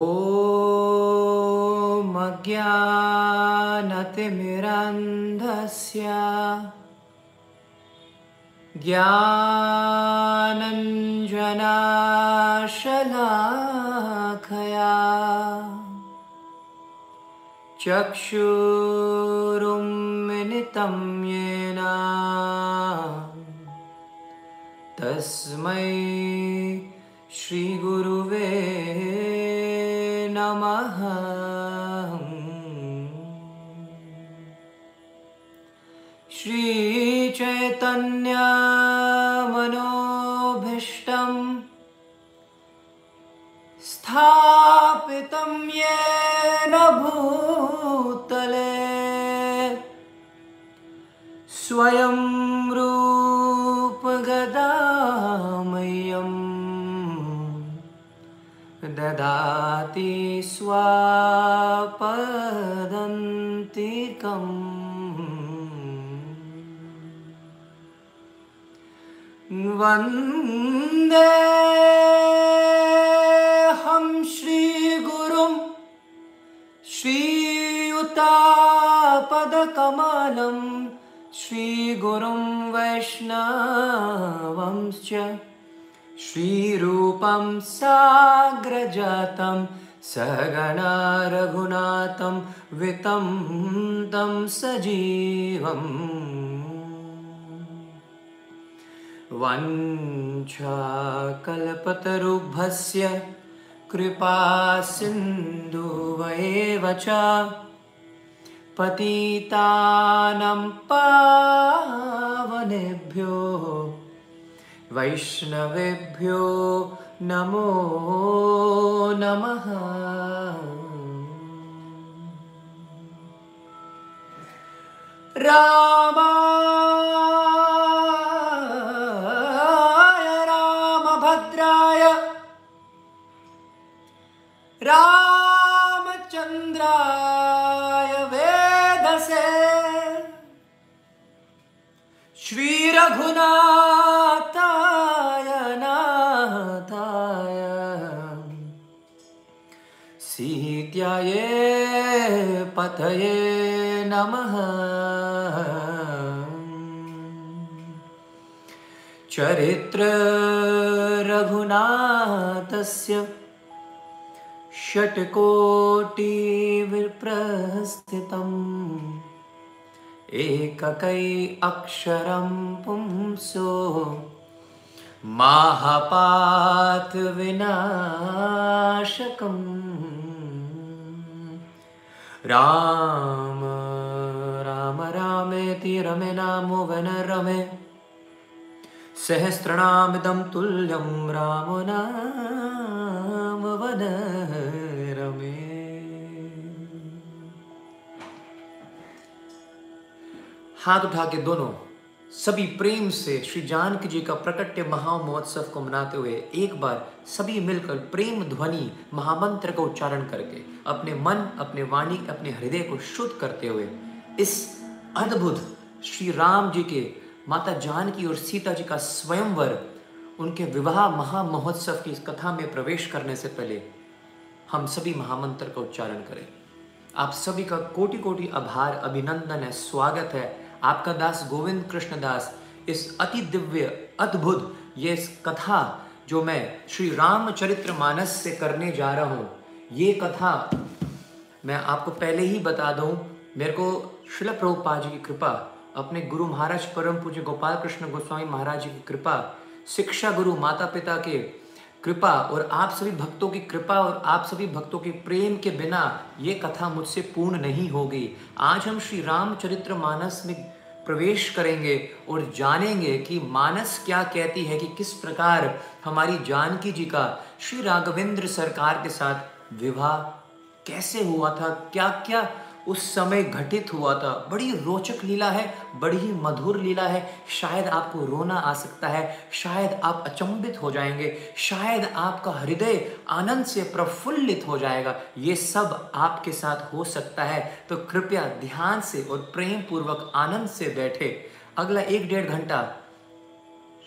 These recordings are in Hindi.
ॐ अज्ञानतिमिरन्धस्य ज्ञानञ्जनाशलाखया चक्षुरुन्मिलितं येन तस्मै श्रीगुरुवे श्रीचैतन्यमनोभीष्टम् स्थापितं येन भूतले स्वयं रूपगदामह्यम् ददाति स्वापदन्तिकम् वन्दे हम श्रीगुरुं श्रीयुतापदकमलं श्रीगुरुं वैष्णवंश्च श्रीरूपं साग्रजातं सगणा रघुनाथं वितं तं सजीवम् वञ्चाकल्पतरुभस्य कृपा सिन्धुवैव च पतितानं पावनेभ्यो वैष्णवेभ्यो नमो नमः। रामाय रामचन्द्राय वेदसे। श्रीरघुनाथाय नाथाय। सीत्याये पतये नमः। चरित्र रघुनाथस्य षट्कोटिविप्रस्थितम्। एककै अक्षरं पुंसो। माहपात विनाशकम्। राम राम रामेति रमे नामो वनरमे सहस्रनामिदं तुल्यं राम नाम वनरमे हाथ उठा के दोनों सभी प्रेम से श्री जानकी जी का प्रकट्य महा महोत्सव को मनाते हुए एक बार सभी मिलकर प्रेम ध्वनि महामंत्र का उच्चारण करके अपने मन, अपने वाणी, अपने हृदय को शुद्ध करते हुए इस अद्भुत श्री राम जी के माता जानकी और सीता जी का स्वयंवर उनके विवाह महामहोत्सव की इस कथा में प्रवेश करने से पहले हम सभी महामंत्र का उच्चारण करें। आप सभी का कोटि कोटि आभार, अभिनंदन है, स्वागत है। आपका दास गोविंद कृष्ण दास इस अति दिव्य, अद्भुत ये इस कथा जो मैं श्री रामचरित्र मानस से करने जा रहा हूँ, ये कथा मैं आपको पहले ही बता दूँ। मेरे को शिल प्रभुपा जी की कृपा अपने गुरु महाराज परम पूज्य गोपाल कृष्ण गोस्वामी महाराज जी की कृपा, शिक्षा गुरु माता पिता के कृपा और आप सभी भक्तों की कृपा और आप सभी भक्तों के प्रेम के बिना ये कथा मुझसे पूर्ण नहीं होगी। आज हम श्री रामचरित्र मानस में प्रवेश करेंगे और जानेंगे कि मानस क्या कहती है कि किस प्रकार हमारी जानकी जी का श्री राघवेंद्र सरकार के साथ विवाह कैसे हुआ था क्या क्या उस समय घटित हुआ था। बड़ी रोचक लीला है, बड़ी ही मधुर लीला है। शायद आपको रोना आ सकता है, शायद आप अचंभित हो जाएँगे, शायद आपका हृदय आनंद से प्रफुल्लित हो जाएगा। ये सब आपके साथ हो सकता है तो कृपया ध्यान से और प्रेम पूर्वक आनंद से बैठे। अगला एक डेढ़ घंटा।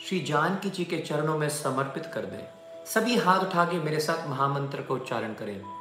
श्री जानकी जी के चरणों में समर्पित कर दें। सभी हाथ उठा के मेरे साथ महामंत्र का उच्चारण करें।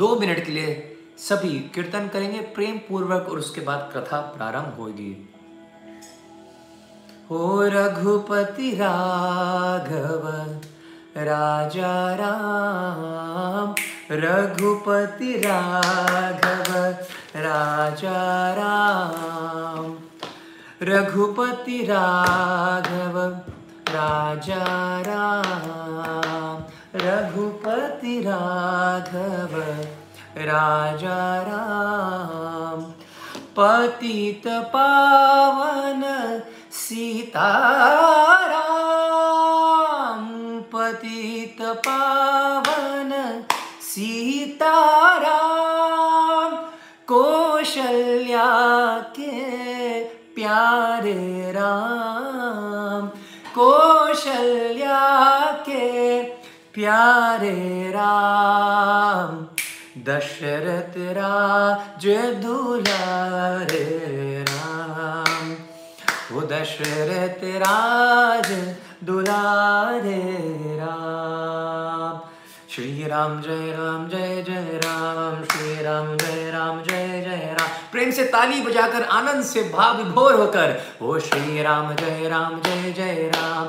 दो मिनट के लिए सभी कीर्तन करेंगे प्रेम पूर्वक और उसके बाद कथा प्रारंभ होगी। हो रघुपति राघव, राजा राम, रघुपति राघव, राजा राम, रघुपति राघव, राजा राम रघुपति राघव, राजा राम। पतित पावन सीताराम पतित पावन सीताराम कौशल्या के प्यारे राम। कौशल्या के प्यारे राम, दशरथ राज दुलारे राम। वो दशरथ राज दुलारे राम। श्री राम जय राम जय जय राम, श्री राम जय राम जय जय राम। प्रेम से ताली बजाकर, आनंद से भाव विभोर होकर, ओ श्री राम जय राम जय जय राम।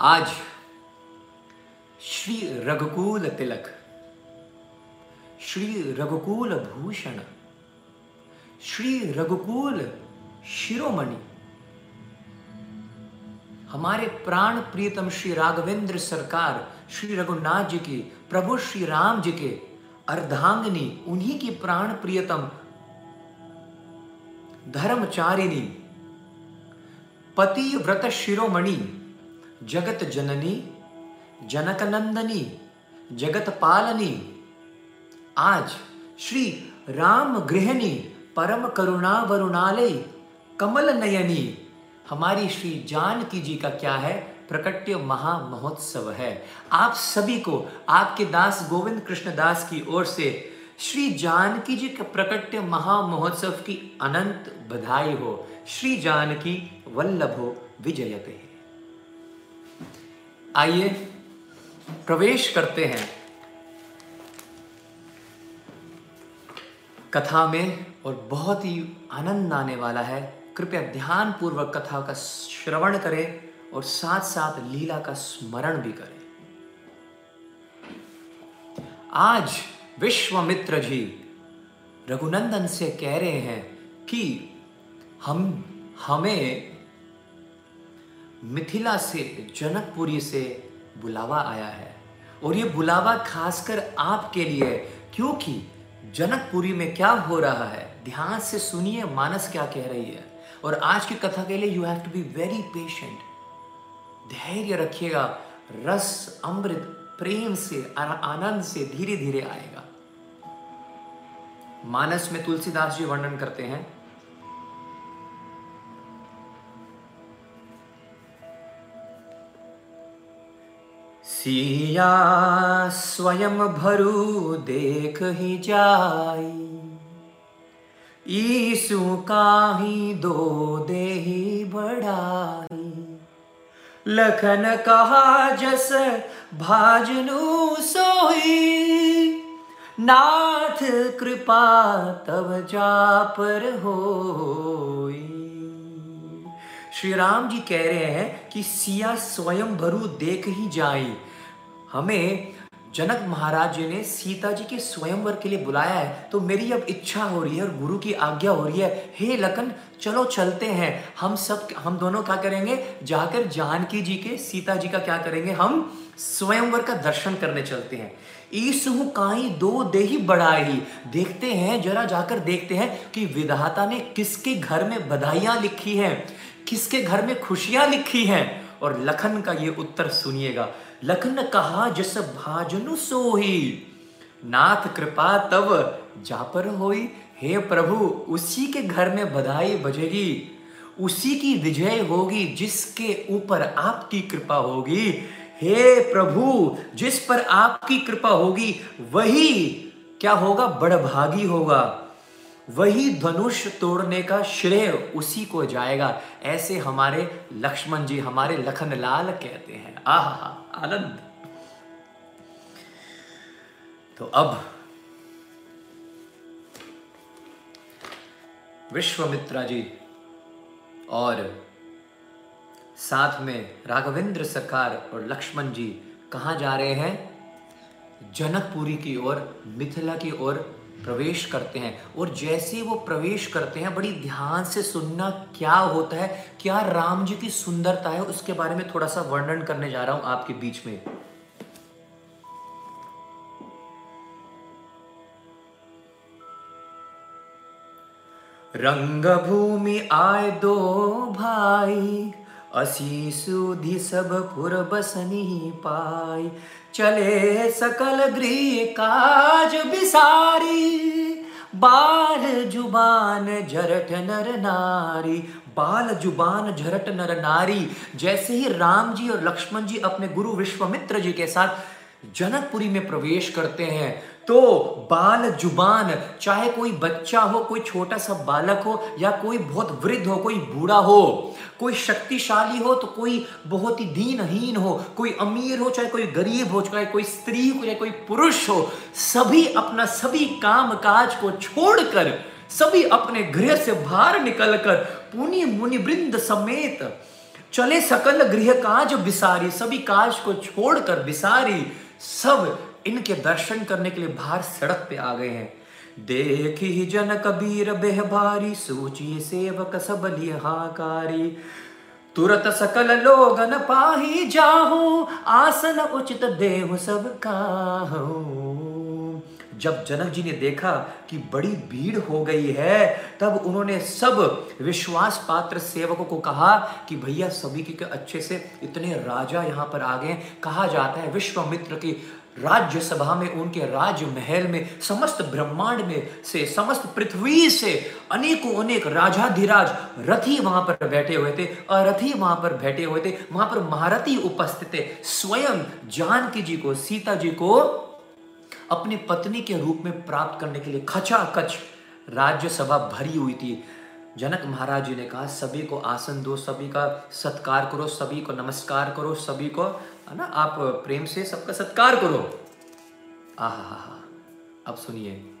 आज श्री रघुकुल तिलक, श्री रघुकुल भूषण, श्री रघुकुल शिरोमणि, हमारे प्राण प्रियतम श्री राघवेंद्र सरकार, श्री रघुनाथ जी की, प्रभु श्री राम जी के अर्धांगनी, उन्हीं की प्राण प्रियतम धर्मचारिणी पति व्रत शिरोमणि जगत जननी, जनक नंदनी, जगत पालनी। आज श्री राम गृहिणी परम करुणा वरुणालय, कमल नयनी। हमारी श्री जानकी जी का क्या है? प्रकट्य महा महोत्सव है। आप सभी को आपके दास गोविंद कृष्ण दास की ओर से श्री जानकी जी के प्रकट्य महा महोत्सव की अनंत बधाई हो। श्री जानकी वल्लभो विजयते। आइए, प्रवेश करते हैं। कथा में और बहुत ही आनंद आने वाला है। कृपया ध्यान पूर्वक कथा का श्रवण करें और साथ साथ लीला का स्मरण भी करें। आज विश्वामित्र जी रघुनंदन से कह रहे हैं कि हम, हमें मिथिला से, जनकपुरी से बुलावा आया है। और ये बुलावा खासकर आपके लिए, क्योंकि जनकपुरी में क्या हो रहा है, ध्यान से सुनिए, मानस क्या कह रही है। और आज की कथा के लिए you have to be very patient धैर्य रखिएगा, रस, अमृत, प्रेम से आनंद से धीरे धीरे आएगा। मानस में तुलसीदास जी वर्णन करते हैं सिया स्वयं भरू देख ही जाई। ईसु ही दो दे ही बढ़ाई। लखन कहा जस भाजनु सोई। नाथ कृपा तब जापर होई। श्री राम जी कह रहे हैं कि सिया स्वयं भरू देख ही जाए। हमें जनक महाराज जी ने सीता जी के स्वयंवर के लिए बुलाया है तो मेरी अब इच्छा हो रही है और गुरु की आज्ञा हो रही है। हे लखन, चलो चलते हैं। हम सब, हम दोनों क्या करेंगे? जाकर जानकी जी के, सीता जी का क्या करेंगे? हम स्वयंवर का दर्शन करने चलते हैं। ईसु काई दो दे ही बढ़ाई। देखते हैं, जरा जाकर देखते हैं कि विधाता ने किसके घर में बधाइयाँ लिखी हैं। किसके घर में खुशियाँ लिखी हैं? और लखन का ये उत्तर सुनिएगा। लखन कहा, जस भाजनु सोही, नाथ कृपा तब जापर होई। हे प्रभु, उसी के घर में बधाई बजेगी। उसी की विजय होगी, जिसके ऊपर आपकी कृपा होगी। हे प्रभु, जिस पर आपकी कृपा होगी, वही क्या होगा? बड़भागी होगा। वही धनुष तोड़ने का श्रेय उसी को जाएगा। ऐसे हमारे लक्ष्मण जी, हमारे लखनलाल कहते हैं। आह, आनंद। तो अब विश्वमित्रा जी और साथ में राघवेंद्र सरकार और लक्ष्मण जी कहा जा रहे हैं? जनकपुरी की ओर, मिथिला की ओर प्रवेश करते हैं। और जैसे ही वो प्रवेश करते हैं, बड़ी ध्यान से सुनना क्या होता है, क्या राम जी की सुंदरता है, उसके बारे में थोड़ा सा वर्णन करने जा रहा हूँ आपके बीच में। रंग भूमि आए दो भाई असी सुधि सब पुर बसनी पाई। चले सकल गृह काज बिसारी बाल ज़ुबान झरठ नर नारी, बाल ज़ुबान झरठ नर नारी, जैसे ही राम जी और लक्ष्मण जी अपने गुरु विश्वमित्र जी के साथ जनकपुरी में प्रवेश करते हैं तो बाल ज़ुबान, चाहे कोई बच्चा हो, कोई छोटा सा बालक हो, या कोई बहुत वृद्ध हो, कोई बूढ़ा हो, कोई शक्तिशाली हो तो कोई बहुत ही दीनहीन हो, कोई अमीर हो, चाहे कोई गरीब हो, चाहे कोई स्त्री हो, चाहे कोई पुरुष हो, सभी अपना सभी काम काज को छोड़कर, सभी अपने गृह से बाहर निकलकर पुनि मुनि वृंद समेत चले सकल गृह काज बिसारी, सभी काज को छोड़कर बिसारी, सब इनके दर्शन करने के लिए बाहर सड़क पे आ गए हैं। देखी जन कबीर बेह भारी सोची सेवक सब हाकारी तुरत सकल लोगन पाही जाहू आसन उचित देव सब काहू। जब जनक जी ने देखा कि बड़ी भीड़ हो गई है, तब उन्होंने सब विश्वास पात्र सेवकों को कहा कि भैया सभी के अच्छे से इतने राजा यहाँ पर आ गए कहा जाता है विश्वामित्र की राज्य सभा में, उनके राज महल में, समस्त ब्रह्मांड में से, समस्त पृथ्वी से अनेकों अनेक राजाधिराज रथी वहाँ पर बैठे हुए थे। अरथी वहाँ पर बैठे हुए थे। वहाँ पर महारथी उपस्थित थे। स्वयं जानकी जी को, सीता जी को अपनी पत्नी के रूप में प्राप्त करने के लिए खचा खचाखच राज्यसभा भरी हुई थी। जनक महाराज जी ने कहा, सभी को आसन दो, सभी का सत्कार करो, सभी को नमस्कार करो, सभी को है ना? आप प्रेम से सबका सत्कार करो। आह अब सुनिए।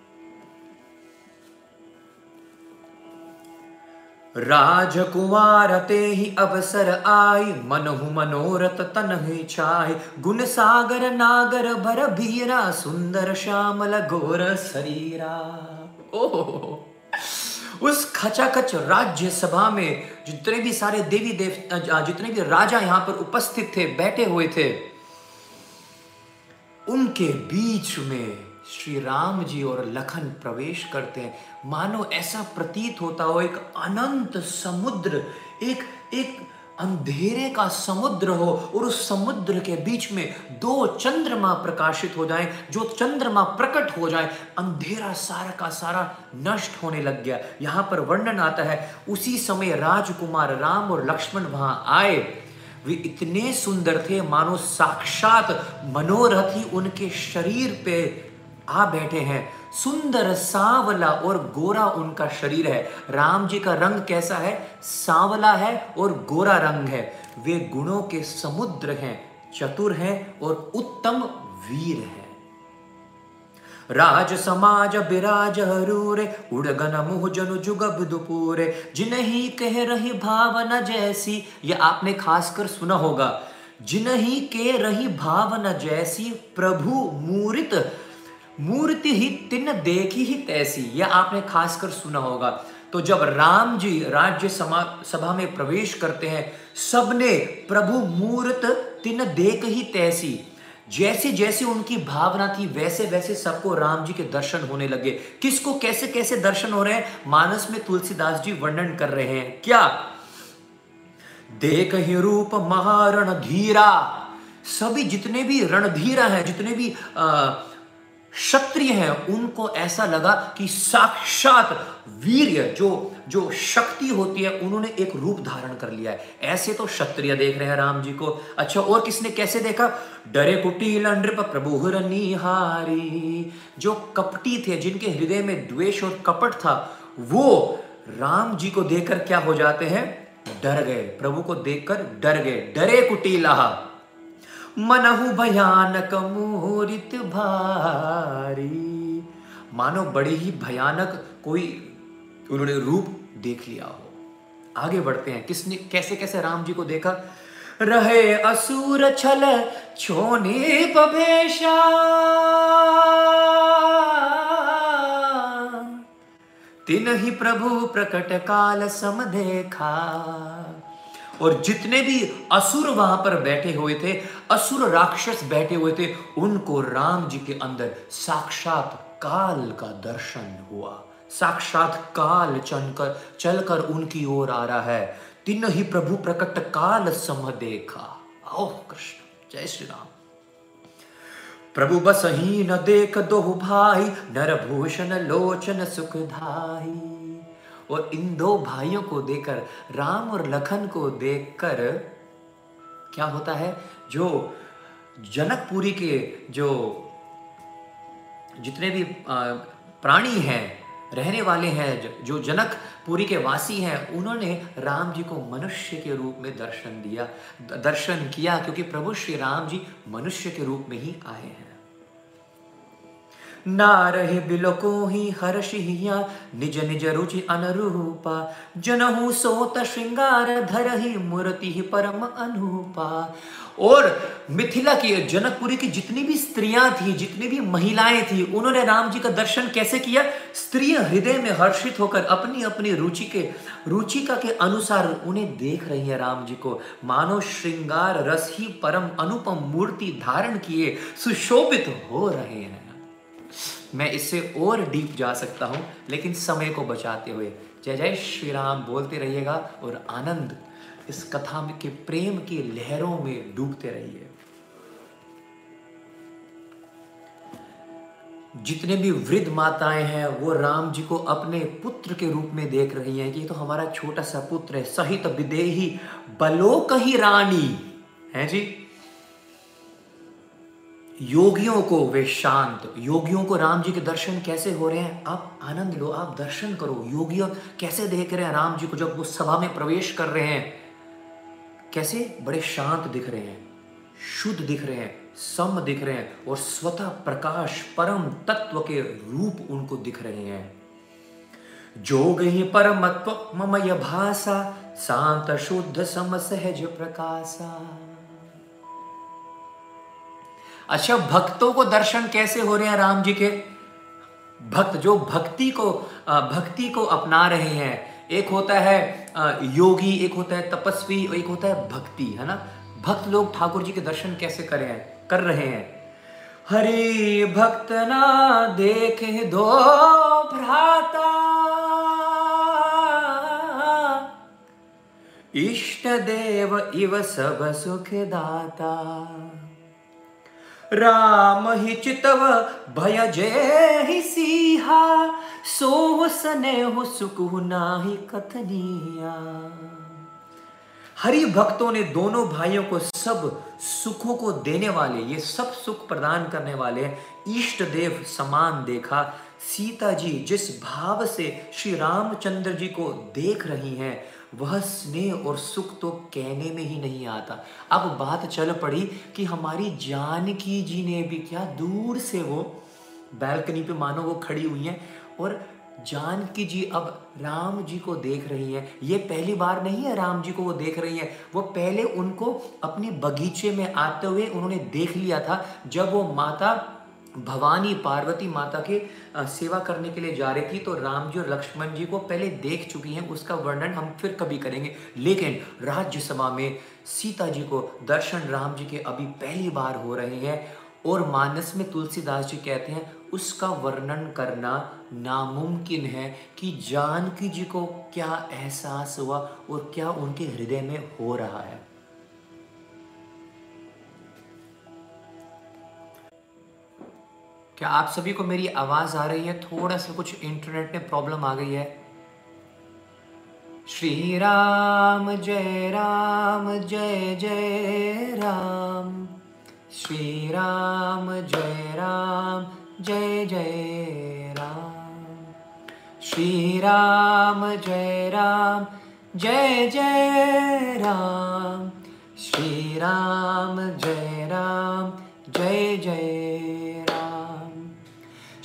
राजकुमार ते ही अवसर आई मनहु मनोरथ तन ही छाय गुण सागर नागर भर भीरा, सुंदर श्यामल गोर शरीरा ओ उस खचाखच राज्य सभा में जितने भी सारे देवी देव जितने भी राजा यहाँ पर उपस्थित थे, बैठे हुए थे, उनके बीच में श्री राम जी और लखन प्रवेश करते हैं। मानो ऐसा प्रतीत होता हो, एक अनंत समुद्र, एक एक अंधेरे का समुद्र हो और उस समुद्र के बीच में दो चंद्रमा प्रकाशित हो जाए। जो चंद्रमा प्रकट हो जाए, अंधेरा सारा का सारा नष्ट होने लग गया। यहाँ पर वर्णन आता है, उसी समय राजकुमार राम और लक्ष्मण वहाँ आए। वे इतने सुंदर थे, मानो साक्षात मनोरथी उनके शरीर पे आ बैठे हैं। सुंदर सांवला और गोरा उनका शरीर है। राम जी का रंग कैसा है? सांवला है और गोरा रंग है। वे गुणों के समुद्र हैं, चतुर हैं और उत्तम वीर हैं। राज, समाज, बिराज, हरूरे, उड़गन, मुह, जनु, जुगब, दुपूरे जिन ही कह रही भावना जैसी, ये आपने खासकर सुना होगा। जिन ही के रही भावना जैसी, प्रभु मूर्त मूर्ति ही तिन देखी ही तैसी यह आपने खासकर सुना होगा। तो जब राम जी राज्य सभा में प्रवेश करते हैं सबने प्रभु मूर्त तिन देख ही तैसी। जैसे जैसे उनकी भावना थी वैसे वैसे सबको राम जी के दर्शन होने लगे। किसको कैसे कैसे दर्शन हो रहे हैं मानस में तुलसीदास जी वर्णन कर रहे हैं। क्या? देख ही रूप महारण धीरा सभी जितने भी रणधीरा हैं जितने भी आ, क्षत्रिय हैं। उनको ऐसा लगा कि साक्षात वीर्य जो जो शक्ति होती है, उन्होंने एक रूप धारण कर लिया है। ऐसे तो क्षत्रिय देख रहे हैं राम जी को। अच्छा और किसने कैसे देखा? डरे कुटील नृप प्रभु निहारी। जो कपटी थे, जिनके हृदय में द्वेष और कपट था, वो राम जी को देखकर क्या हो जाते हैं? डर गए। प्रभु को देखकर डर गए। डरे कुटीला मनहु भयानक मोरित भारी। मानो बड़े ही भयानक कोई उन्होंने रूप देख लिया हो। आगे बढ़ते हैं। किसने, कैसे कैसे राम जी को देखा? रहे असुर छल, छोने पभेशा तिन ही प्रभु प्रकट काल सम देखा। और जितने भी असुर वहाँ पर बैठे हुए थे, असुर राक्षस बैठे हुए थे, उनको राम जी के अंदर साक्षात काल का दर्शन हुआ। साक्षात काल चलकर चलकर उनकी ओर आ रहा है। तीन ही प्रभु प्रकट काल सम देखा। ओ कृष्ण, जय श्री राम। प्रभु बस ही न देख दो भाई, नर भूषण लोचन सुखधाई और इन दो भाइयों को देखकर राम और लखन को देखकर क्या होता है? जो जनकपुरी के जो जितने भी प्राणी हैं, रहने वाले हैं जो जनकपुरी के वासी हैं, उन्होंने राम जी को मनुष्य के रूप में दर्शन दिया, दर्शन किया, क्योंकि प्रभु श्री राम जी मनुष्य के रूप में ही आए हैं। ना रहे बिलको ही हर्षिया निज निज रुचि अनुरूपा। जनहु सोत श्रृंगार धर ही मूर्ति परम अनुपा। और मिथिला की जनकपुरी की जितनी भी स्त्रियाँ थी, जितनी भी महिलाएँ थी, उन्होंने राम जी का दर्शन कैसे किया? स्त्री हृदय में हर्षित होकर अपनी अपनी रुचि के, रुचिका के अनुसार उन्हें देख रही है राम जी को। मानो श्रृंगार रस ही परम अनुपम मूर्ति धारण किए, सुशोभित हो रहे हैं। मैं इससे और डीप जा सकता हूँ, लेकिन समय को बचाते हुए। जय जय श्री राम, बोलते रहिएगा और आनंद इस कथा में के प्रेम की लहरों में डूबते रहिए। जितने भी वृद्ध माताएँ हैं, वो राम जी को अपने पुत्र के रूप में देख रही हैं। कि तो हमारा छोटा सा पुत्र है, सहित विदेही बलोक ही रानी। है जी? योगियों को वे शांत, योगियों को राम जी के दर्शन कैसे हो रहे हैं? आप आनंद लो, आप दर्शन करो। योगियों कैसे देख रहे हैं राम जी को जब वो सभा में प्रवेश कर रहे हैं? कैसे? बड़े शांत दिख रहे हैं, शुद्ध दिख रहे हैं, सम दिख रहे हैं और स्वतः प्रकाश, परम तत्व के रूप उनको दिख रहे हैं। जोग ही परमत्व ममय भाषा शांत, शुद्ध, सम, सहज, प्रकाशा। अच्छा भक्तों को दर्शन कैसे हो रहे हैं राम जी के? भक्त, जो भक्ति को भक्ति को अपना रहे हैं, एक होता है योगी, एक होता है तपस्वी, एक होता है भक्ति, है ना? भक्त लोग ठाकुर जी के दर्शन कैसे कर हैं, कर रहे हैं? हरे भक्त ना देख दो भ्राता। इष्ट देव इव सब सुख दाता राम ही चितव भय जय ही सीहा सो सने हो सुख नाही कथनिया। हरि भक्तों ने दोनों भाइयों को सब सुखों को देने वाले, ये सब सुख प्रदान करने वाले इष्ट देव समान देखा। सीता जी जिस भाव से श्री रामचंद्र जी को देख रही हैं वह स्नेह और सुख तो कहने में ही नहीं आता। अब बात चल पड़ी कि हमारी जानकी जी ने भी क्या दूर से वो बैल्कनी पे मानो वो खड़ी हुई हैं और जानकी जी अब राम जी को देख रही हैं। ये पहली बार नहीं है राम जी को वो देख रही हैं। वो पहले उनको अपने बगीचे में आते हुए उन्होंने देख लिया था जब वो माता भवानी पार्वती माता के सेवा करने के लिए जा रही थी तो राम जी और लक्ष्मण जी को पहले देख चुकी हैं, उसका वर्णन हम फिर कभी करेंगे। लेकिन राज्यसभा में सीता जी को दर्शन राम जी के अभी पहली बार हो रहे हैं, और मानस में तुलसीदास जी कहते हैं, उसका वर्णन करना नामुमकिन है कि जानकी जी को क्या एहसास हुआ और क्या उनके हृदय में हो रहा है। क्या आप सभी को मेरी आवाज़ आ रही है? थोड़ा सा कुछ इंटरनेट में प्रॉब्लम आ गई है। श्री राम जय राम, जय जय राम। श्री राम जय राम, जय जय राम। श्री राम जय राम, जय जय राम। श्री राम जय राम, जय जय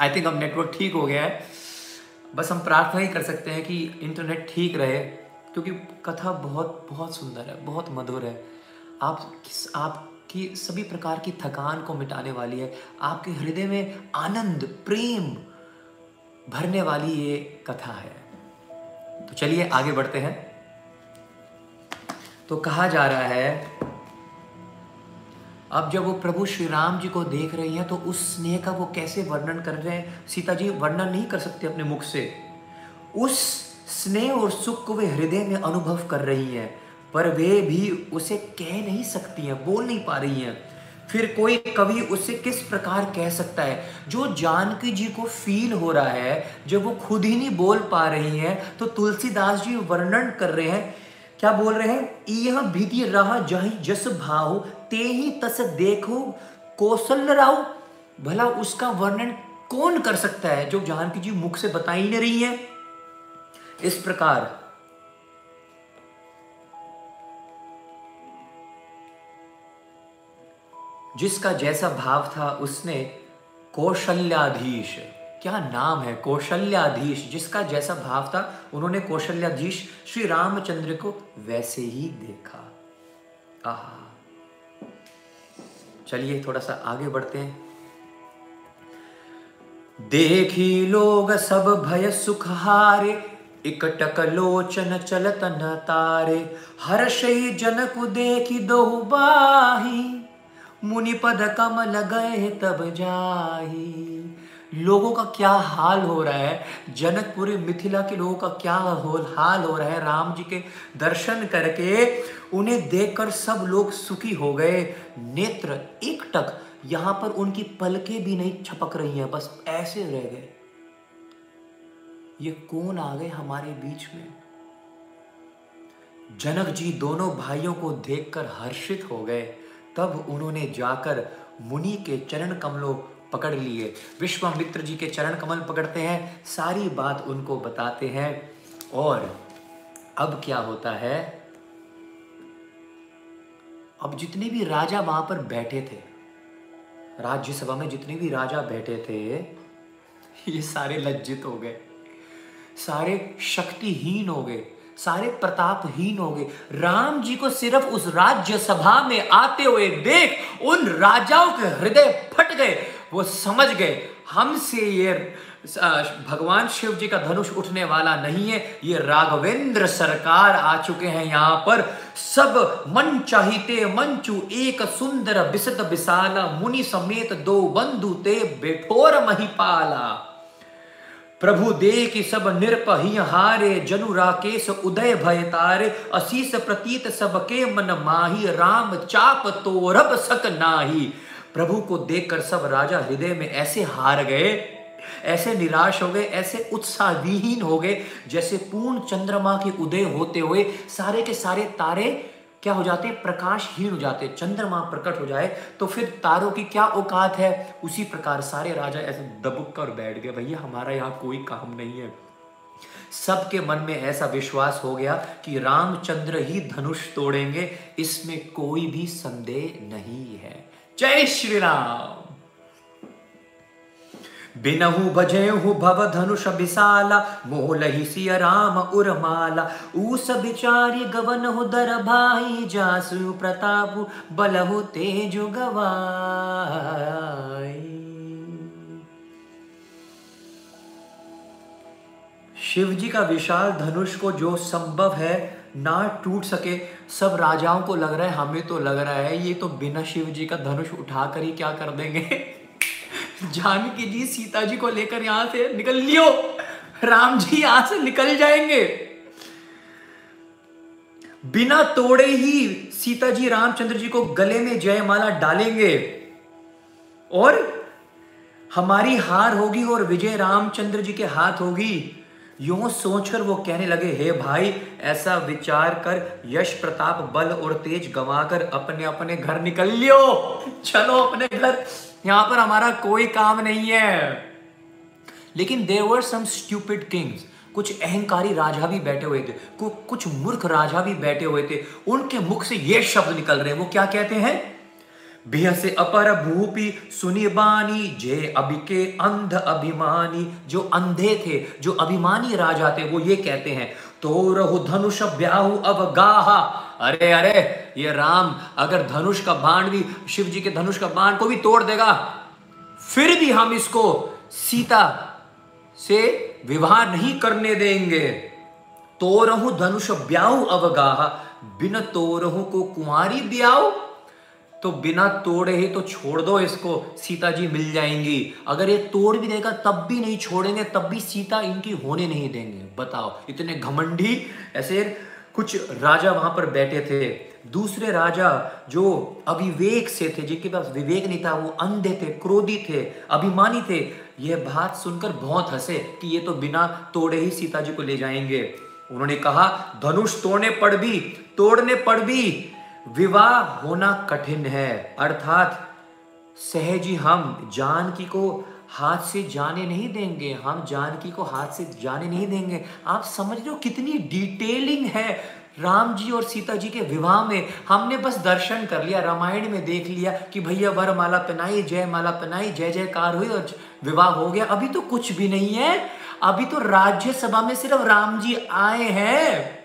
आई थिंक अब नेटवर्क ठीक हो गया है। बस हम प्रार्थना ही कर सकते हैं कि इंटरनेट ठीक रहे, क्योंकि कथा बहुत बहुत सुंदर है, बहुत मधुर है। आप किस, आपकी सभी प्रकार की थकान को मिटाने वाली है। आपके हृदय में आनंद, प्रेम भरने वाली ये कथा है। तो चलिए आगे बढ़ते हैं। तो कहा जा रहा है अब जब वो प्रभु श्री राम जी को देख रही हैं तो उस स्नेह का वो कैसे वर्णन कर रहे हैं? सीता जी, वर्णन नहीं कर सकते अपने मुख से। उस स्नेह और सुख को वे हृदय में अनुभव कर रही हैं, पर वे भी उसे कह नहीं सकती हैं, बोल नहीं पा रही हैं। फिर कोई कवि उसे किस प्रकार कह सकता है? जो जानकी जी को फील हो रहा है, जब वो खुद ही नहीं बोल पा रही हैं तो तुलसीदास जी वर्णन कर रहे हैं। क्या बोल रहे हैं? यह भीति रहा जही जस भाव ते ही तस देखो, कौशल राव भला उसका वर्णन कौन कर सकता है जो जानकी जी मुख से बता ही नहीं रही है? इस प्रकार। जिसका जैसा भाव था, उसने कौशल्याधीश, क्या नाम है? कौशल्याधीश, जिसका जैसा भाव था, उन्होंने कौशल्याधीश श्री रामचंद्र को वैसे ही देखा। आह। चलिए थोड़ा सा आगे बढ़ते हैं। देखी लोग सब भय सुख हारे इकटक लोचन चलत न तारे। हर्ष जनक देखी दो बाही मुनिपद कमल गए तब जाही। लोगों का क्या हाल हो रहा है? जनकपुरी मिथिला के लोगों का क्या हाल हो रहा है? राम जी के दर्शन करके उन्हें देखकर सब लोग सुखी हो गए। नेत्र एक टक यहाँ पर उनकी पलके भी नहीं छपक रही हैं, बस ऐसे रह गए। ये कौन आ गए हमारे बीच में? जनक जी दोनों भाइयों को देखकर हर्षित हो गए। तब उन्होंने जाकर मुनि के चरण कमलों पकड़ लिए। विश्वामित्र जी के चरण कमल पकड़ते हैं, सारी बात उनको बताते हैं। और अब क्या होता है? अब जितने भी राजा वहाँ पर बैठे थे, राज्यसभा में जितने भी राजा बैठे थे, ये सारे लज्जित हो गए, सारे शक्तिहीन हो गए, सारे प्रतापहीन हो गए। राम जी को सिर्फ़ उस राज्य सभा में आते हुए देख उन राजाओं के हृदय फट गए, वो समझ गए, हमसे ये भगवान शिव जी का धनुष उठने वाला नहीं है, ये राघवेंद्र सरकार आ चुके हैं यहाँ पर। सब मन चाहिते मंचू, एक सुंदर बिसत बिसाला, मुनि समेत दो बंधु ते बेठोर महिपाला। प्रभु दे की सब निरपही हारे, जनु राकेश उदय भय तारे अशीष प्रतीत सबके मन माही, राम चाप तोरब सक नाही। प्रभु को देखकर सब राजा हृदय में ऐसे हार गए। ऐसे निराश हो गए, ऐसे उत्साहविहीन हो गए, जैसे पूर्ण चंद्रमा के उदय होते हुए सारे के सारे तारे क्या हो जाते हैं? प्रकाशहीन हो जाते चंद्रमा प्रकट हो जाए तो फिर तारों की क्या औकात है? उसी प्रकार सारे राजा ऐसे दबुक कर बैठ गए, भैया, हमारा यहाँ कोई काम नहीं है। सबके मन में ऐसा विश्वास हो गया कि रामचंद्र ही धनुष तोड़ेंगे, इसमें कोई भी संदेह नहीं है। जय श्री राम! बिनहु बजेहु भव धनुष विशाला, मोलहि सिय राम उर्माला। ऊस बिचारी गवन हो दर भाई जासु प्रताप, बलहु तेजु गवाई। शिव जी का विशाल धनुष को जो संभव है ना टूट सके, सब राजाओं को लग रहा है, हमें तो लग रहा है, ये तो बिना शिव जी का धनुष उठाकर ही क्या कर देंगे? जानकी जी सीता जी को लेकर यहाँ से निकल लियो। राम जी यहाँ से निकल जाएँगे। बिना तोड़े ही सीता जी रामचंद्र जी को गले में जयमाला डालेंगे। और हमारी हार होगी और विजय रामचंद्र जी के हाथ होगी। यूँ सोचकर वो कहने लगे, हे भाई, ऐसा विचार कर, यश प्रताप बल और तेज गवाकर अपने अपने घर निकल लियो। चलो अपने घर यहाँ पर हमारा कोई काम नहीं है। लेकिन देर सम स्ट्यूपिड किंग्स कुछ अहंकारी राजा भी बैठे हुए थे। कुछ मूर्ख राजा भी बैठे हुए थे। उनके मुख से ये शब्द निकल रहे हैं। वो क्या कहते हैं? से अपर भूपी सुनिबानी जे अभि के अंध अभिमानी। जो अंधे थे, जो अभिमानी राजा थे, वो ये कहते हैं तो रहु धनुष ब्याहु अब गाहा अरे अरे, ये राम, अगर धनुष का बाण भी, शिव जी के धनुष का बाण को भी तोड़ देगा, फिर भी हम इसको सीता से विवाह नहीं करने देंगे। तो रहु धनुष ब्याहु अवगाह, बिन तोरहु को कुमारी ब्याहु तो बिना तोड़े ही तो छोड़ दो इसको, सीता जी मिल जाएँगी। अगर ये तोड़ भी देगा, तब भी नहीं छोड़ेंगे, तब भी सीता इनकी होने नहीं देंगे। बताओ, इतने घमंडी, ऐसे कुछ राजा वहाँ पर बैठे थे। दूसरे राजा जो अविवेक से थे, जिनके पास विवेक नहीं था, वो अंधे थे, क्रोधी थे, अभिमानी थे। यह बात सुनकर बहुत हंसे कि ये तो बिना तोड़े ही सीता जी को ले जाएँगे। उन्होंने कहा, धनुष तोड़ने पर भी, तोड़ने पर भी विवाह होना कठिन है। अर्थात सहजी हम जानकी को हाथ से जाने नहीं देंगे, हम जानकी को हाथ से जाने नहीं देंगे। आप समझ रहे हो कितनी डिटेलिंग है राम जी और सीता जी के विवाह में? हमने बस दर्शन कर लिया, रामायण में देख लिया कि भैया वर माला पहनाई जय माला पहनाई जय जयकार हुई और विवाह हो गया। अभी तो कुछ भी नहीं है। अभी तो राज्यसभा में सिर्फ़ राम जी आए हैं।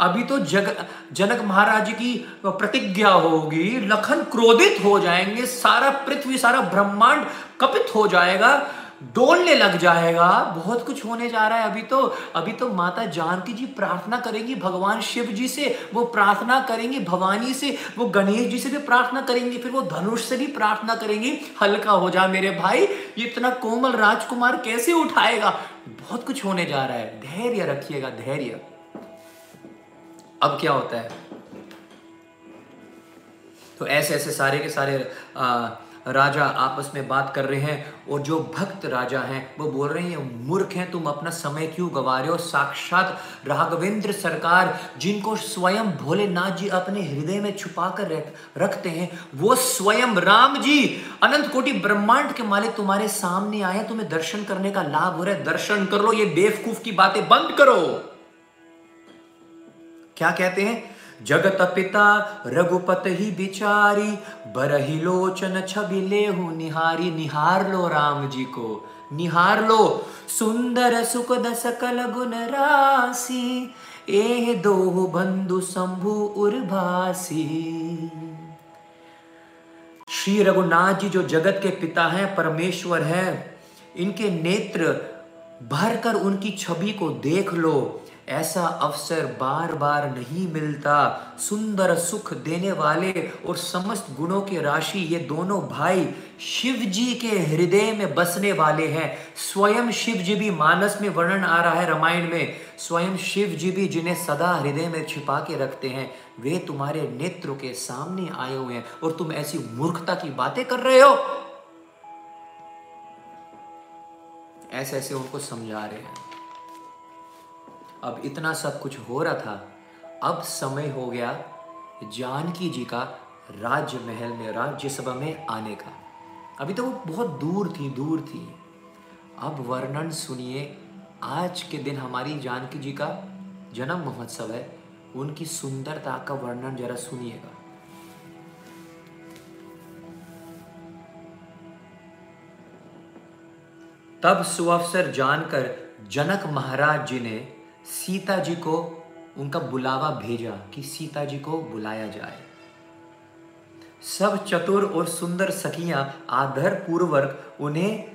अभी तो जग, जनक महाराज की प्रतिज्ञा होगी, लखन क्रोधित हो जाएँगे, सारा पृथ्वी, सारा ब्रह्मांड कपित हो जाएगा, डोलने लग जाएगा, बहुत कुछ होने जा रहा है अभी तो अभी तो माता जानकी जी प्रार्थना करेंगी, भगवान शिव जी से वो प्रार्थना करेंगी, भवानी से वो गणेश जी से भी प्रार्थना करेंगी, फिर वो धनुष से भी प्रार्थना करेंगी, हल्का हो जा मेरे भाई, ये इतना कोमल राजकुमार कैसे उठाएगा? बहुत कुछ होने जा रहा है, धैर्य रखिएगा, धैर्य। अब क्या होता है? तो ऐसे ऐसे सारे के सारे आ, राजा आपस में बात कर रहे हैं और जो भक्त राजा हैं वो बोल रहे हैं मूर्ख हैं तुम अपना समय क्यों गवा रहे हो? साक्षात राघवेंद्र सरकार जिनको स्वयं भोलेनाथ जी अपने हृदय में छुपा कर रखते हैं वो स्वयं राम जी अनंत कोटि ब्रह्मांड के मालिक तुम्हारे सामने आए तुम्हें दर्शन करने का लाभ हो रहा है। दर्शन कर लो ये बेवकूफ़ की बातें बंद करो! क्या कहते हैं? जगत पिता, रघुपत ही बिचारी, बरही लोचन छवि ले निहारी, निहार लो राम जी को, निहार लो। सुंदर सुख सकल गुण राशि ए दो बंधु शंभु उर्भासी। श्री रघुनाथ जी जो जगत के पिता हैं, परमेश्वर हैं, इनके नेत्र भर कर उनकी छवि को देख लो। ऐसा अवसर बार बार नहीं मिलता। सुंदर सुख देने वाले और समस्त गुणों की राशि ये दोनों भाई शिव जी के हृदय में बसने वाले हैं। स्वयं शिव जी भी मानस में वर्णन आ रहा है रामायण में। स्वयं शिव जी भी जिन्हें सदा हृदय में छिपा के रखते हैं, वे तुम्हारे नेत्र के सामने आए हुए हैं और तुम ऐसी मूर्खता की बातें कर रहे हो। ऐसे ऐसे उनको समझा रहे हैं। अब इतना सब कुछ हो रहा था। अब समय हो गया जानकी जी का राज्य महल में, राज्यसभा में आने का। अभी तो वो बहुत दूर थी दूर थी। अब वर्णन सुनिए, आज के दिन हमारी जानकी जी का जन्म महोत्सव है। उनकी सुंदरता का वर्णन जरा सुनिएगा। तब सुअवसर जानकर जनक महाराज जी ने सीता जी को उनका बुलावा भेजा कि सीता जी को बुलाया जाए। सब चतुर और सुंदर सखियाँ आदर पूर्वक उन्हें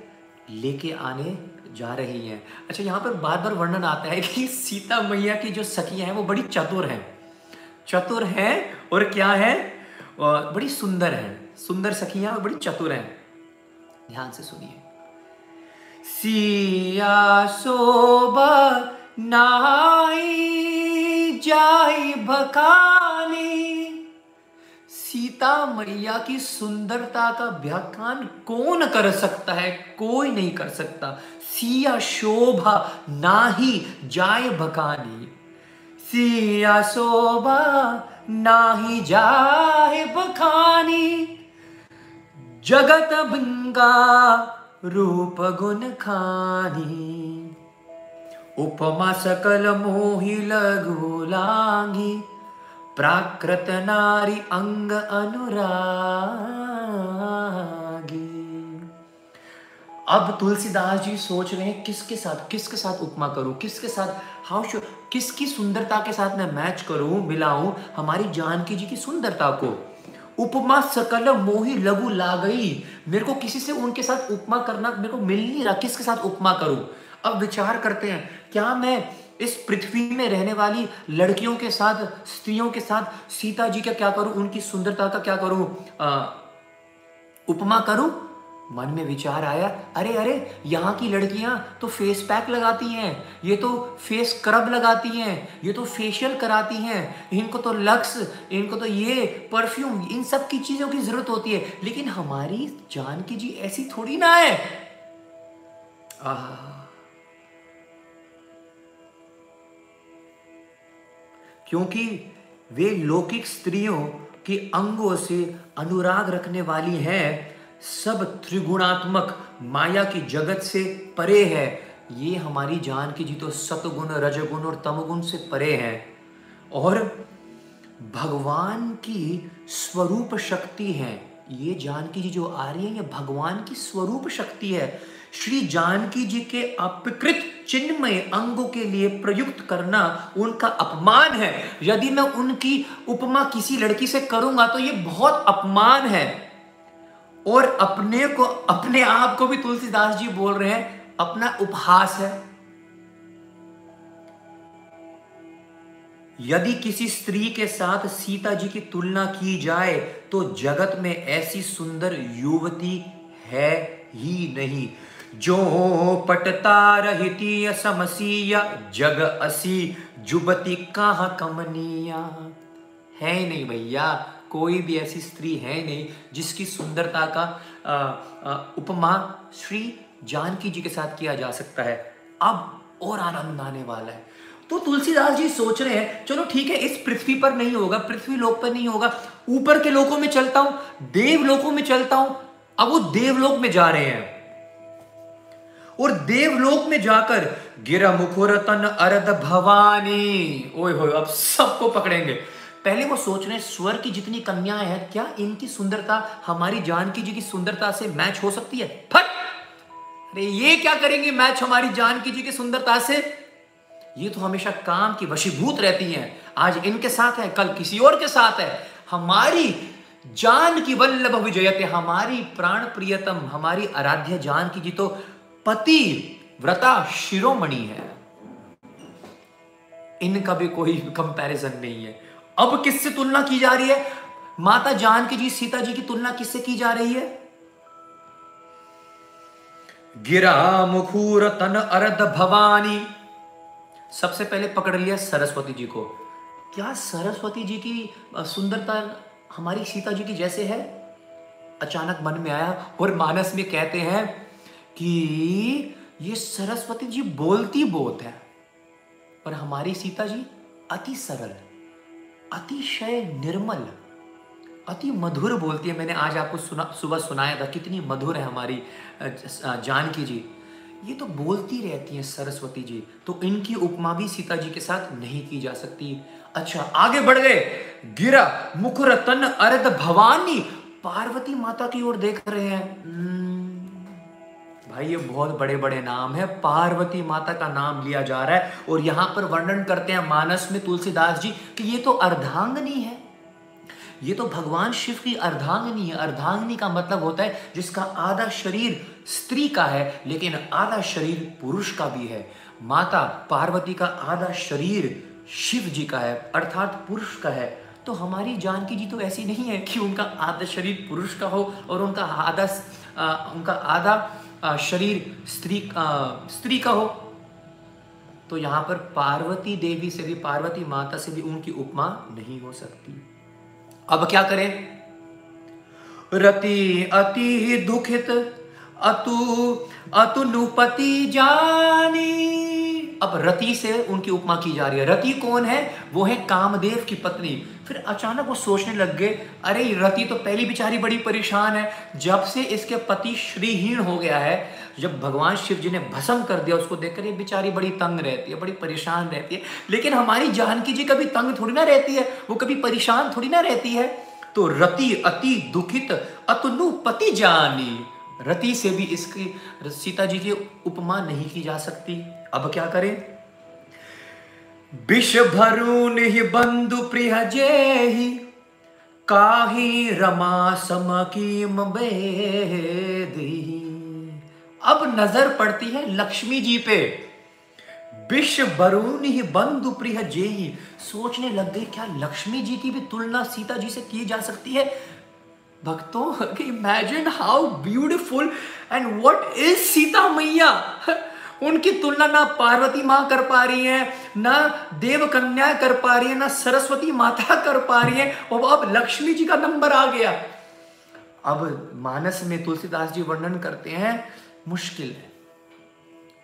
लेके आने जा रही हैं। अच्छा यहाँ पर बार बार वर्णन आता है कि सीता मैया की जो सखियाँ हैं, वो बड़ी चतुर हैं। चतुर हैं और क्या है? बड़ी सुंदर हैं। सुंदर सखियाँ बड़ी चतुर हैं। ध्यान से सुनिए। सिया शोभा नाई जाई भकानी। सीता मैया की सुंदरता का व्याख्यान कौन कर सकता है? कोई नहीं कर सकता। सिया शोभा ना ही जाए भकानी। सिया शोभा ना ही जाए बखानी जगत बिंगा रूप गुण खानी। उपमा सकल मोहि लघु लांगी प्राकृत नारी अंग अनुरागी। अब तुलसीदास जी सोच रहे हैं, किसके साथ किसके साथ उपमा करूँ? किसके साथ हाउ शो किसकी सुंदरता के साथ मैं मैच करूँ, मिलाऊं हमारी जानकी जी की सुंदरता को? उपमा सकल मोही लघु ला गई। मेरे को किसी से उनके साथ उपमा करना, मेरे को मिल नहीं रहा, किसके साथ उपमा करूँ? अब विचार करते हैं क्या मैं इस पृथ्वी में रहने वाली लड़कियों के साथ स्त्रियों के साथ सीता जी का क्या करूँ उनकी सुंदरता का क्या करूँ? आ, उपमा करूँ? मन में विचार आया अरे अरे यहाँ की लड़कियाँ तो फेस पैक लगाती हैं ये तो फेस स्क्रब लगाती हैं ये तो फेशियल कराती हैं इनको तो लक्स इनको तो ये परफ्यूम इन सब की चीज़ों की ज़रूरत होती है लेकिन हमारी जानकी जी ऐसी थोड़ी ना है। आह। क्योंकि वे लौकिक स्त्रियों के अंगों से अनुराग रखने वाली हैं। सब त्रिगुणात्मक माया की जगत से परे है। ये हमारी जान की जी तो सतगुण, रजगुण और तमगुण से परे है। और भगवान की स्वरूप शक्ति है। ये जानकी जी जो आ रही है, ये भगवान की स्वरूप शक्ति है। श्री जानकी जी के अपकृत चिन्मय अंगों के लिए प्रयुक्त करना उनका अपमान है। यदि मैं उनकी उपमा किसी लड़की से करूँगा तो ये बहुत अपमान है। और अपने को, अपने आप को भी तुलसीदास जी बोल रहे हैं, अपना उपहास है। यदि किसी स्त्री के साथ सीता जी की तुलना की जाए तो जगत में ऐसी सुंदर युवती है ही नहीं। जो पटता रहती समसीय जग असी जुबती कहा कमनिया? है नहीं भैया कोई भी ऐसी स्त्री है नहीं जिसकी सुंदरता का आ, आ, उपमा श्री जानकी जी के साथ किया जा सकता है। अब और आनंद आने वाला है। तो तुलसीदास जी सोच रहे हैं चलो ठीक है इस पृथ्वी पर नहीं होगा पृथ्वी लोक पर नहीं होगा ऊपर के लोकों में चलता हूँ देव लोकों में चलता हूँ अब वो देवलोक में जा रहे हैं। और देवलोक में जाकर, गिरा मुखुर तन अरद भवानी। ओए हो अब सबको पकड़ेंगे। पहले वो सोच रहे स्वर की जितनी कन्याएँ हैं, क्या इनकी सुंदरता, हमारी जानकी जी की सुंदरता से मैच हो सकती है? फट! अरे ये क्या करेंगे मैच हमारी जानकी जी की सुंदरता से? ये तो हमेशा काम की वशीभूत रहती हैं। आज इनके साथ है, कल किसी और के साथ है। हमारी जान की वल्लभ विजयते, हमारी प्राण प्रियतम, हमारी आराध्य जान की जी तो पति व्रता शिरोमणि है। इनका भी कोई कंपैरिजन नहीं है। अब किससे तुलना की जा रही है? माता जानकी जी, सीता जी की तुलना किससे की जा रही है? गिरा मुखूर तन अरद भवानी। सबसे पहले पकड़ लिया सरस्वती जी को। क्या सरस्वती जी की सुंदरता हमारी सीता जी की जैसे है? अचानक मन में आया और मानस में कहते हैं कि ये सरस्वती जी बोलती बहुत है पर हमारी सीता जी अति सरल अतिशय निर्मल अति मधुर बोलती है। मैंने आज आपको सुना सुबह सुनाया था कितनी मधुर है हमारी जानकी जी। ये तो बोलती रहती हैं सरस्वती जी तो इनकी उपमा भी सीता जी के साथ नहीं की जा सकती। अच्छा आगे बढ़ गए। गिरा मुखर तन अर्ध भवानी पार्वती माता की ओर देख रहे हैं। हम्म, भाई, ये बहुत बड़े बड़े नाम है। पार्वती माता का नाम लिया जा रहा है और यहाँ पर वर्णन करते हैं मानस में तुलसीदास जी कि ये तो अर्धांगनी है। ये तो भगवान शिव की अर्धांगिनी है। अर्धांगिनी का मतलब होता है जिसका आधा शरीर स्त्री का है, लेकिन आधा शरीर पुरुष का भी है। माता पार्वती का आधा शरीर शिव जी का है, अर्थात पुरुष का है। तो हमारी जानकी जी तो ऐसी नहीं है कि उनका आधा शरीर पुरुष का हो और उनका आधा उनका आधा शरीर स्त्री स्त्री का हो तो यहाँ पर पार्वती देवी से भी, पार्वती माता से भी उनकी उपमा नहीं हो सकती। अब क्या करें? रति अति दुखित, अतु अतुनुपति जानी। अब रति से उनकी उपमा की जा रही है। रति कौन है? वो है कामदेव की पत्नी। फिर अचानक वो सोचने लग गए, अरे, रति तो पहली बेचारी बड़ी परेशान है। जब से इसके पति श्रीहीन हो गया है, जब भगवान शिव जी ने भस्म कर दिया, उसको देखकर ये बेचारी बड़ी तंग रहती है, बड़ी परेशान रहती है। लेकिन हमारी जानकी जी कभी तंग थोड़ी ना रहती है, वो कभी परेशान थोड़ी ना रहती है। तो रति अति दुखित, अतनु पति जानी। रति से भी इसकी, सीता जी की उपमा नहीं की जा सकती। अब क्या करें? विष भरून ही बंधु प्रिय जेहि, काही रमा समकीम बेदी अब नज़र पड़ती है लक्ष्मी जी पे। विश्व वरुण ही बंधु प्रिय जेही। सोचने लग गए क्या लक्ष्मी जी की भी तुलना सीता जी से की जा सकती है? भक्तों imagine how beautiful and what is Sita मैया? उनकी तुलना ना पार्वती माँ कर पा रही है, ना देव कन्या कर पा रही है, ना सरस्वती माता कर पा रही है, और अब लक्ष्मी जी का नंबर आ गया। अब मानस में तुलसीदास जी वर्णन करते हैं, मुश्किल है।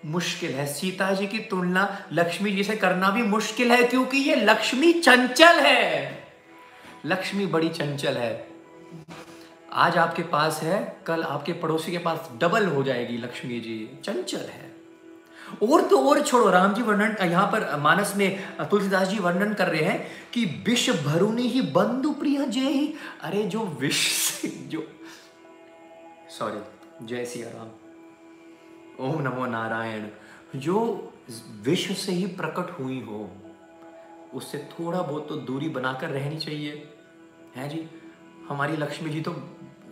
मुश्किल है। सीता जी की तुलना लक्ष्मी जी से करना भी मुश्किल है, क्योंकि ये लक्ष्मी चंचल है। लक्ष्मी बड़ी चंचल है। आज आपके पास है, कल आपके पड़ोसी के पास डबल हो जाएगी लक्ष्मी जी। चंचल है। और तो और छोड़ो, राम जी वर्णन, यहाँ पर मानस में तुलसीदास जी वर्णन कर रहे हैं कि विष भरुनी ही बंधु प्रिय जय ही अरे, जो विष जो सॉरी जय सिया राम। ओम नमो नारायण। जो विश्व से ही प्रकट हुई हो, उससे थोड़ा बहुत तो दूरी बनाकर रहनी चाहिए। है जी? हमारी लक्ष्मी जी तो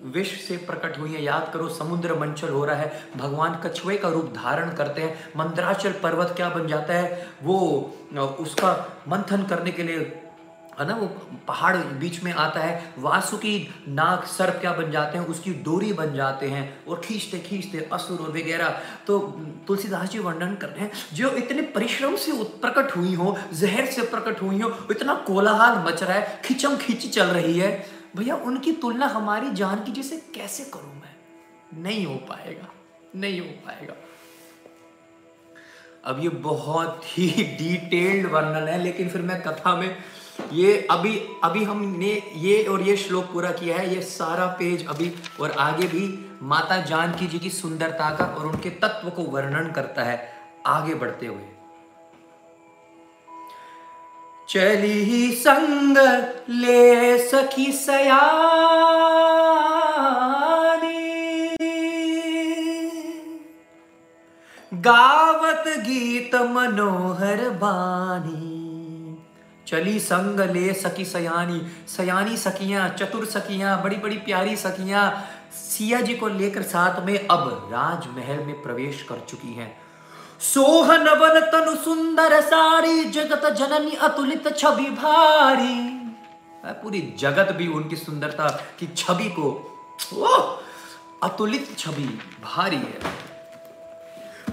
विश्व से प्रकट हुई है। याद करो, समुद्र मंचल हो रहा है। भगवान कछुए का रूप धारण करते हैं। मंत्राचल पर्वत क्या बन जाता है? वो, उसका मंथन करने के लिए, है ना, वो पहाड़ बीच में आता है। वासुकी नाग सर्प क्या बन जाते हैं? उसकी डोरी बन जाते हैं और खींचते खींचते असुर और वगैरह। तो तुलसीदास जी वर्णन कर रहे हैं, जो इतने परिश्रम से प्रकट हुई हो, जहर से प्रकट हुई हो, इतना कोलाहल मच रहा है खिंचम खींच चल रही है। भैया, उनकी तुलना हमारी जान की जैसे कैसे करूँ मैं? नहीं हो पाएगा, नहीं हो पाएगा। अब ये बहुत ही डिटेल्ड वर्णन है, लेकिन फिर मैं कथा में ये अभी अभी हमने ये और ये श्लोक पूरा किया है, ये सारा पेज अभी और आगे भी माता जानकी जी की सुंदरता का और उनके तत्व को वर्णन करता है, आगे बढ़ते हुए। चली संग ले सखी सया गावत गीत मनोहर बानी। चली संग ले सकी सयानी। सयानी सखियाँ, चतुर सखियाँ, बड़ी बड़ी प्यारी सखियाँ। सिया जी को लेकर साथ में अब राजमहल में प्रवेश कर चुकी हैं। सोहन वन तनु सुंदर सारी जगत जननी अतुलित छवि भारी पूरी जगत भी उनकी सुंदरता की छवि को अतुलित छवि भारी है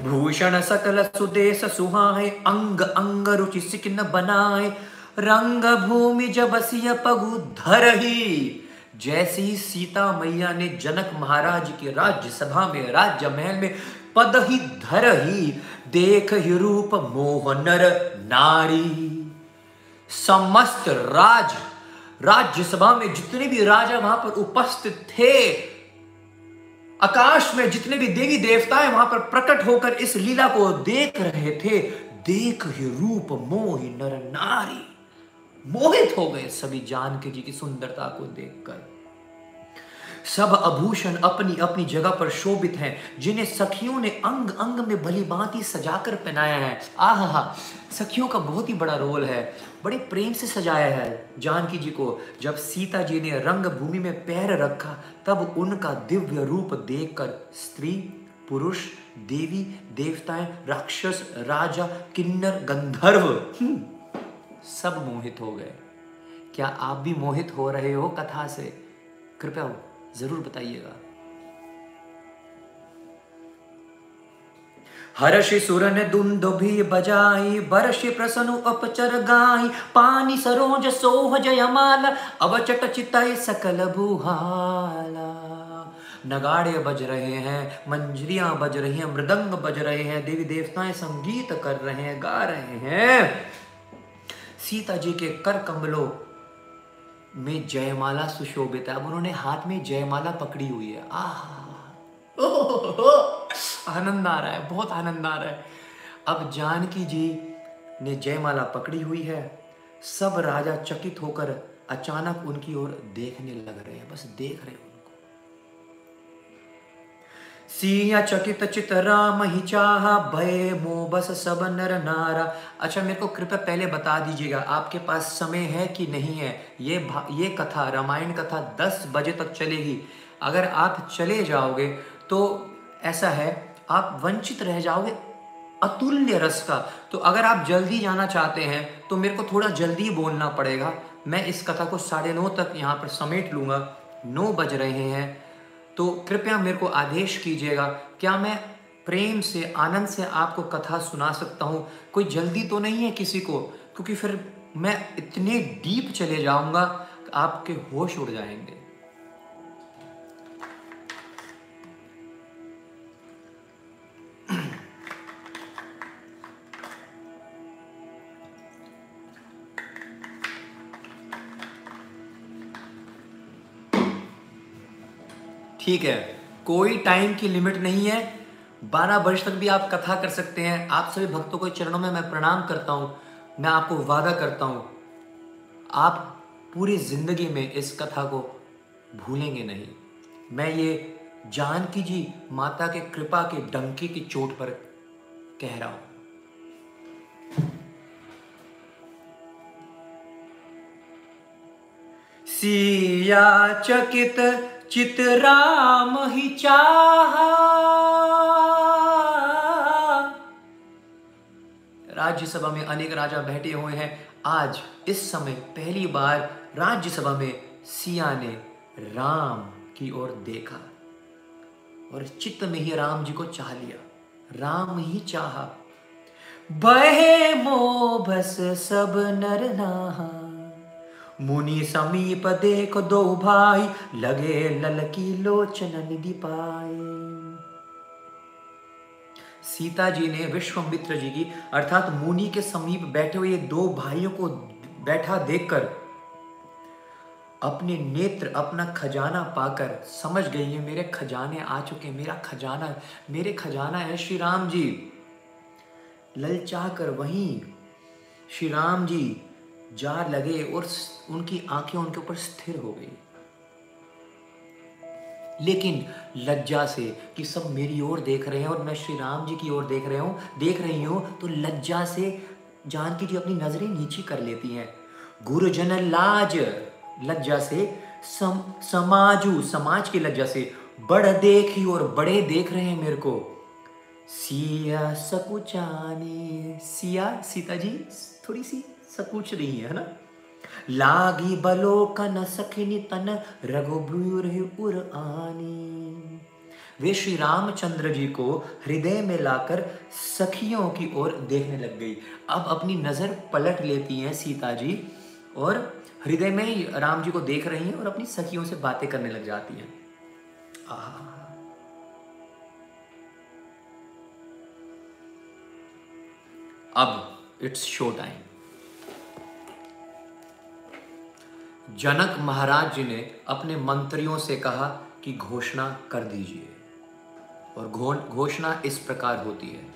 भूषण सकल सुदेश सुहाए अंग अंग रुचि सिकिन बनाए रंग भूमि जब सिय पगु धर ही जैसे सीता मैया ने जनक महाराज की राज्य सभा में राज्य महल में पद ही धर ही देख ही रूप मोह नर नारी। समस्त राज, राज्यसभा में जितने भी राजा वहाँ पर उपस्थित थे, आकाश में जितने भी देवी देवताएँ वहाँ पर प्रकट होकर इस लीला को देख रहे थे देख ही रूप मोहि नर नारी। मोहित हो गए सभी जानकी जी की सुंदरता को देखकर। सब आभूषण अपनी अपनी जगह पर शोभित हैं जिन्हें सखियों ने अंग अंग में भली भांति सजाकर पहनाया है। आह हा सखियों का बहुत ही बड़ा रोल है। बड़े प्रेम से सजाया है। जानकी जी को जब सीता जी ने रंग भूमि में पैर रखा तब उनका दिव्य रूप देखकर स्त्री पुरुष देवी देवताएँ राक्षस राजा किन्नर गंधर्व हम्म, सब मोहित हो गए। क्या आप भी मोहित हो रहे हो कथा से? कृपया ज़रूर बताइएगा। हर्षि सुरन दुंद भी बजाई, बरषि प्रसनु अपचर गाई, पानी सरोज सोह जयमाला, अवचट चिताई सकल बुहाला। नगाड़े बज रहे हैं, मंजरियाँ बज रही हैं, मृदंग बज रहे हैं, देवी देवताएँ संगीत कर रहे हैं, गा रहे हैं। सीता जी के कर कमलों में जयमाला सुशोभित है। अब उन्होंने हाथ में जयमाला पकड़ी हुई है। आह! आनंद आ रहा है, बहुत आनंद आ रहा है। अब जानकी जी ने जयमाला पकड़ी हुई है। सब राजा चकित होकर अचानक उनकी ओर देखने लग रहे हैं। बस देख रहे हैं। सिया चकित चित राम ही चाह भय मो बस सब नर नारा अच्छा मेरे को कृपया पहले बता दीजिएगा आपके पास समय है कि नहीं है ये ये कथा रामायण कथा दस बजे तक चलेगी अगर आप चले जाओगे तो ऐसा है आप वंचित रह जाओगे अतुल्य रस का तो अगर आप जल्दी जाना चाहते हैं तो मेरे को थोड़ा जल्दी बोलना पड़ेगा मैं इस कथा को साढ़े नौ तक यहाँ पर समेट लूँगा नौ बज रहे हैं तो कृपया मेरे को आदेश कीजिएगा। क्या मैं प्रेम से, आनंद से आपको कथा सुना सकता हूँ? कोई जल्दी तो नहीं है किसी को? क्योंकि फिर मैं इतने डीप चले जाऊँगा, आपके होश उड़ जाएँगे। ठीक है, कोई टाइम की लिमिट नहीं है। बारह वर्ष तक भी आप कथा कर सकते हैं। आप सभी भक्तों को चरणों में मैं प्रणाम करता हूँ। मैं आपको वादा करता हूँ, आप पूरी ज़िंदगी में इस कथा को भूलेंगे नहीं। मैं ये जानकी जी माता के कृपा के डंके की चोट पर कह रहा हूँ। सिया चकित चित राम ही राज्यसभा में अनेक राजा बैठे हुए हैं। आज इस समय पहली बार राज्यसभा में सिया ने राम की ओर देखा और चित्त में ही राम जी को चाह लिया। राम ही चाहा। बहे बस सब नर नहा। मुनि समीप देख दो भाई, लगे ललकी लोचन निधि पाए। सीता जी ने विश्वमित्र जी की, अर्थात मुनि के समीप बैठे हुए दो भाइयों को बैठा देखकर अपने नेत्र, अपना खजाना पाकर समझ गई है मेरे खजाने आ चुके मेरा खजाना, मेरे खजाना है श्री राम जी। ललचा कर वहीं श्री राम जी जा लगे और उनकी आँखें उनके ऊपर स्थिर हो गई। लेकिन लज्जा से कि सब मेरी ओर देख रहे हैं और मैं श्री राम जी की ओर देख रहे हूँ देख रही हूँ तो लज्जा से जानकी जी अपनी नज़रें नीची कर लेती हैं। गुरुजन लाज लज्जा से सम, समाजू समाज की लज्जा से बड़ देखी और बड़े देख रहे हैं मेरे को। सिया सकुचानी सिया सीता जी थोड़ी सी सकुच रही है ना? लागी बलोकन सखिनी तन रघुब्रूर उर आनी। वे श्री रामचंद्र जी को हृदय में लाकर सखियों की ओर देखने लग गई। अब अपनी नज़र पलट लेती हैं सीता जी और हृदय में राम जी को देख रही हैं और अपनी सखियों से बातें करने लग जाती हैं। अब इट्स शो टाइम जनक महाराज जी ने अपने मंत्रियों से कहा कि घोषणा कर दीजिए। और घोषणा इस प्रकार होती है।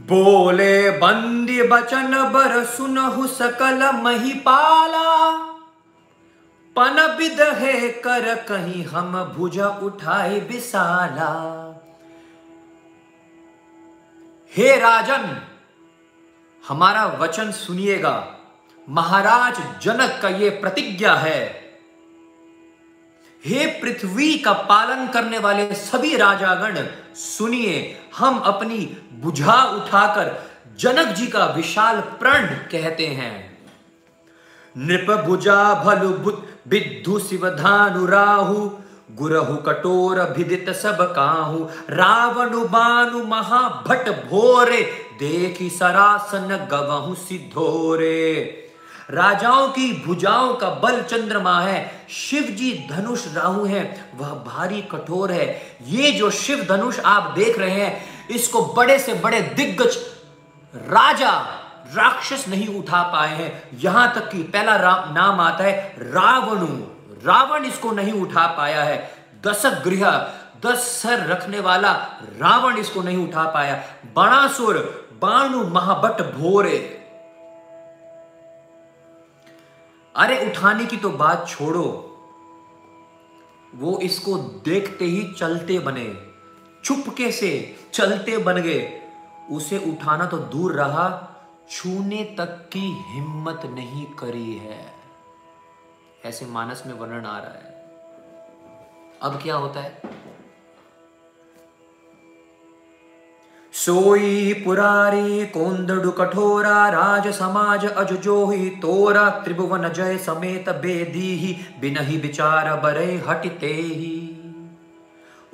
बोले, बंदी बचन बर सुनहु सकल महिपाला। पन बिद है कर कहीं हम भुजा उठाए बिसाला हे राजन, हमारा वचन सुनिएगा। महाराज जनक का यह प्रतिज्ञा है। हे पृथ्वी का पालन करने वाले सभी राजागण, सुनिए, हम अपनी बुझा उठाकर जनक जी का विशाल प्रण कहते हैं। नृप बुझा भलु विद्धु शिवधानु राहु, गुरहु कटोर भिदित सब काहू, रावणु बानु महाभट भोरे, देखी सरासन गवहु सिद्धोरे। राजाओं की भुजाओं का बल चंद्रमा है शिव जी धनुष राहु है, वह भारी कठोर है। ये जो शिव धनुष आप देख रहे हैं, इसको बड़े से बड़े दिग्गज राजा राक्षस नहीं उठा पाए हैं। यहाँ तक कि पहला नाम आता है रावणु। रावण इसको नहीं उठा पाया है। दशक गृह दस सर रखने वाला रावण इसको नहीं उठा पाया। बाणासुर, बाणु महाबट भोरे। अरे उठाने की तो बात छोड़ो। वो इसको देखते ही चलते बने। चुपके से चलते बन गए। उसे उठाना तो दूर रहा। छूने तक की हिम्मत नहीं करी है। ऐसे मानस में वर्णन आ रहा है। अब क्या होता है? सोई पुरारी कोंदडु कठोरा, राज समाज अज अजुजोहि तोरा, त्रिभुवन जय समेत बेदी ही बिनही विचार बरे हटते ही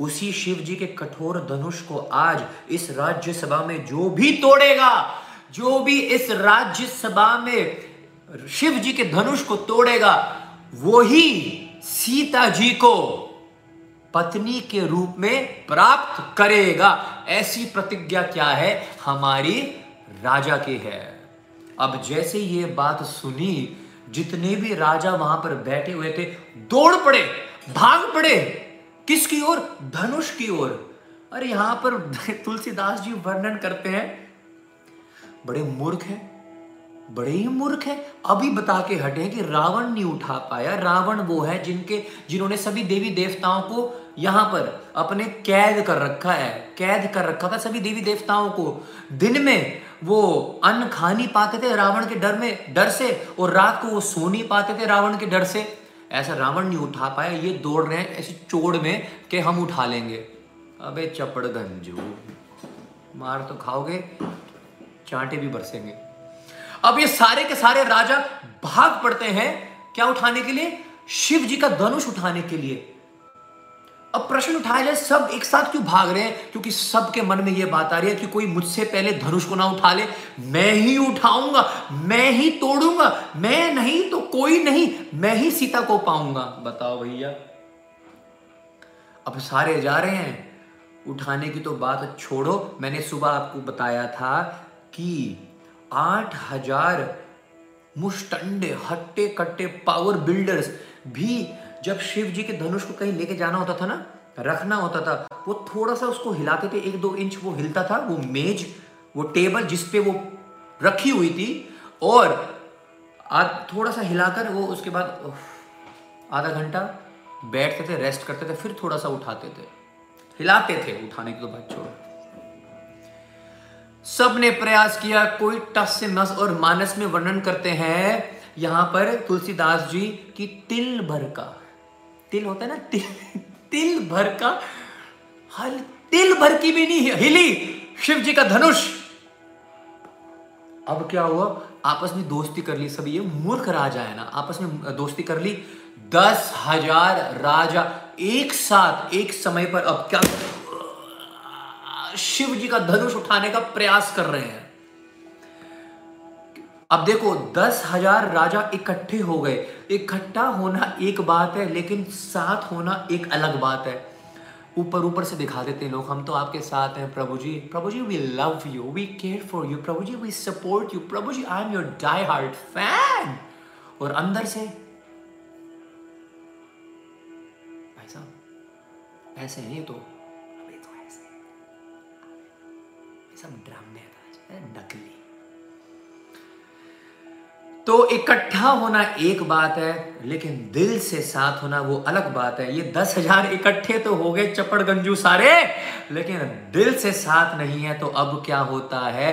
उसी शिव जी के कठोर धनुष को आज इस राज्यसभा में जो भी तोड़ेगा, जो भी इस राज्यसभा में शिव जी के धनुष को तोड़ेगा वही सीता जी को पत्नी के रूप में प्राप्त करेगा। ऐसी प्रतिज्ञा क्या है? हमारी राजा की है। अब जैसे ये बात सुनी, जितने भी राजा वहाँ पर बैठे हुए थे, दौड़ पड़े, भाग पड़े। किसकी ओर? धनुष की ओर। अरे यहाँ पर तुलसीदास जी वर्णन करते हैं। बड़े मूर्ख हैं। बड़े ही मूर्ख है। अभी बता के हटे कि रावण नहीं उठा पाया। रावण वो है जिनके, जिन्होंने सभी देवी देवताओं को यहाँ पर अपने कैद कर रखा है। कैद कर रखा था सभी देवी देवताओं को। दिन में वो अन्न खा नहीं पाते थे रावण के डर में, डर से, और रात को वो सो नहीं पाते थे रावण के डर से। ऐसा रावण नहीं उठा पाया। ये दौड़ रहे हैं ऐसी चोड़ में कि हम उठा लेंगे। अबे चपड़ गंजू मार तो खाओगे, चांटे भी बरसेंगे। अब ये सारे के सारे राजा भाग पड़ते हैं क्या उठाने के लिए? शिव जी का धनुष उठाने के लिए। अब प्रश्न उठाया जाए, सब एक साथ क्यों भाग रहे हैं? क्योंकि सबके मन में यह बात आ रही है कि कोई मुझसे पहले धनुष को ना उठा ले। मैं ही उठाऊँगा, मैं ही तोड़ूँगा, मैं नहीं तो कोई नहीं, मैं ही सीता को पाऊँगा। बताओ भैया। अब सारे जा रहे हैं। उठाने की तो बात छोड़ो। मैंने सुबह आपको बताया था कि आठ हज़ार मुष्टंडे, हट्टे कट्टे पावर बिल्डर्स भी जब शिव जी के धनुष को कहीं लेके जाना होता था ना, रखना होता था, वो थोड़ा सा उसको हिलाते थे, एक दो इंच वो हिलता था, वो मेज, वो टेबल जिसपे वो रखी हुई थी, और थोड़ा सा हिलाकर वो उसके बाद आधा घंटा बैठते थे रेस्ट करते थे, फिर थोड़ा सा उठाते थे, हिलाते थे उठाने की तो बात छोड़ो। सबने प्रयास किया, कोई टस से नस और मानस में वर्णन करते हैं। यहाँ पर तुलसीदास जी की तिल भर का, तिल होता है ना, तिल तिल भर का, हल, तिल भर की भी नहीं, हिली, शिव जी का धनुष। अब क्या हुआ? आपस में दोस्ती कर ली सभी ये मूर्ख राजा है ना, आपस में दोस्ती कर ली। दस हज़ार राजा एक साथ, एक समय पर अब क्या शिव जी का धनुष उठाने का प्रयास कर रहे हैं। अब देखो, दस हज़ार राजा इकट्ठे हो गए। इकट्ठा होना एक बात है, लेकिन साथ होना एक अलग बात है। ऊपर ऊपर से दिखा देते हैं लोग, हम तो आपके साथ हैं, प्रभु जी। प्रभु जी we love you we care for you प्रभु जी वी सपोर्ट यू प्रभु जी I am your die hard fan और अंदर से, भाई साहब ऐसे हैं तो। सब ड्रामे नकली तो इकट्ठा होना एक बात है, लेकिन दिल से साथ होना वो अलग बात है। ये दस हज़ार इकट्ठे तो हो गए चपड़ गंजू सारे, लेकिन दिल से साथ नहीं है तो अब क्या होता है?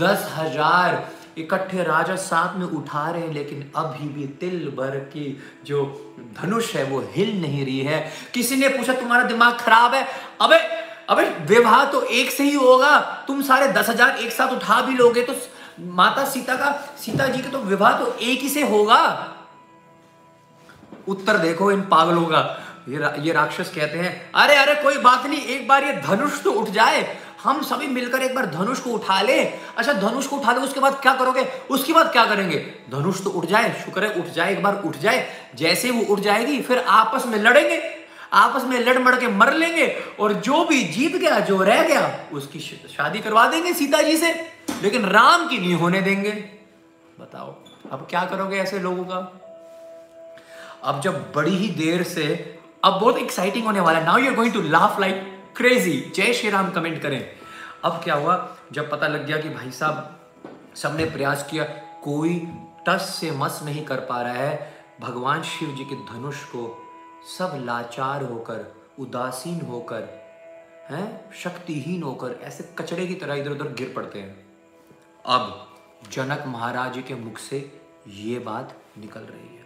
दस हज़ार इकट्ठे राजा साथ में उठा रहे हैं, लेकिन अभी भी तिल भर की जो धनुष है वो हिल नहीं रही है। किसी ने पूछा, तुम्हारा दिमाग खराब है? अबे अबे विवाह तो एक से ही होगा। तुम सारे दस हज़ार एक साथ उठा भी लोगे तो माता सीता का सीता जी का तो विवाह तो एक ही से होगा। उत्तर देखो इन पागलों का। ये रा, ये राक्षस कहते हैं अरे अरे कोई बात नहीं एक बार ये धनुष तो उठ जाए। हम सभी मिलकर एक बार धनुष को उठा ले। अच्छा धनुष को उठा ले उसके बाद क्या करोगे? उसके बाद क्या करेंगे? धनुष तो उठ जाए शुक्र है उठ जाए एक बार उठ जाए। जैसे वो उठ जाएगी फिर आपस में लड़ेंगे। आपस में लड़ मड़ के मर लेंगे और जो भी जीत गया, जो रह गया, उसकी शादी करवा देंगे सीता जी से। लेकिन राम की नहीं होने देंगे। बताओ, अब क्या करोगे ऐसे लोगों का? अब जब बड़ी ही देर से, अब बहुत एक्साइटिंग होने वाला है। Now you are going to laugh like crazy जय श्री राम कमेंट करें। अब क्या हुआ? जब पता लग गया कि भाई साहब, सबने प्रयास किया, कोई टस से मस नहीं कर पा रहा है। भगवान शिव जी के धनुष को सब लाचार होकर, उदासीन होकर, हैं, शक्तिहीन होकर, ऐसे कचड़े की तरह इधर उधर गिर पड़ते हैं। अब जनक महाराज के मुख से ये बात निकल रही है।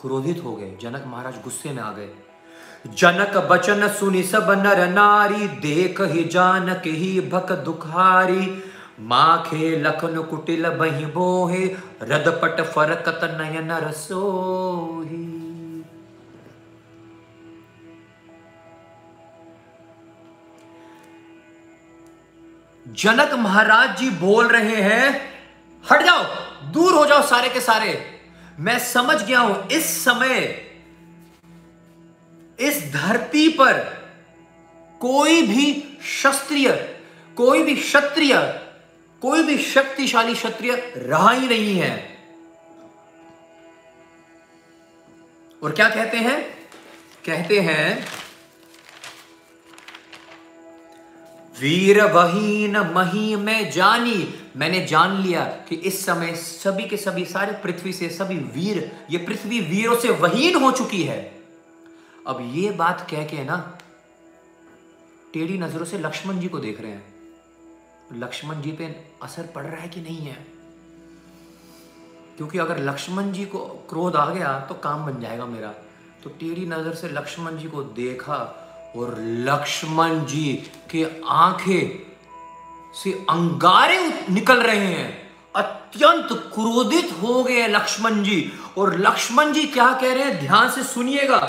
क्रोधित हो गए। जनक महाराज गुस्से में आ गए। जनक बचन सुनी सब नर नारी, देख ही जानक ही भक दुखारी। माखे लखन कुटिल बही बोहे, रदपट फरकत नयन रसोही। जनक महाराज जी बोल रहे हैं, हट जाओ, दूर हो जाओ सारे के सारे। मैं समझ गया हूँ, इस समय, इस धरती पर कोई भी क्षत्रिय कोई भी क्षत्रिय, कोई भी शक्तिशाली क्षत्रिय रहा ही नहीं है। और क्या कहते हैं? कहते हैं वीर वहीन मही में जानी। मैंने जान लिया कि इस समय सभी के सभी, सारे पृथ्वी से सभी वीर, ये पृथ्वी वीरों से वहीन हो चुकी है। अब ये बात कह के ना, टेढ़ी नज़रों से लक्ष्मण जी को देख रहे हैं। लक्ष्मण जी पे असर पड़ रहा है कि नहीं है? क्योंकि अगर लक्ष्मण जी को क्रोध आ गया तो काम बन जाएगा मेरा। तो टेढ़ी नज़र से लक्ष्मण जी को देखा और लक्ष्मण जी के आँखें से अंगारे निकल रहे हैं। अत्यंत क्रोधित हो गए लक्ष्मण जी। और लक्ष्मण जी क्या कह रहे हैं? ध्यान से सुनिएगा।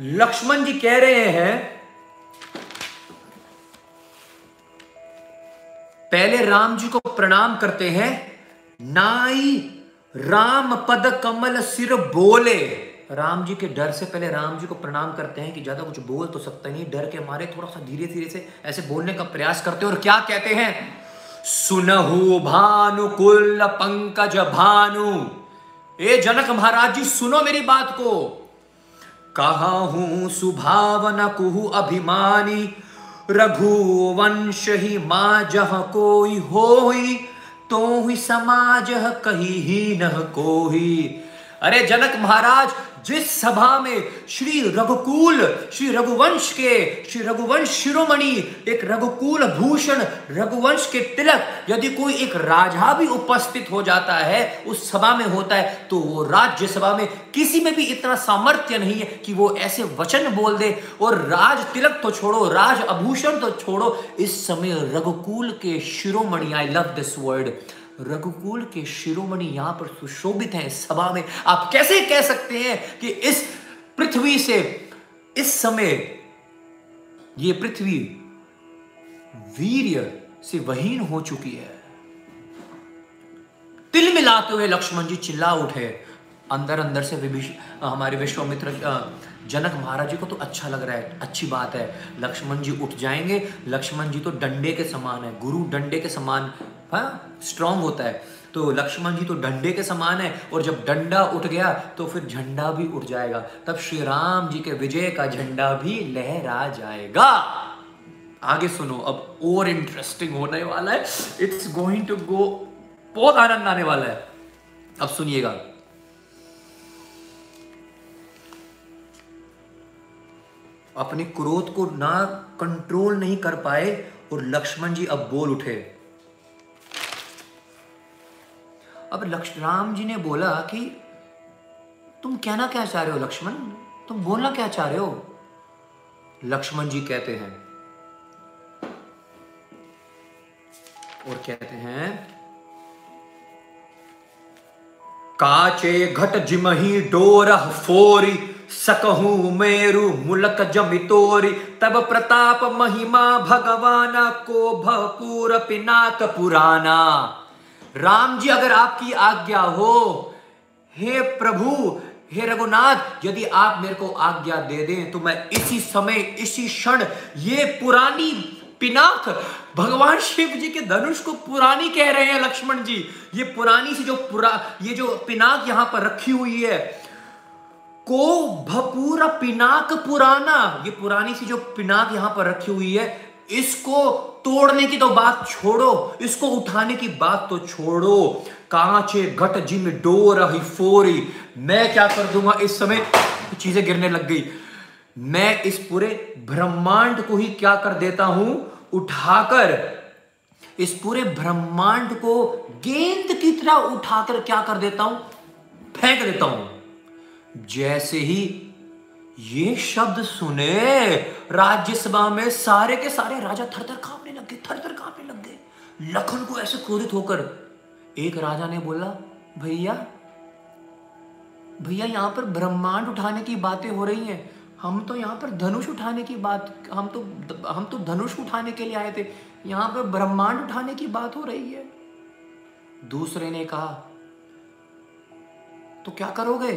लक्ष्मण जी कह रहे हैं, पहले राम जी को प्रणाम करते हैं। नाई राम पद कमल सिर बोले। राम जी के डर से पहले राम जी को प्रणाम करते हैं कि ज़्यादा कुछ बोल तो सकता नहीं, डर के मारे थोड़ा सा धीरे धीरे से ऐसे बोलने का प्रयास करते हैं। और क्या कहते हैं? सुनहु भानु कुल पंकज भानु। ए जनक महाराज जी, सुनो मेरी बात को। कहा हूँ सुभावन कुहु अभिमानी। रघुवंश ही माँ जह कोई हो तो ही समाज कही ही न कोई अरे जनक महाराज जिस सभा में श्री रघुकुल, श्री रघुवंश के, श्री रघुवंश शिरोमणि, एक रघुकुल भूषण, रघुवंश के तिलक, यदि कोई एक राजा भी उपस्थित हो जाता है, उस सभा में होता है तो वो राज्य सभा में किसी में भी इतना सामर्थ्य नहीं है कि वो ऐसे वचन बोल दे, और राज तिलक तो छोड़ो, राज आभूषण तो छोड़ो। इस समय रघुकुल के शिरोमणि I love this word Raghukul के शिरोमणि यहाँ पर सुशोभित हैं सभा में। आप कैसे कह सकते हैं कि इस पृथ्वी से, इस समय ये पृथ्वी वीर्य से वहीन हो चुकी है। तिल मिलाते हुए लक्ष्मण जी चिल्ला उठे। अंदर अंदर से विभिष हमारे विश्वामित्र जनक महाराज जी को तो अच्छा लग रहा है, अच्छी बात है। लक्ष्मण जी उठ जाएँगे। लक्ष्मण जी तो डंडे के समान है। गुरु डंडे के समान स्ट्रांग होता है। तो लक्ष्मण जी तो डंडे के समान है और जब डंडा उठ गया तो फिर झंडा भी उठ जाएगा। तब श्री राम जी के विजय का झंडा भी लहरा जाएगा। आगे सुनो, अब और इंटरेस्टिंग होने वाला है। इट्स गोइंग टू गो बहुत आनंद आने वाला है। अब सुनिएगा। अपने क्रोध को ना कंट्रोल नहीं कर पाए और लक्ष्मण जी अब बोल उठे। अब लक्ष्मण जी ने बोला कि तुम कहना क्या चाह रहे हो, लक्ष्मण? तुम बोलना क्या चाह रहे हो? लक्ष्मण जी कहते हैं। और कहते हैं, काचे घट जिमही डोर फोरी, सकहू मेरु मुलक जमितोरी तब प्रताप महिमा भगवाना को भपूर पिनाक पुराना। राम जी, अगर आपकी आज्ञा हो, हे प्रभु, हे रघुनाथ, यदि आप मेरे को आज्ञा दे दें तो मैं इसी समय, इसी क्षण, ये पुरानी पिनाक, भगवान शिव जी के धनुष को पुरानी कह रहे हैं, लक्ष्मण जी। ये पुरानी सी जो पुरा, ये जो पिनाक यहाँ पर रखी हुई है, को भपूरा पिनाक पुराना, ये पुरानी सी जो पिनाक यहाँ पर रखी हुई है इसको तोड़ने की तो बात छोड़ो, इसको उठाने की बात तो छोड़ो। कांचे, घट, जिम, डोर ही फोरी मैं क्या कर दूँगा? इस समय चीज़ें गिरने लग गई। मैं इस पूरे ब्रह्मांड को ही क्या कर देता हूँ? उठाकर, इस पूरे ब्रह्मांड को गेंद की तरह उठाकर क्या कर देता हूँ? फेंक देता हूँ। जैसे ही ये शब्द सुने, राज्यसभा में सारे के सारे राजा थर थर कांपने लग गए थर थर कांपने लग गए। लखन को ऐसे क्रोधित होकर एक राजा ने बोला, भैया भैया, यहाँ पर ब्रह्मांड उठाने की बातें हो रही हैं। हम तो यहाँ पर धनुष उठाने की बात, हम तो हम तो धनुष उठाने के लिए आए थे। यहाँ पर ब्रह्मांड उठाने की बात हो रही है। दूसरे ने कहा तो क्या करोगे?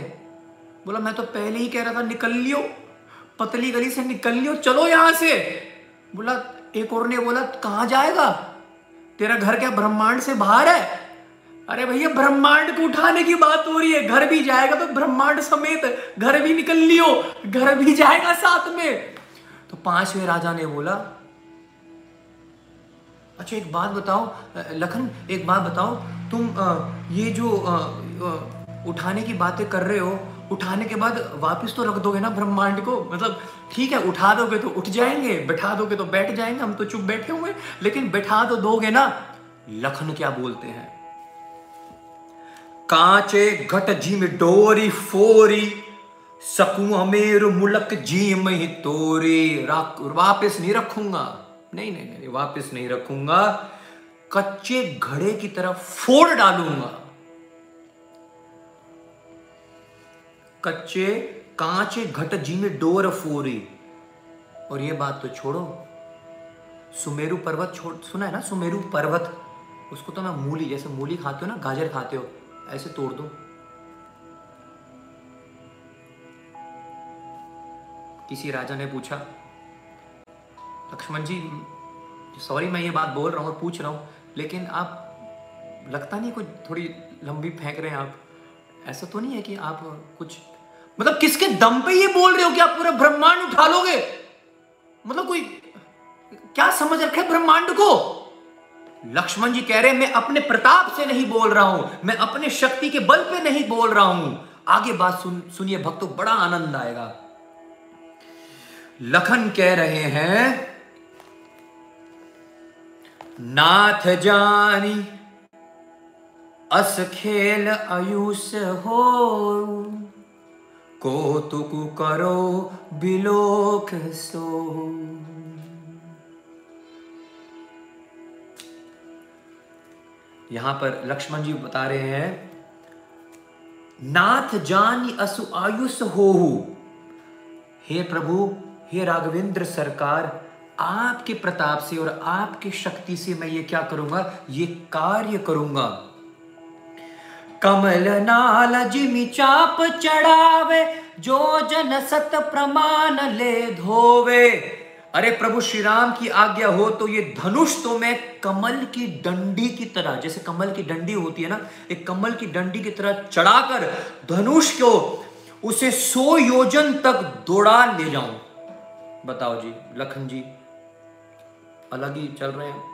बोला, मैं तो पहले ही कह रहा था, निकल लियो। पतली गली से निकल लियो, चलो यहाँ से। बोला, एक और ने बोला, कहाँ जाएगा? तेरा घर क्या ब्रह्मांड से बाहर है? अरे भैया, ब्रह्मांड को उठाने की बात हो रही है। घर भी जाएगा तो ब्रह्मांड समेत घर भी निकल लियो। घर भी जाएगा साथ में। तो पाँचवें राजा ने बोला अच्छा एक बात बताओ, लखन, एक बात बताओ। तुम ये जो उठाने की बातें कर रहे हो उठाने के बाद वापस तो रख दोगे ना ब्रह्मांड को? मतलब ठीक है, उठा दोगे तो उठ जाएँगे, बैठा दोगे तो बैठ जाएँगे, हम तो चुप बैठे हुए लेकिन बैठा तो दोगे ना, लखन क्या बोलते हैं? कांचे घट झीम डोरी फोरी, सकू मुलक झीम ही तोरी। वापस नहीं रखूँगा। नहीं नहीं नहीं, वापस नहीं रखूँगा। कच्चे घड़े की तरफ़ फोड़ डालूँगा। कच्चे कांचे घट जी में डोर फोरी। और ये बात तो छोड़ो। सुमेरु पर्वत छोड़, सुना है ना? सुमेरु पर्वत। उसको तो मैं मूली, जैसे मूली खाते हो ना, गाजर खाते हो, ऐसे तोड़ दो। किसी राजा ने पूछा, लक्ष्मण जी, सॉरी, मैं ये बात बोल रहा हूँ और पूछ रहा हूँ, लेकिन आप, लगता नहीं कुछ थोड़ी लंबी फेंक रहे हैं आप? ऐसा तो नहीं है कि आप कुछ मतलब किसके दम पे ये बोल रहे हो कि आप पूरा ब्रह्मांड उठा लोगे? मतलब कोई, क्या समझ रखे ब्रह्मांड को? लक्ष्मण जी कह रहे मैं अपने प्रताप से नहीं बोल रहा हूँ, मैं अपने शक्ति के बल पे नहीं बोल रहा हूँ। आगे बात सुन, सुनिए, भक्तों, बड़ा आनंद आएगा। लखन कह रहे हैं, नाथ जानी अस खेल आयुष हो कौतुक करो बिलोक सो यहाँ पर लक्ष्मण जी बता रहे हैं, नाथ जानी असु आयुष हो हे प्रभु, हे राघवेंद्र सरकार, आपके प्रताप से और आपकी शक्ति से मैं ये क्या करूँगा? ये कार्य करूँगा। कमल नाल जिमि चाप चढ़ावे, जो जन सत प्रमाण ले धोवे। अरे प्रभु श्री राम की आज्ञा हो तो ये धनुष तो मैं कमल की डंडी की तरह, जैसे कमल की डंडी होती है ना, एक कमल की डंडी की तरह चढ़ाकर धनुष को उसे सो योजन तक दौड़ा ले जाऊँ। बताओ जी, लखन जी, अलग ही चल रहे हैं।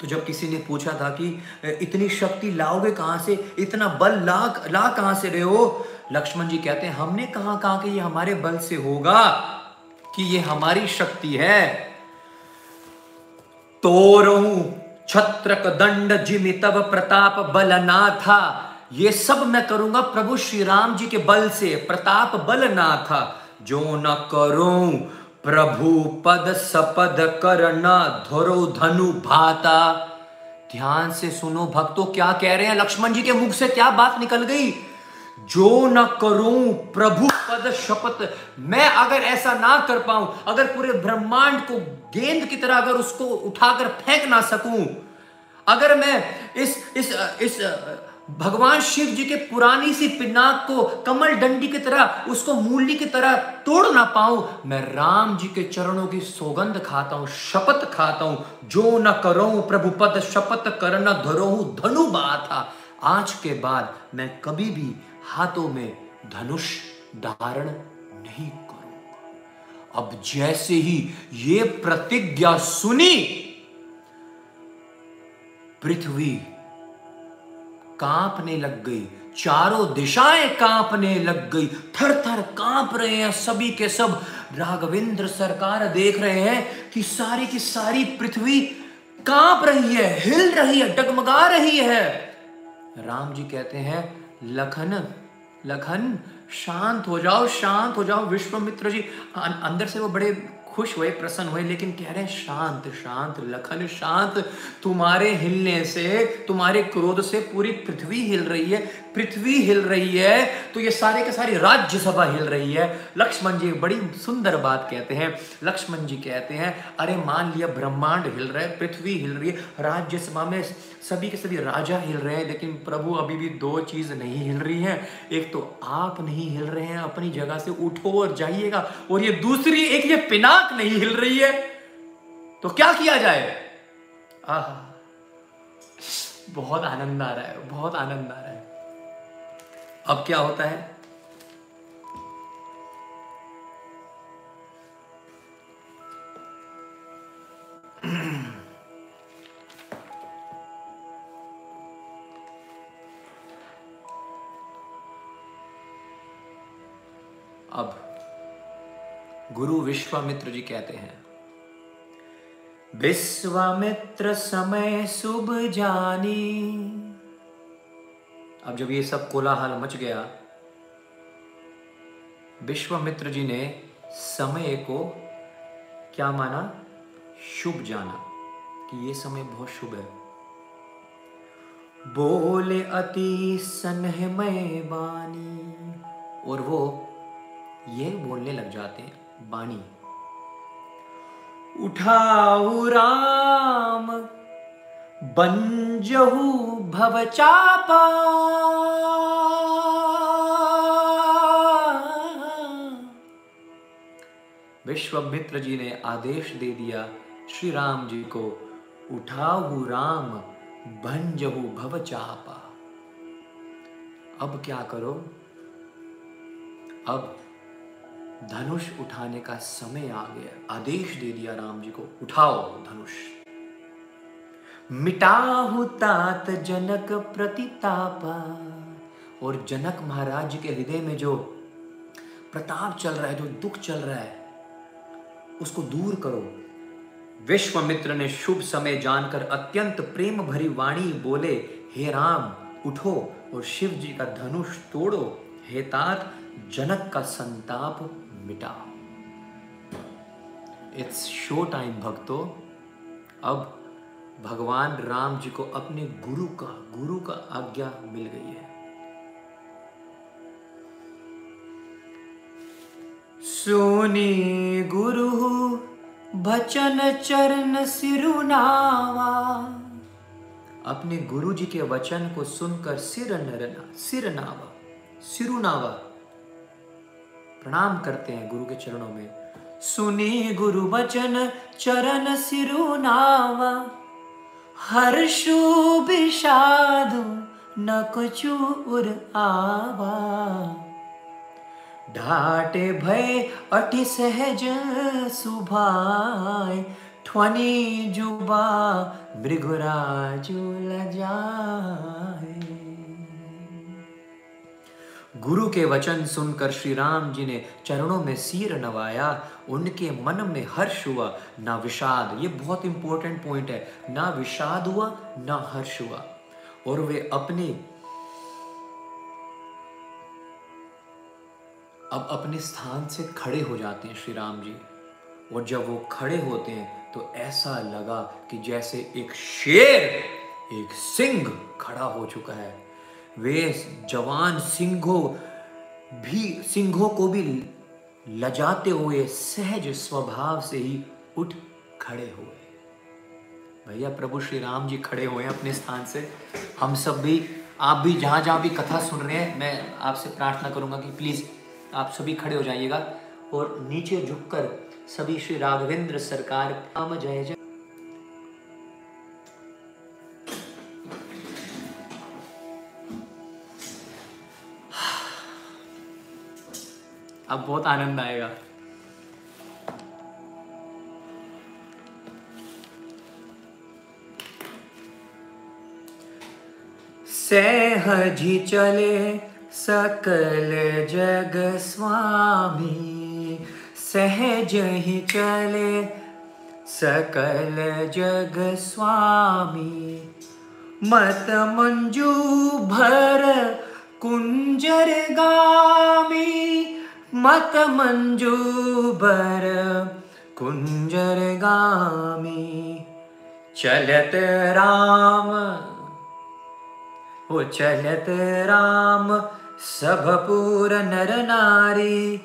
तो जब किसी ने पूछा था कि इतनी शक्ति लाओगे कहाँ से? इतना बल ला ला कहाँ से रहे हो? लक्ष्मण जी कहते हैं, हमने कहा कहा कि ये हमारे बल से होगा कि ये हमारी शक्ति है? तोरहू, छत्रक दंड जिमि तब प्रताप बल ना था ये सब मैं करूँगा प्रभु श्री राम जी के बल से। प्रताप बल ना था जो न करूँ प्रभु पद सपद कर न धरो धनु भाता। ध्यान से सुनो, भक्तों, क्या कह रहे हैं? लक्ष्मण जी के मुख से क्या बात निकल गई? जो न करूँ प्रभु पद शपथ, मैं अगर ऐसा ना कर पाऊँ, अगर पूरे ब्रह्मांड को गेंद की तरह अगर उसको उठाकर फेंक ना सकूँ, अगर मैं इस इस इस भगवान शिव जी के पुरानी सी पिनाक को कमल डंडी की तरह, उसको मूली की तरह तोड़ ना पाऊँ। मैं राम जी के चरणों की सौगंध खाता हूँ, शपथ खाता हूँ। जो न करो प्रभु पद, शपथ कर न धरो धनु बात आज के बाद मैं कभी भी हाथों में धनुष धारण नहीं करूँगा अब जैसे ही ये प्रतिज्ञा सुनी, पृथ्वी कांपने लग गई, चारों दिशाएँ कांपने लग गई थर थर काँप रहे हैं सभी के सब। राघवेंद्र सरकार देख रहे हैं कि सारी की सारी पृथ्वी काँप रही है, हिल रही है, डगमगा रही है। राम जी कहते हैं, लखन लखन, शांत हो जाओ, शांत हो जाओ, विश्वमित्र जी। अंदर से वो बड़े खुश हुए, प्रसन्न हुए, लेकिन कह रहे हैं, शांत शांत, लखन शांत, तुम्हारे हिलने से, तुम्हारे क्रोध से पूरी पृथ्वी हिल रही है, पृथ्वी हिल रही है तो ये सारे के सारी राज्यसभा हिल रही है। लक्ष्मण जी बड़ी सुंदर बात कहते हैं। लक्ष्मण जी कहते हैं, अरे मान लिया, ब्रह्मांड हिल रहा है, पृथ्वी हिल रही है राज्यसभा में सभी के सभी राजा हिल रहे हैं, लेकिन प्रभु अभी भी दो चीज़ नहीं हिल रही है। एक तो आप नहीं हिल रहे हैं, अपनी जगह से उठो और जाइएगा, और ये दूसरी, एक ये पिनाक नहीं हिल रही है। तो क्या किया जाए? आह, बहुत आनंद आ रहा है, बहुत आनंद आ रहा है। अब क्या होता है? गुरु विश्वामित्र जी कहते हैं। विश्वामित्र समय शुभ जानी। अब जब ये सब कोलाहल मच गया विश्वामित्र जी ने समय को क्या माना? शुभ जाना कि ये समय बहुत शुभ है। बोले अति सन्हमय बानी और वो ये बोलने लग जाते हैं बानी उठाऊ राम, बंजहू भवचापा विश्वमित्र जी ने आदेश दे दिया श्री राम जी को, उठाऊ राम भंजहु भव चापा। अब क्या करो? अब धनुष उठाने का समय आ गया। आदेश दे दिया राम जी को, उठाओ धनुष। मिटाहु तात जनक प्रतितापा, और जनक महाराज के हृदय में जो प्रताप चल रहा है, जो दुख चल रहा है, उसको दूर करो। विश्वमित्र ने शुभ समय जानकर अत्यंत प्रेम भरी वाणी बोले, हे राम, उठो और शिव जी का धनुष तोड़ो। हे तात, जनक का संताप मिटाओ इट्स शो टाइम, भक्तों। अब भगवान राम जी को अपने गुरु का गुरु का आज्ञा मिल गई है। सोनी गुरु भचन चरण सिरुनावा। अपने गुरु जी के वचन को सुनकर सिर नरना सिर नावा सिरुनावा। प्रणाम करते हैं गुरु के चरणों में। सुनी गुरु वचन, चरण सिरुनावा हर्षु विषादु न कुछ उर आवा। ढाटे भय, अति सहज सुभाय। ठवनी जुबा, मृगुराजु लजाए। गुरु के वचन सुनकर श्री राम जी ने चरणों में सिर नवाया, उनके मन में हर्ष हुआ, ना विषाद, ये बहुत इंपॉर्टेंट पॉइंट है, ना विषाद हुआ, ना हर्ष हुआ। और वे अपने, अब अपने स्थान से खड़े हो जाते हैं श्री राम जी। और जब वो खड़े होते हैं तो ऐसा लगा कि जैसे एक शेर, एक सिंह खड़ा हो चुका है। वे जवान सिंहों भी, सिंहों को भी लजाते हुए सहज स्वभाव से ही उठ खड़े हुए। भैया प्रभु श्री राम जी खड़े हुए हैं अपने स्थान से। हम सब भी, आप भी जहाँ जहाँ भी कथा सुन रहे हैं, मैं आपसे प्रार्थना करूँगा कि प्लीज़ आप सभी खड़े हो जाइएगा। और नीचे झुककर सभी श्री राघवेंद्र सरकार काम जय जय। अब बहुत आनंद आएगा। सहजी चले सकल जग स्वामी, सहज ही चले सकल जग स्वामी। मत मंजू भर कुंजर गामी मत मंजू भर कुंजर गामी चलत राम। वो चलत राम सब पूर नर नारी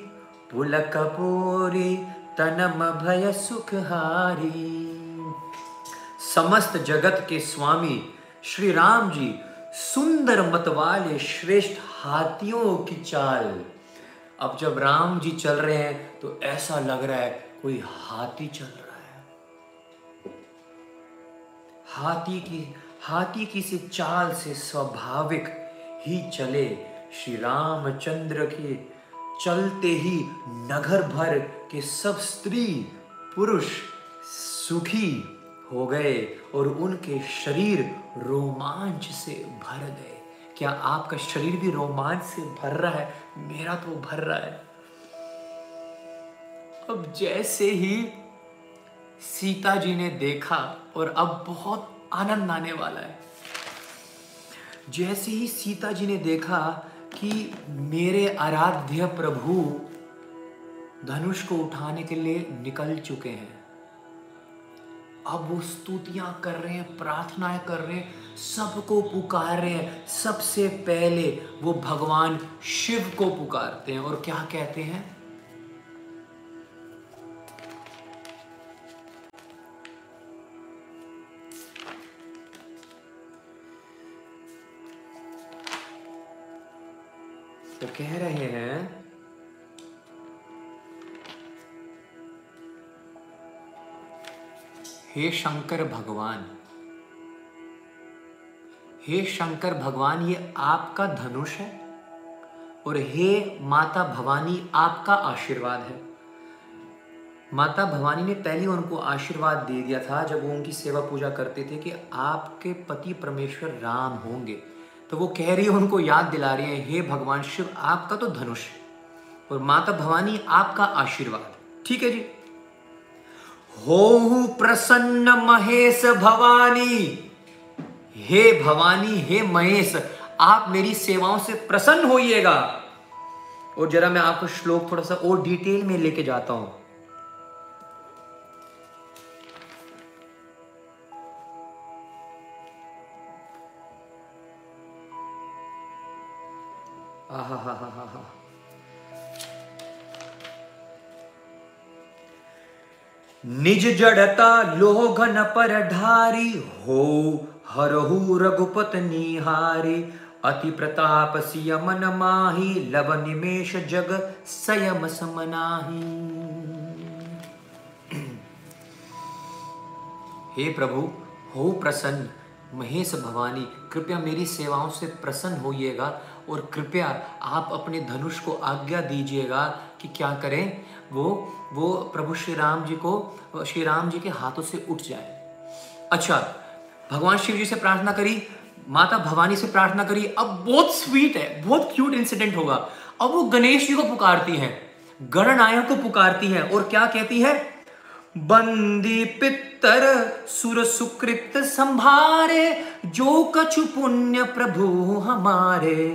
पुलक पूरी तनम भय सुखहारी। समस्त जगत के स्वामी श्री राम जी सुंदर मत वाले श्रेष्ठ हाथियों की चाल अब जब राम जी चल रहे हैं तो ऐसा लग रहा है कोई हाथी चल रहा है। हाथी की हाथी की से चाल से स्वाभाविक ही चले श्री रामचंद्र के चलते ही नगर भर के सब स्त्री पुरुष सुखी हो गए और उनके शरीर रोमांच से भर गए। क्या आपका शरीर भी रोमांच से भर रहा है? मेरा तो भर रहा है। अब जैसे ही सीता जी ने देखा और अब बहुत आनंद आने वाला है। जैसे ही सीता जी ने देखा कि मेरे आराध्य प्रभु धनुष को उठाने के लिए निकल चुके हैं। अब वो स्तुतियाँ कर रहे हैं, प्रार्थनाएँ कर रहे हैं, सबको पुकार रहे हैं। सबसे पहले वो भगवान शिव को पुकारते हैं और क्या कहते हैं? तो कह रहे हैं हे शंकर भगवान, हे शंकर भगवान, ये आपका धनुष है और हे माता भवानी, आपका आशीर्वाद है। माता भवानी ने पहले उनको आशीर्वाद दे दिया था जब वो उनकी सेवा पूजा करते थे कि आपके पति परमेश्वर राम होंगे। तो वो कह रही है, उनको याद दिला रही है, हे भगवान शिव, आपका तो धनुष और माता भवानी, आपका आशीर्वाद। ठीक है जी? हो प्रसन्न महेश भवानी। हे भवानी, हे महेश, आप मेरी सेवाओं से प्रसन्न होइएगा। और जरा मैं आपको श्लोक थोड़ा सा और डिटेल में लेके जाता हूँ। निज जड़ता लोह पर ढारी हो हरहु रघुपत निहारी। अति प्रताप सिय मन माही, लव निमेश जग सयम समनाही। हे प्रभु, हो प्रसन्न। महेश भवानी, कृपया मेरी सेवाओं से प्रसन्न होइएगा और कृपया आप अपने धनुष को आज्ञा दीजिएगा कि क्या करें। वो वो प्रभु श्री राम जी को, श्री राम जी के हाथों से उठ जाए। अच्छा भगवान शिव जी से प्रार्थना करी, माता भवानी से प्रार्थना करी, अब बहुत स्वीट है, बहुत क्यूट इंसिडेंट होगा। अब वो गणेश जी को पुकारती है, गणनायक को पुकारती है, और क्या कहती है? बंदी पितर सुर सुकृत संभारे, जो कछु पुण्य प्रभु हमारे।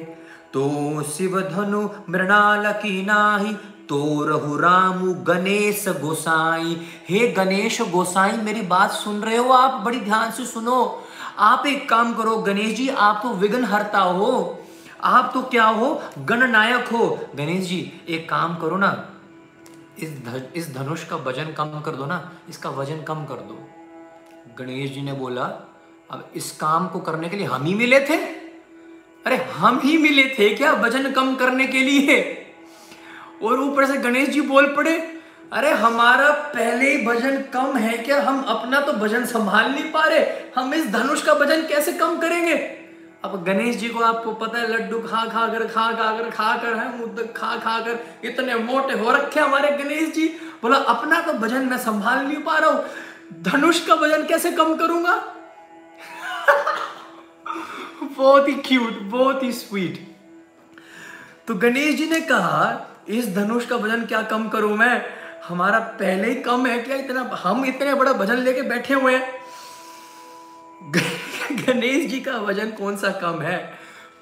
तो शिव धनु मृणाल की नाही तो रहु राम गणेश गोसाई। हे गणेश गोसाई मेरी बात सुन रहे हो आप? बड़ी ध्यान से सुनो। आप एक काम करो गणेश जी आप तो विघ्न हरता हो। आप तो क्या हो? गणनायक हो। गणेश जी एक काम करो ना। इस ध, इस धनुष का वज़न कम कर दो ना। इसका वज़न कम कर दो। गणेश जी ने बोला अब इस काम को करने के लिए हम ही मिले थे? अरे हम ही मिले थे क्या? वज़न कम करने के लिए? और ऊपर से गणेश जी बोल पड़े, अरे, हमारा पहले ही भजन कम है क्या? हम अपना तो भजन संभाल नहीं पा रहे। हम इस धनुष का भजन कैसे कम करेंगे? अब गणेश जी को आपको पता है, लड्डू खा खा कर, खा खा कर खा कर है मुद्दक खा खा कर इतने मोटे हो रखे हमारे गणेश जी। बोला, अपना तो भजन मैं संभाल नहीं पा रहा हूँ। धनुष का भजन कैसे कम करूँगा? बहुत ही क्यूट बहुत ही स्वीट तो गणेश जी ने कहा इस धनुष का वज़न क्या कम करूँ मैं? हमारा पहले ही कम है क्या इतना? हम इतने बड़ा वज़न लेके बैठे हुए हैं। गणेश जी का वज़न कौन सा कम है?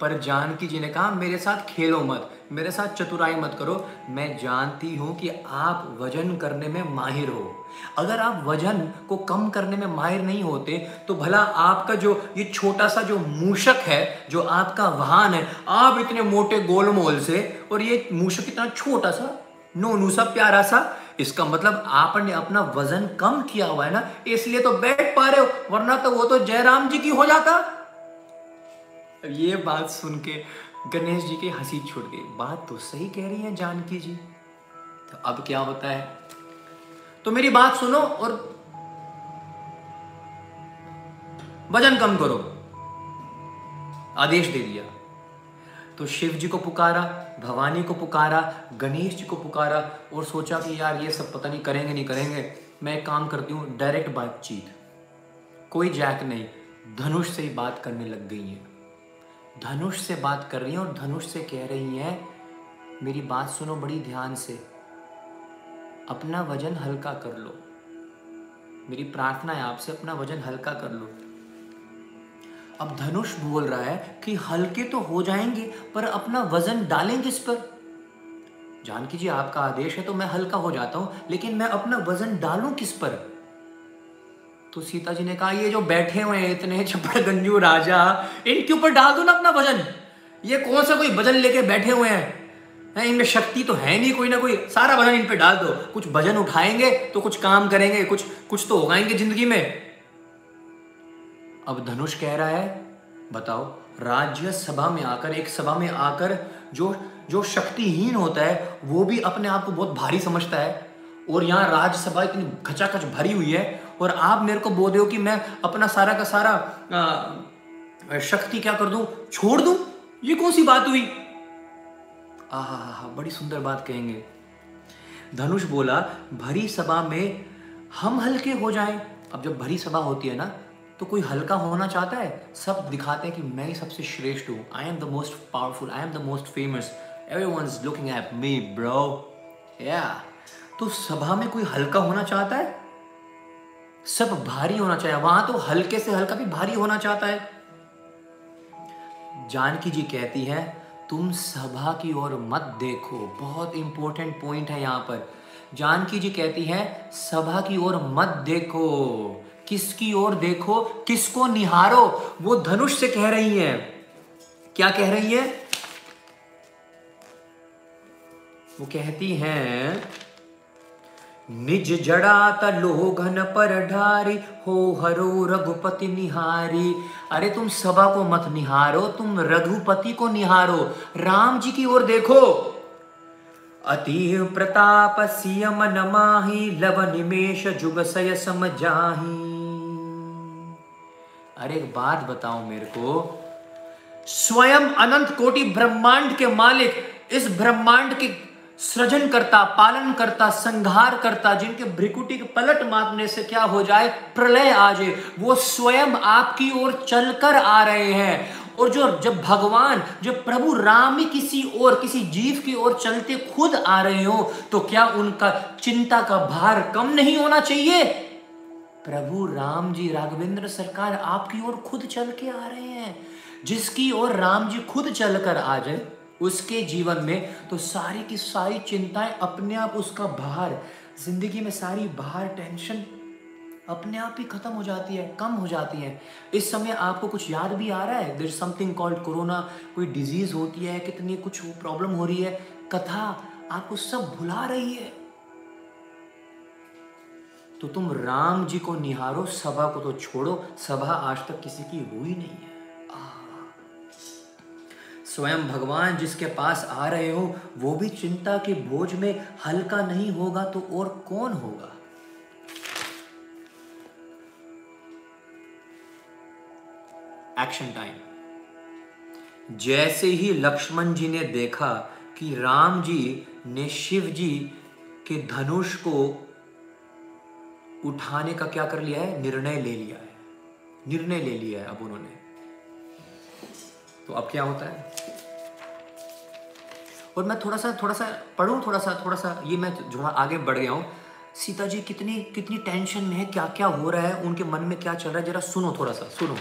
पर जानकी जी ने कहा, मेरे साथ खेलो मत, मेरे साथ चतुराई मत करो। मैं जानती हूँ कि आप वज़न करने में माहिर हो। अगर आप वज़न को कम करने में माहिर नहीं होते तो भला आपका जो, ये छोटा सा जो मूषक है, जो आपका वाहन है, आप इतने मोटे गोलमोल से, और ये मूषक इतना छोटा सा, नोनू सा, प्यारा सा, इसका मतलब आपने अपना वज़न कम किया हुआ है ना, इसलिए तो बैठ पा रहे हो, वरना तो वो तो जयराम जी की हो जाता। ये बात सुन के गणेश जी की हँसी छूट गई। बात तो सही कह रही है जानकी जी। तो अब क्या होता है? तो मेरी बात सुनो और वज़न कम करो। आदेश दे दिया। तो शिव जी को पुकारा, भवानी को पुकारा, गणेश जी को पुकारा और सोचा कि यार ये सब पता नहीं करेंगे नहीं करेंगे। मैं एक काम करती हूँ डायरेक्ट बातचीत। कोई जैक नहीं, धनुष से ही बात करने लग गई है। धनुष से बात कर रही हैं और धनुष से कह रही हैं, मेरी बात सुनो बड़ी ध्यान से। अपना वज़न हल्का कर लो। मेरी प्रार्थना है आपसे, अपना वज़न हल्का कर लो। अब धनुष बोल रहा है कि हल्के तो हो जाएँगे, पर अपना वज़न डालें किस पर? जानकी जी आपका आदेश है तो मैं हल्का हो जाता हूँ, लेकिन मैं अपना वज़न डालूं किस पर? तो सीता जी ने कहा, ये जो बैठे हुए हैं, इतने चप्पड़ गंजू राजा, इनके ऊपर डाल दो ना अपना वज़न। ये कौन सा कोई वज़न लेके बैठे हुए हैं? इनमें शक्ति तो है नहीं कोई ना कोई। सारा वज़न इन पे डाल दो। कुछ वज़न उठाएँगे तो कुछ काम करेंगे कुछ कुछ तो होगा इनकी ज़िंदगी में। अब धनुष कह रहा है बताओ राज्य सभा में आकर एक सभा में आकर जो जो शक्तिहीन होता है वो भी अपने आप को बहुत भारी समझता है। और यहाँ राज्यसभा इतनी खचाखच भरी हुई है और आप मेरे को बोल रहे हो कि मैं अपना सारा का सारा आ, शक्ति क्या कर दूँ? छोड़ दूँ? ये कौन सी बात हुई? आहा बड़ी सुंदर बात कहेंगे। धनुष बोला, भरी सभा में हम हल्के हो जाएँ। अब जब भरी सभा होती है ना तो कोई हल्का होना चाहता है? सब दिखाते हैं कि मैं ही सबसे श्रेष्ठ हूँ। I am the most powerful I am the most famous every one is looking at me bro या तो सभा में कोई हल्का होना चाहता है? सब भारी होना चाहिए वहाँ तो हल्के से हल्का भी भारी होना चाहता है। जानकी जी कहती है तुम सभा की ओर मत देखो। बहुत इंपॉर्टेंट पॉइंट है यहाँ पर। जानकी जी कहती है, सभा की ओर मत देखो। किसकी ओर देखो? किसको निहारो? वो धनुष से कह रही है। क्या कह रही है? वो कहती हैं निज जड़ात लोघन पर ढारी, हो हरो रघुपति निहारी। अरे तुम सभा को मत निहारो, तुम रघुपति को निहारो। राम जी की ओर देखो। अति प्रताप सियम नमाही लव निमेश जुग सय सम जाही। अरे एक बात बताओ मेरे को। स्वयं अनंत कोटि ब्रह्मांड के मालिक, इस ब्रह्मांड के सृजन करता पालन करता संहार करता जिनके भ्रिकुटी के पलट मारने से क्या हो जाए? प्रलय आ जाए। वो स्वयं आपकी ओर चलकर आ रहे हैं। और जो, जब भगवान, जब प्रभु राम ही किसी और किसी जीव की ओर चलते खुद आ रहे हो तो क्या उनका चिंता का भार कम नहीं होना चाहिए? प्रभु राम जी, राघवेंद्र सरकार आपकी ओर खुद चल के आ रहे हैं। जिसकी ओर राम जी खुद चलकर आ जाए उसके जीवन में तो सारी की सारी चिंताएँ अपने आप उसका भार, ज़िंदगी में सारी भार टेंशन अपने आप ही खत्म हो जाती है, कम हो जाती है। इस समय आपको कुछ याद भी आ रहा है? देर समथिंग कॉल्ड कोरोना कोई डिज़ीज़ होती है, कितनी कुछ प्रॉब्लम हो रही है, कथा आपको सब भुला रही है। तो तुम राम जी को निहारो, सभा को तो छोड़ो, सभा आज तक किसी की हुई नहीं है। स्वयं भगवान जिसके पास आ रहे हो, वो भी चिंता के बोझ में हल्का नहीं होगा तो और कौन होगा? एक्शन टाइम जैसे ही लक्ष्मण जी ने देखा कि राम जी ने शिव जी के धनुष को उठाने का क्या कर लिया है? निर्णय ले लिया है। निर्णय ले लिया है अब उन्होंने। तो अब क्या होता है? और मैं थोड़ा सा थोड़ा सा पढ़ूँ, थोड़ा सा थोड़ा सा, ये मैं जो आगे बढ़ गया हूँ। सीता जी कितनी कितनी टेंशन में है क्या क्या हो रहा है, उनके मन में क्या चल रहा है, जरा सुनो थोड़ा सा, सुनो।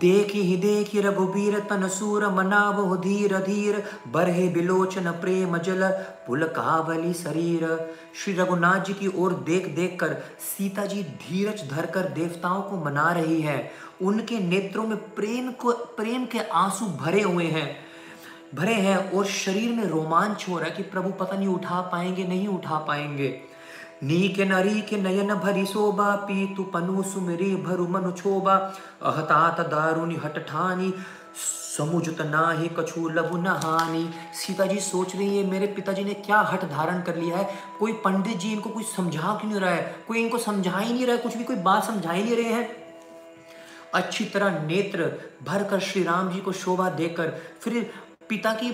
देखी ही देखी रघुबीर तन सूर मनावो धीर धीर, बरहे बिलोचन प्रेम जल पुल कावली शरीर। श्री रघुनाथ जी की ओर देख देख कर सीता जी धीरज धरकर देवताओं को मना रही है। उनके नेत्रों में प्रेम को, प्रेम के आँसू भरे हुए हैं। भरे हैं और शरीर में रोमांच हो रहा है कि प्रभु पता नहीं उठा पाएँगे, नहीं उठा पाएँगे। नी के नरी के नयन भरी शोभा पी तु पनु सुमरी भरु मनु छोबा अहतात दारुनि हट ठानी समुझत ही कछु लघु नहानी सीता जी सोच रही है, मेरे पिताजी ने क्या हट धारण कर लिया है? कोई पंडित जी इनको कुछ समझा क्यों नहीं रहा है? कोई इनको समझा ही नहीं रहा है, कुछ भी कोई बात समझा ही नहीं रहे हैं। अच्छी तरह नेत्र भरकर श्री राम जी को शोभा देकर, फिर पिता की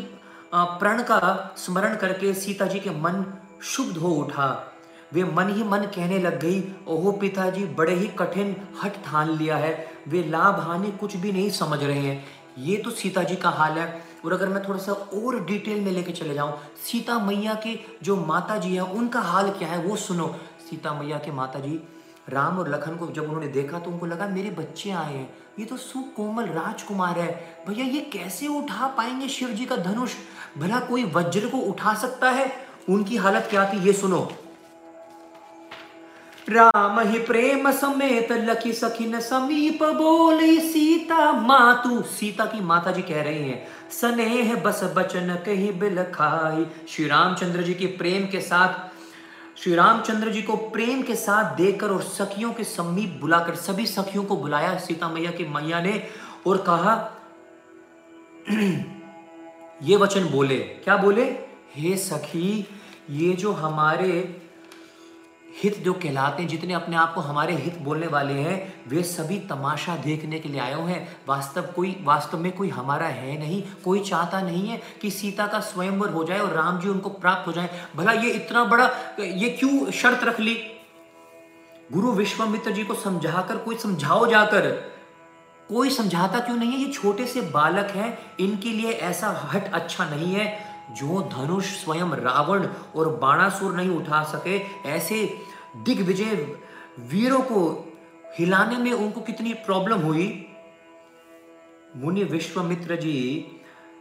प्रण का स्मरण करके सीता जी के मन शुभ हो उठा। वे मन ही मन कहने लग गई, ओहो पिताजी, बड़े ही कठिन हट ठान लिया है। वे लाभ हानि कुछ भी नहीं समझ रहे हैं। ये तो सीता जी का हाल है। और अगर मैं थोड़ा सा और डिटेल में लेके चले जाऊँ, सीता मैया के जो माता जी है, उनका हाल क्या है, वो सुनो। सीता मैया के माता जी, राम और लखन को जब उन्होंने देखा तो उनको लगा, मेरे बच्चे आए हैं। ये तो सुकोमल राजकुमार है। भैया, ये कैसे उठा पाएँगे शिव जी का धनुष? भला कोई वज्र को उठा सकता है? उनकी हालत क्या थी, ये सुनो। राम ही प्रेम समेत लखी सखिन समीप बोले, सीता मातु। सीता की माता जी कह रही हैं, स्नेह बस बचन कही बिल खाई। श्री रामचंद्र जी की प्रेम के साथ, श्री रामचंद्र जी को प्रेम के साथ देखकर और सखियों के समीप बुलाकर, सभी सखियों को बुलाया। सीता मैया की मैया ने और कहा, ये वचन बोले। क्या बोले? हे सखी, ये जो हमारे हित जो कहलाते हैं, जितने अपने आप को हमारे हित बोलने वाले हैं, वे सभी तमाशा देखने के लिए आए हुए हैं। वास्तव कोई, वास्तव में कोई हमारा है नहीं, कोई चाहता नहीं है कि सीता का स्वयंवर हो जाए और राम जी उनको प्राप्त हो जाए। भला ये इतना बड़ा, ये क्यों शर्त रख ली? गुरु विश्वामित्र जी को समझाकर, कोई समझाओ जाकर। कोई समझाता क्यों नहीं है? ये छोटे से बालक हैं, इनके लिए ऐसा हट अच्छा नहीं है। जो धनुष स्वयं रावण और बाणासुर नहीं उठा सके, ऐसे दिग्विजय वीरों को हिलाने में उनको कितनी प्रॉब्लम हुई? मुनि विश्वामित्र जी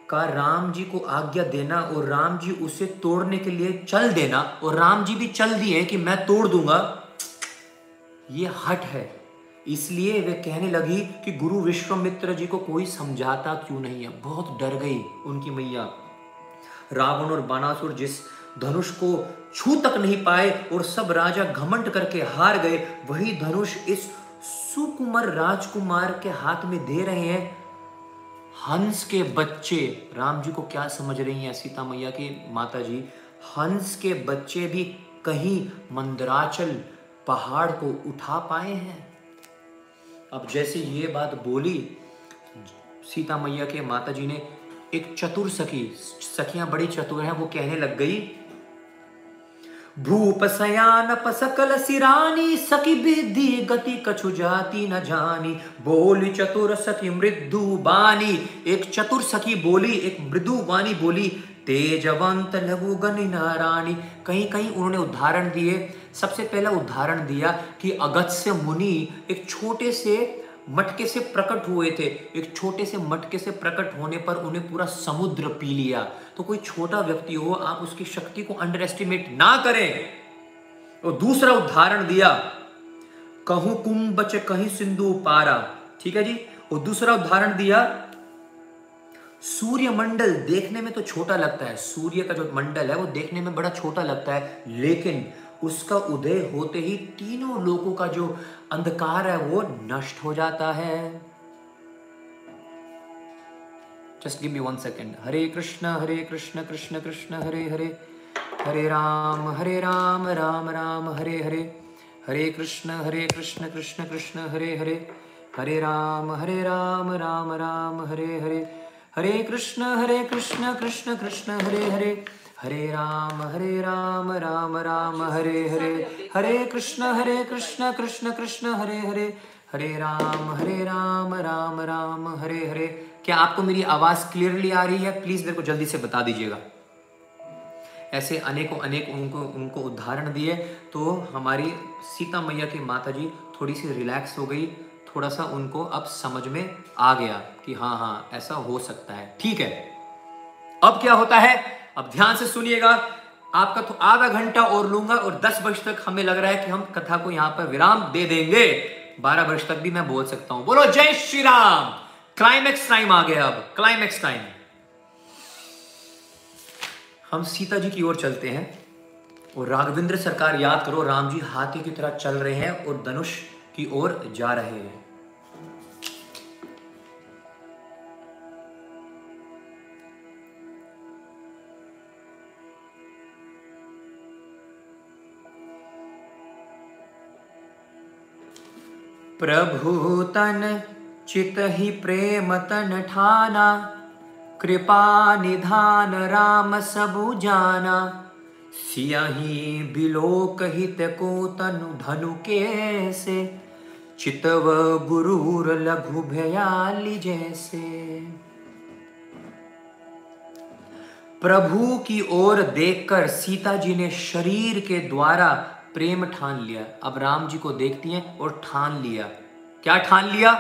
का राम जी को आज्ञा देना और राम जी उसे तोड़ने के लिए चल देना, और राम जी भी चल दिए कि मैं तोड़ दूँगा, ये हट है। इसलिए वे कहने लगी कि गुरु विश्वामित्र जी को कोई समझाता क्यों नहीं है? बहुत डर गई उनकी मैया। रावण और बानासुर जिस धनुष को छू तक नहीं पाए और सब राजा घमंड करके हार गए, वही धनुष इस सुकुमार राजकुमार के हाथ में दे रहे हैं। हंस के बच्चे, राम जी को क्या समझ रही हैं सीता मैया की माता जी हंस के बच्चे भी कहीं मंदराचल पहाड़ को उठा पाए हैं। अब जैसे ये बात बोली, सीता मैया के माता जी ने एक चतुर सखी, सखियाँ बड़ी चतुर हैं, वो कहने लग गई, भूप सयान पसकल सिरानी, सखी विधि गति कछु जाति न जानी, बोली चतुर सखी मृदु बानी। एक चतुर सखी बोली, एक मृदु बानी बोली, तेजवंत लघु गण नारायणी कहीं कहीं उन्होंने उदाहरण दिए। सबसे पहला उदाहरण दिया कि अगत्य मुनि एक छोटे से मटके से प्रकट हुए थे। एक छोटे से मटके से प्रकट होने पर उन्हें पूरा समुद्र पी लिया। तो कोई छोटा व्यक्ति हो, आप उसकी शक्ति को अंडर एस्टिमेट ना करें। और दूसरा उदाहरण दिया। कहूँ कुंभच कहीं सिंधु पारा। ठीक है जी? और दूसरा उदाहरण दिया। सूर्य मंडल देखने में तो छोटा लगता है। सूर्य का जो मंडल है, वो देखने में बड़ा छोटा लगता है। लेकिन उसका उदय होते ही तीनों लोगों का जो अंधकार है, वो नष्ट हो जाता है। Just give me one second हरे कृष्ण हरे कृष्ण कृष्ण कृष्ण, हरे हरे। हरे राम हरे राम राम राम, हरे हरे। हरे कृष्ण हरे कृष्ण कृष्ण कृष्ण, हरे हरे। हरे राम हरे राम राम राम, हरे हरे। हरे कृष्ण हरे कृष्ण कृष्ण कृष्ण, हरे हरे। हरे राम हरे राम राम राम, हरे हरे। हरे कृष्ण हरे कृष्ण कृष्ण कृष्ण, हरे हरे। हरे राम हरे राम राम राम, हरे हरे। क्या आपको मेरी आवाज़ क्लियरली आ रही है? प्लीज़ मेरे को जल्दी से बता दीजिएगा। ऐसे अनेकों, अनेक उनको उनको उदाहरण दिए तो हमारी सीता मैया की माता जी थोड़ी सी रिलैक्स हो गई। थोड़ा सा उनको अब समझ में आ गया कि हाँ हाँ ऐसा हो सकता है। ठीक है। अब क्या होता है? अब ध्यान से सुनिएगा, आपका तो आधा घंटा और लूँगा और दस वर्ष तक हमें लग रहा है कि हम कथा को यहाँ पर विराम दे देंगे। बारह वर्ष तक भी मैं बोल सकता हूँ। बोलो, जय श्री राम। क्लाइमैक्स टाइम आ गया अब। क्लाइमैक्स टाइम हम सीता जी की ओर चलते हैं और राघवेंद्र सरकार याद करो, राम जी हाथी की तरह चल रहे हैं और धनुष की ओर जा रहे हैं। प्रभु तन चित ही प्रेम तन ठाना, कृपा निधान राम सबु जाना सियाही बिलोक हित को तनु धनु कैसे, चितव गुरूर लघु भयाली जैसे। प्रभु की ओर देखकर सीता जी ने शरीर के द्वारा प्रेम ठान लिया। अब राम जी को देखती हैं और ठान लिया। क्या ठान लिया?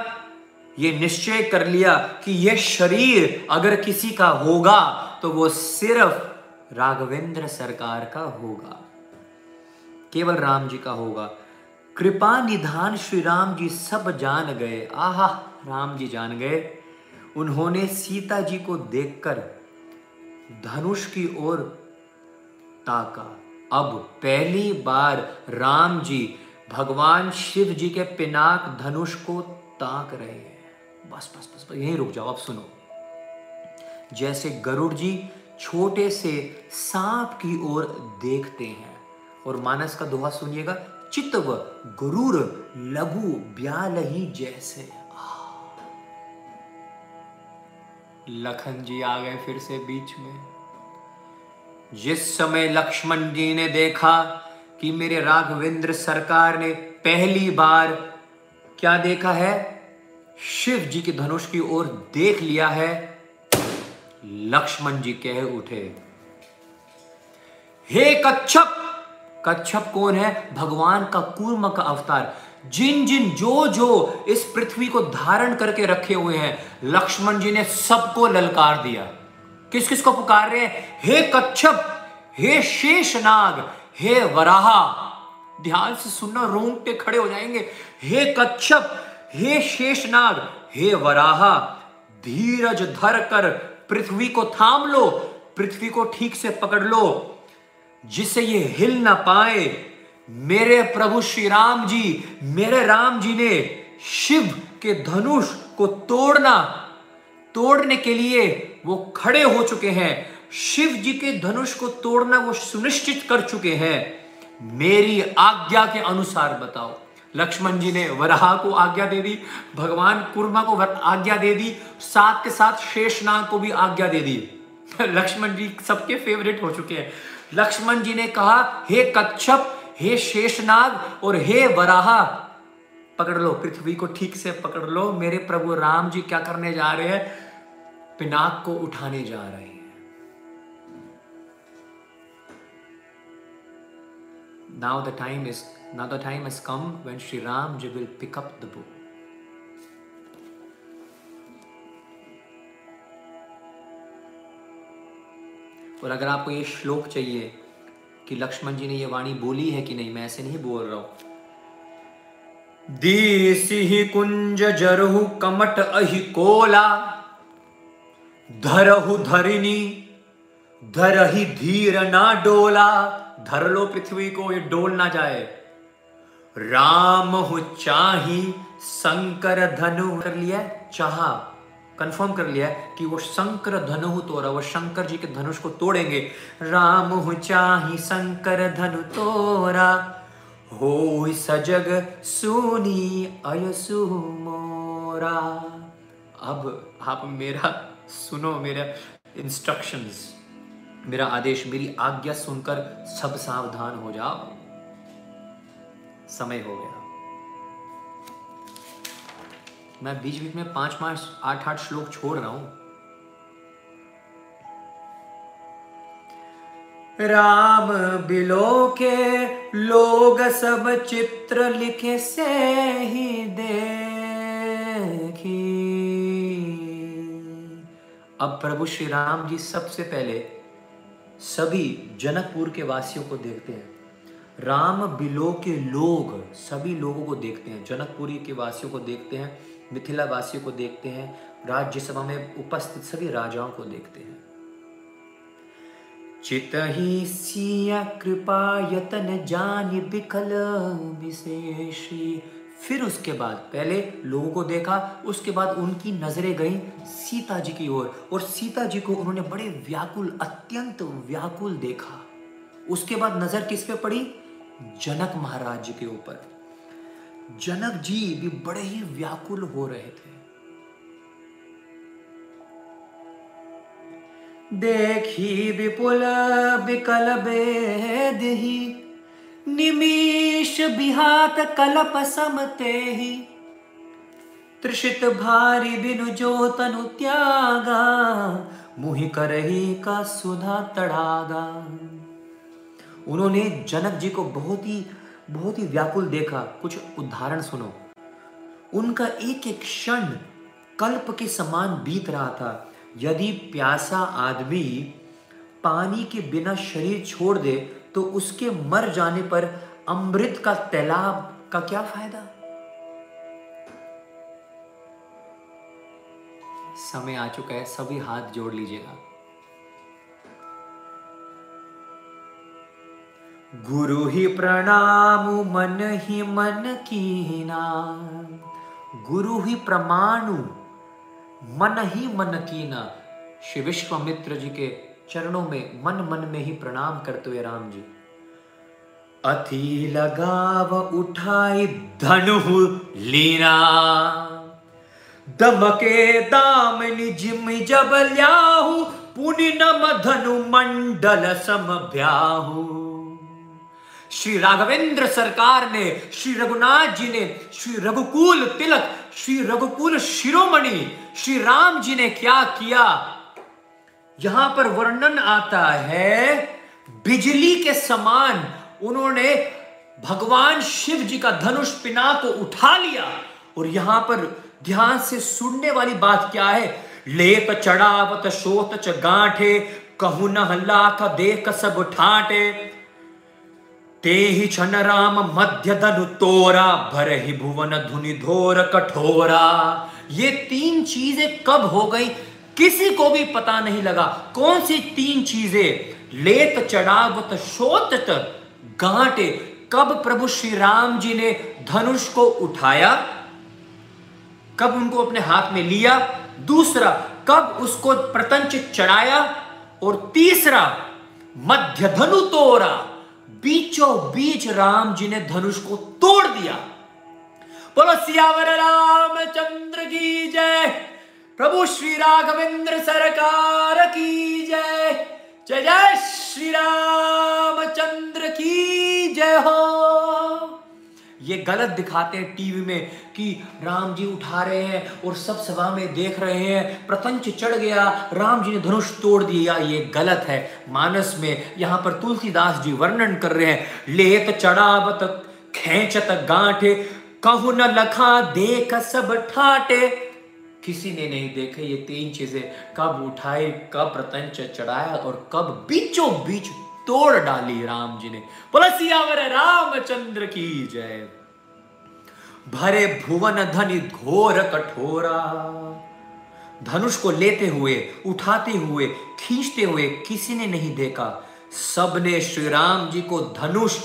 ये निश्चय कर लिया कि यह शरीर अगर किसी का होगा तो वो सिर्फ़ राघवेंद्र सरकार का होगा। केवल राम जी का होगा। कृपा निधान श्री राम जी सब जान गए। आहा, राम जी जान गए। उन्होंने सीता जी को देखकर धनुष की ओर ताका। अब पहली बार राम जी भगवान शिव जी के पिनाक धनुष को ताक रहे हैं। बस बस बस, बस यहीं रुक जाओ अब सुनो। जैसे गरुड़ जी छोटे से सांप की ओर देखते हैं और मानस का दोहा सुनिएगा चित्व गुरूर लघु ब्याल ही जैसे लखन जी आ गए फिर से बीच में। जिस समय लक्ष्मण जी ने देखा कि मेरे राघवेंद्र सरकार ने पहली बार क्या देखा है? शिव जी के धनुष की ओर देख लिया है। लक्ष्मण जी कह उठे, हे कच्छप! कच्छप कौन है? भगवान का कूर्म का अवतार। जिन जिन जो जो इस पृथ्वी को धारण करके रखे हुए हैं, लक्ष्मण जी ने सबको ललकार दिया। किस किस को पुकार रहे हैं? हे कच्छप, हे शेषनाग हे वराहा। ध्यान से सुनना, रोंगटे खड़े हो जाएँगे। हे कच्छप, हे शेषनाग हे वराहा, धीरज धर कर पृथ्वी को थाम लो, पृथ्वी को ठीक से पकड़ लो। जिसे ये हिल ना पाए, मेरे प्रभु श्री राम जी, मेरे राम जी ने शिव के धनुष को तोड़ना, तोड़ने के लिए वो खड़े हो चुके हैं। शिव जी के धनुष को तोड़ना वो सुनिश्चित कर चुके हैं। मेरी आज्ञा के अनुसार बताओ। लक्ष्मण जी ने वराह को आज्ञा दे दी, भगवान कुर्मा को आज्ञा दे दी, साथ के साथ शेषनाग को भी आज्ञा दे दी। लक्ष्मण जी सबके फेवरेट हो चुके हैं। लक्ष्मण जी ने कहा, हे कच्छप, हे शेषनाग और हे वराहा, पकड़ लो, पृथ्वी को ठीक से पकड़ लो। मेरे प्रभु राम जी क्या करने जा रहे हैं? पिनाक को उठाने जा रहे हैं। The time is, now the time has come when Sri Ram ji will pick up the book. और अगर आपको ये श्लोक चाहिए कि लक्ष्मण जी ने ये वाणी बोली है कि नहीं, मैं ऐसे नहीं बोल रहा हूँ। देसी ही कुंज जरहु कमट अहि कोला। धरहु धरिनी, धरही धीर ना डोला। धर लो पृथ्वी को, ये डोल ना जाए। राम हो चाही शंकर धनु। कर लिया चाह। कंफर्म कर लिया कि वो शंकर धनु तोड़ा वो शंकर जी के धनुष को तोड़ेंगे। राम हो चाही शंकर धनु तोरा हो सजग सुनी, अयसु मोरा। अब आप मेरा सुनो मेरा इंस्ट्रक्शंस मेरा आदेश, मेरी आज्ञा सुनकर सब सावधान हो जाओ। समय हो गया। मैं बीच बीच में पाँच पाँच आठ आठ श्लोक छोड़ रहा हूँ। राम बिलो के लोग सब चित्र लिखे से ही देखी। अब प्रभु श्री राम जी सबसे पहले सभी जनकपुर के वासियों को देखते हैं। राम बिलो के लोग सभी लोगों को देखते हैं। जनकपुरी के वासियों को देखते हैं, मिथिला वासियों को देखते हैं, राज्यसभा में उपस्थित सभी राजाओं को देखते हैं। चित ही सिया कृपा, यतन जान बिकल विशेषी फिर उसके बाद पहले लोगों को देखा उसके बाद उनकी नज़रें गई सीता जी की ओर और, सीता जी को उन्होंने बड़े व्याकुल अत्यंत व्याकुल देखा। उसके बाद नज़र किस पे पड़ी? जनक महाराज जी के ऊपर। जनक जी भी बड़े ही व्याकुल हो रहे थे। देखी विपुल विकल बेद निमीश बिहात कलप समते ही। त्रिषित भारी बिनु जो त्यागा, मुहि करही का सुधा तड़ागा। उन्होंने जनक जी को बहुत ही बहुत ही व्याकुल देखा। कुछ उदाहरण सुनो। उनका एक एक क्षण कल्प के समान बीत रहा था। यदि प्यासा आदमी पानी के बिना शरीर छोड़ दे तो उसके मर जाने पर अमृत का तैलाब का क्या फ़ायदा? समय आ चुका है, सभी हाथ जोड़ लीजिएगा। गुरु ही प्रणाम, मन ही मन की नाम। गुरु ही प्रमाणु, मन ही मन की ना श्री विश्वामित्र जी के चरणों में मन मन में ही प्रणाम करते हुए राम जी। अति लगाव उठाई धनु लीना। दमके दाम जिम जब ल्याहु, पुनि नम धनु मंडल सम ब्याहु। श्री राघवेंद्र सरकार ने, श्री रघुनाथ जी ने, श्री रघुकुल तिलक, श्री रघुकुल शिरोमणि, श्री राम जी ने क्या किया? यहाँ पर वर्णन आता है, बिजली के समान उन्होंने भगवान शिव जी का धनुष पिना को उठा लिया। और यहाँ पर ध्यान से सुनने वाली बात क्या है? लेप चढ़ावत, शोत च गांठे, कहु न लाख देख सब ठाटे। ते ही छन राम मध्य धनु तोरा भर ही भुवन धुनि धोर कठोरा। ये तीन चीज़ें कब हो गई? किसी को भी पता नहीं लगा कौन सी तीन चीज़ें लेत चढ़ावत शोत गांटे कब प्रभु श्री राम जी ने धनुष को उठाया, कब उनको अपने हाथ में लिया, दूसरा, कब उसको प्रतंच चढ़ाया, और तीसरा, मध्य धनु तोड़ा, बीचों बीच राम जी ने धनुष को तोड़ दिया। बोलो, सियावर रामचंद्र की जय। प्रभु श्री राघवेंद्र सरकार की जय। जय जय श्री रामचंद्र की जय हो। ये गलत दिखाते हैं टीवी में कि राम जी उठा रहे हैं और सब सभा में देख रहे हैं प्रतंच चढ़ गया राम जी ने धनुष तोड़ दिया, ये गलत है। मानस में यहाँ पर तुलसीदास जी वर्णन कर रहे हैं, लेत चढ़ावत, खेचत गांठे, कहु न लखा देख सब ठाटे। किसी ने नहीं देखे ये तीन चीज़ें, कब उठाई, कब प्रतंच चढ़ाया और कब बीचों बीच तोड़ डाली राम जी ने। बोला सियावर रामचंद्र की जय। भरे भुवन धनि घोर कठोरा। धनुष को लेते हुए, उठाते हुए, खींचते हुए किसी ने नहीं देखा। सबने श्री राम जी को धनुष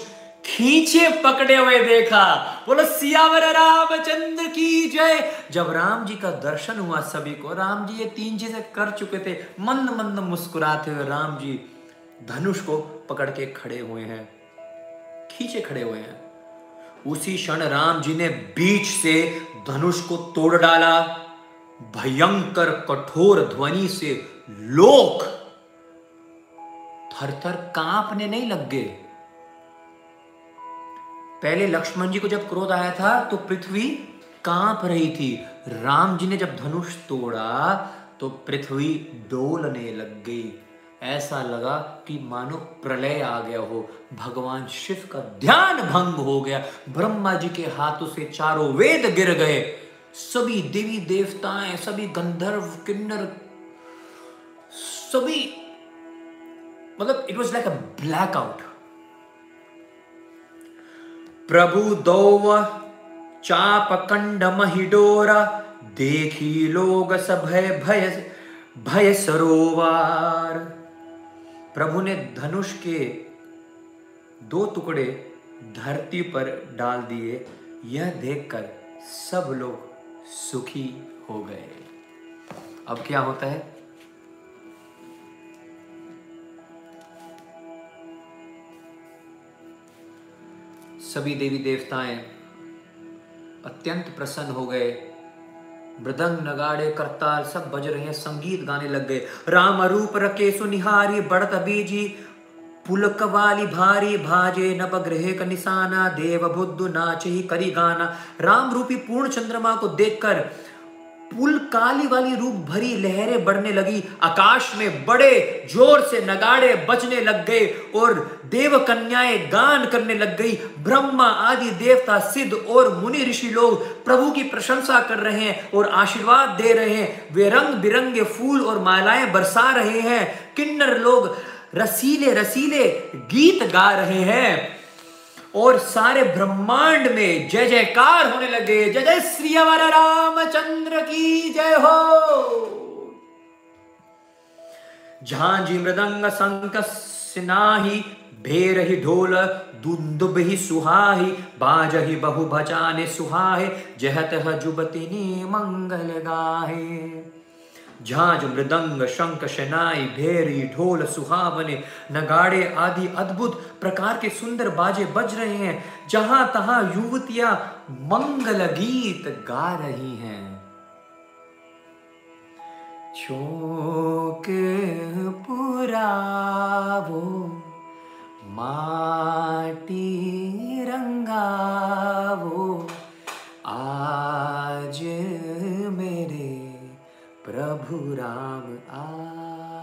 खींचे पकड़े हुए देखा। बोलो, सियावर रामचंद्र की जय। जब राम जी का दर्शन हुआ सभी को, राम जी ये तीन चीज़ें कर चुके थे। मंद मंद मुस्कुराते हुए राम जी धनुष को पकड़ के खड़े हुए हैं। खींचे खड़े हुए हैं। उसी क्षण राम जी ने बीच से धनुष को तोड़ डाला। भयंकर कठोर ध्वनि से लोक थर थर कांपने नहीं लग गए। पहले लक्ष्मण जी को जब क्रोध आया था तो पृथ्वी काँप रही थी। राम जी ने जब धनुष तोड़ा तो पृथ्वी डोलने लग गई। ऐसा लगा कि मानो प्रलय आ गया हो। भगवान शिव का ध्यान भंग हो गया। ब्रह्मा जी के हाथों से चारों वेद गिर गए। सभी देवी देवताएँ, सभी गंधर्व, किन्नर, सभी मतलब it was like a black प्रभु दौव चाप कंड महिडोरा देखी लोग सभय भय भय सरोवार। प्रभु ने धनुष के दो टुकड़े धरती पर डाल दिए। यह देखकर सब लोग सुखी हो गए। अब क्या होता है? सभी देवी देवताएँ अत्यंत प्रसन्न हो गए। मृदंग नगाड़े करताल सब बज रहे हैं, संगीत गाने लग गए। राम रूप रके सुनिहारी बढ़त बीजी, पुलक वाली भारी भाजे नप ग्रह का निशाना, देव बुद्ध नाच ही करी गाना। राम रूपी पूर्ण चंद्रमा को देखकर पुल काली वाली रूप भरी लहरें बढ़ने लगी। आकाश में बड़े ज़ोर से नगाड़े बजने लग गए और देव कन्याएँ गान करने लग गई। ब्रह्मा आदि देवता, सिद्ध और मुनि ऋषि लोग प्रभु की प्रशंसा कर रहे हैं और आशीर्वाद दे रहे हैं। वे रंग बिरंगे फूल और मालाएँ बरसा रहे हैं। किन्नर लोग रसीले रसीले गीत गा रहे हैं। और सारे ब्रह्मांड में जय जयकार होने लगे। जय जय श्री अवर रामचंद्र की जय हो। झांझी मृदंग संक सिनाही भेर ही ढोल दुंदुब ही सुहाही बाज ही बहु भचाने सुहाहे जहत जुबती मंगल गाहे। झांझ मृदंग, शंख, शनाई, भेरी, ढोल, सुहावने, नगाड़े आदि अद्भुत प्रकार के सुंदर बाजे बज रहे हैं, जहाँ तहां युवतियाँ मंगल गीत गा रही हैं। चौक पुरावो माटी रंगावो, आज प्रभु राम आए।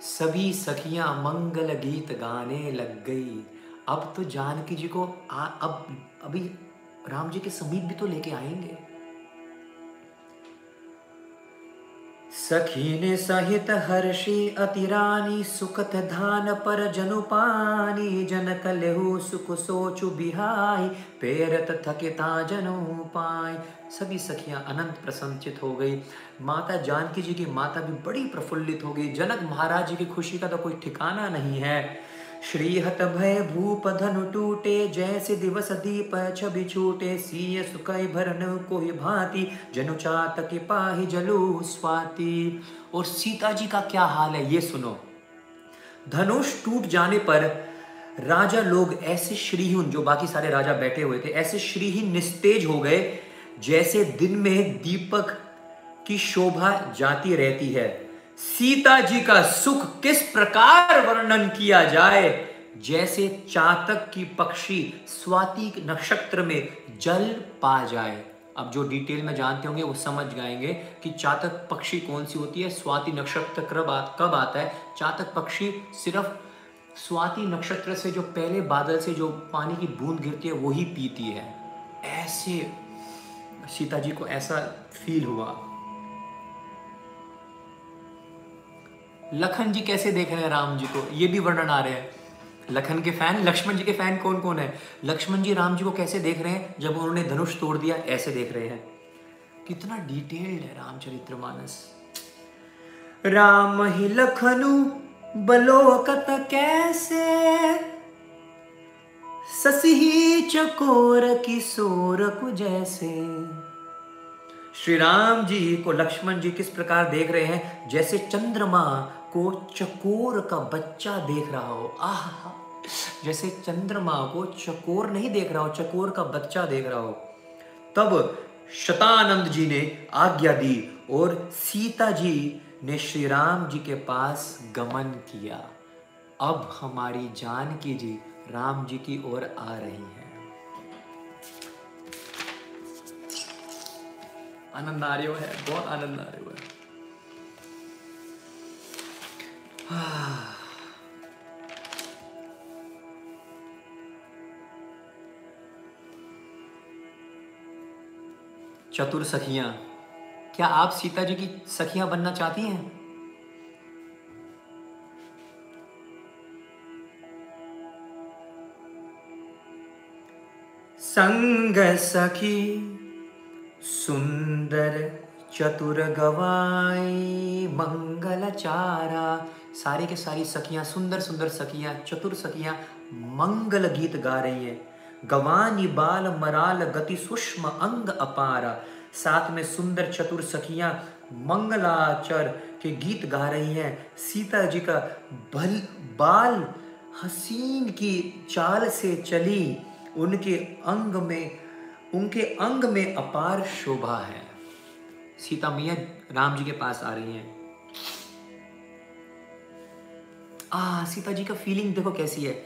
सभी सखियाँ मंगल गीत गाने लग गई। अब तो जानकी जी को आ, अब अभी राम जी के समीप भी तो लेके आएँगे। सखी ने सहित हर्षी अतिरानी सुखत धान पर जनुपानी जन सुख सोचु बिहाई, पेरत थकिता जनु पाई। सभी सखियाँ अनंत प्रसन्नचित हो गई। माता जानकी जी की माता भी बड़ी प्रफुल्लित हो गई। जनक महाराज जी की खुशी का तो कोई ठिकाना नहीं है। श्रीहत भय भूप धनु टूटे, जैसे दिवस दीप छवि छूटे, सीय सुकय भरन को भांति, जनु चात के पाही जलु स्वाति। और सीता जी का क्या हाल है, ये सुनो। धनुष टूट जाने पर राजा लोग ऐसे श्रीहीन, जो बाकी सारे राजा बैठे हुए थे, ऐसे श्रीहीन निस्तेज हो गए, जैसे दिन में दीपक की शोभा जाती रहती है। सीता जी का सुख किस प्रकार वर्णन किया जाए? जैसे चातक की पक्षी स्वाति नक्षत्र में जल पा जाए। अब जो डिटेल में जानते होंगे, वो समझ जाएँगे कि चातक पक्षी कौन सी होती है, स्वाति नक्षत्र कब कब आता है। चातक पक्षी सिर्फ़ स्वाति नक्षत्र से जो पहले बादल से जो पानी की बूंद गिरती है वही पीती है। ऐसे, सीता जी को ऐसा फील हुआ। लखन जी कैसे देख रहे हैं राम जी को? ये भी वर्णन आ रहे हैं। लखन के फ़ैन, लक्ष्मण जी के फ़ैन कौन कौन है? लक्ष्मण जी राम जी को कैसे देख रहे हैं? जब उन्होंने धनुष तोड़ दिया, ऐसे देख रहे हैं। कितना डिटेल्ड है रामचरित्र मानस राम ही लखनु बलोकत कैसे? ससी चकोर किशोर को जैसे। श्री राम जी को लक्ष्मण जी किस प्रकार देख रहे हैं? जैसे चंद्रमा को चकोर का बच्चा देख रहा हो। आह, जैसे चंद्रमा को चकोर नहीं देख रहा हो, चकोर का बच्चा देख रहा हो। तब शतानंद जी ने आज्ञा दी और सीता जी ने श्री राम जी के पास गमन किया। अब हमारी जानकी जी राम जी की ओर आ रही है। आनंद आ रही है बहुत आनंद आ रही है। चतुर सखियाँ, क्या आप सीता जी की सखियाँ बनना चाहती हैं? संग सखी, सुंदर चतुर गवाई मंगल चारा सारी के सारी सखियाँ, सुंदर सुंदर सखियाँ, चतुर सखियाँ मंगल गीत गा रही हैं। गवानी बाल मराल गति सूक्ष्म अंग अपारा। साथ में सुंदर चतुर सखियाँ मंगलाचर के गीत गा रही हैं। सीता जी का बल बाल हसीन की चाल से चली, उनके अंग में, उनके अंग में अपार शोभा है। सीता मैया राम जी के पास आ रही हैं। आ, सीता जी का फीलिंग देखो कैसी है।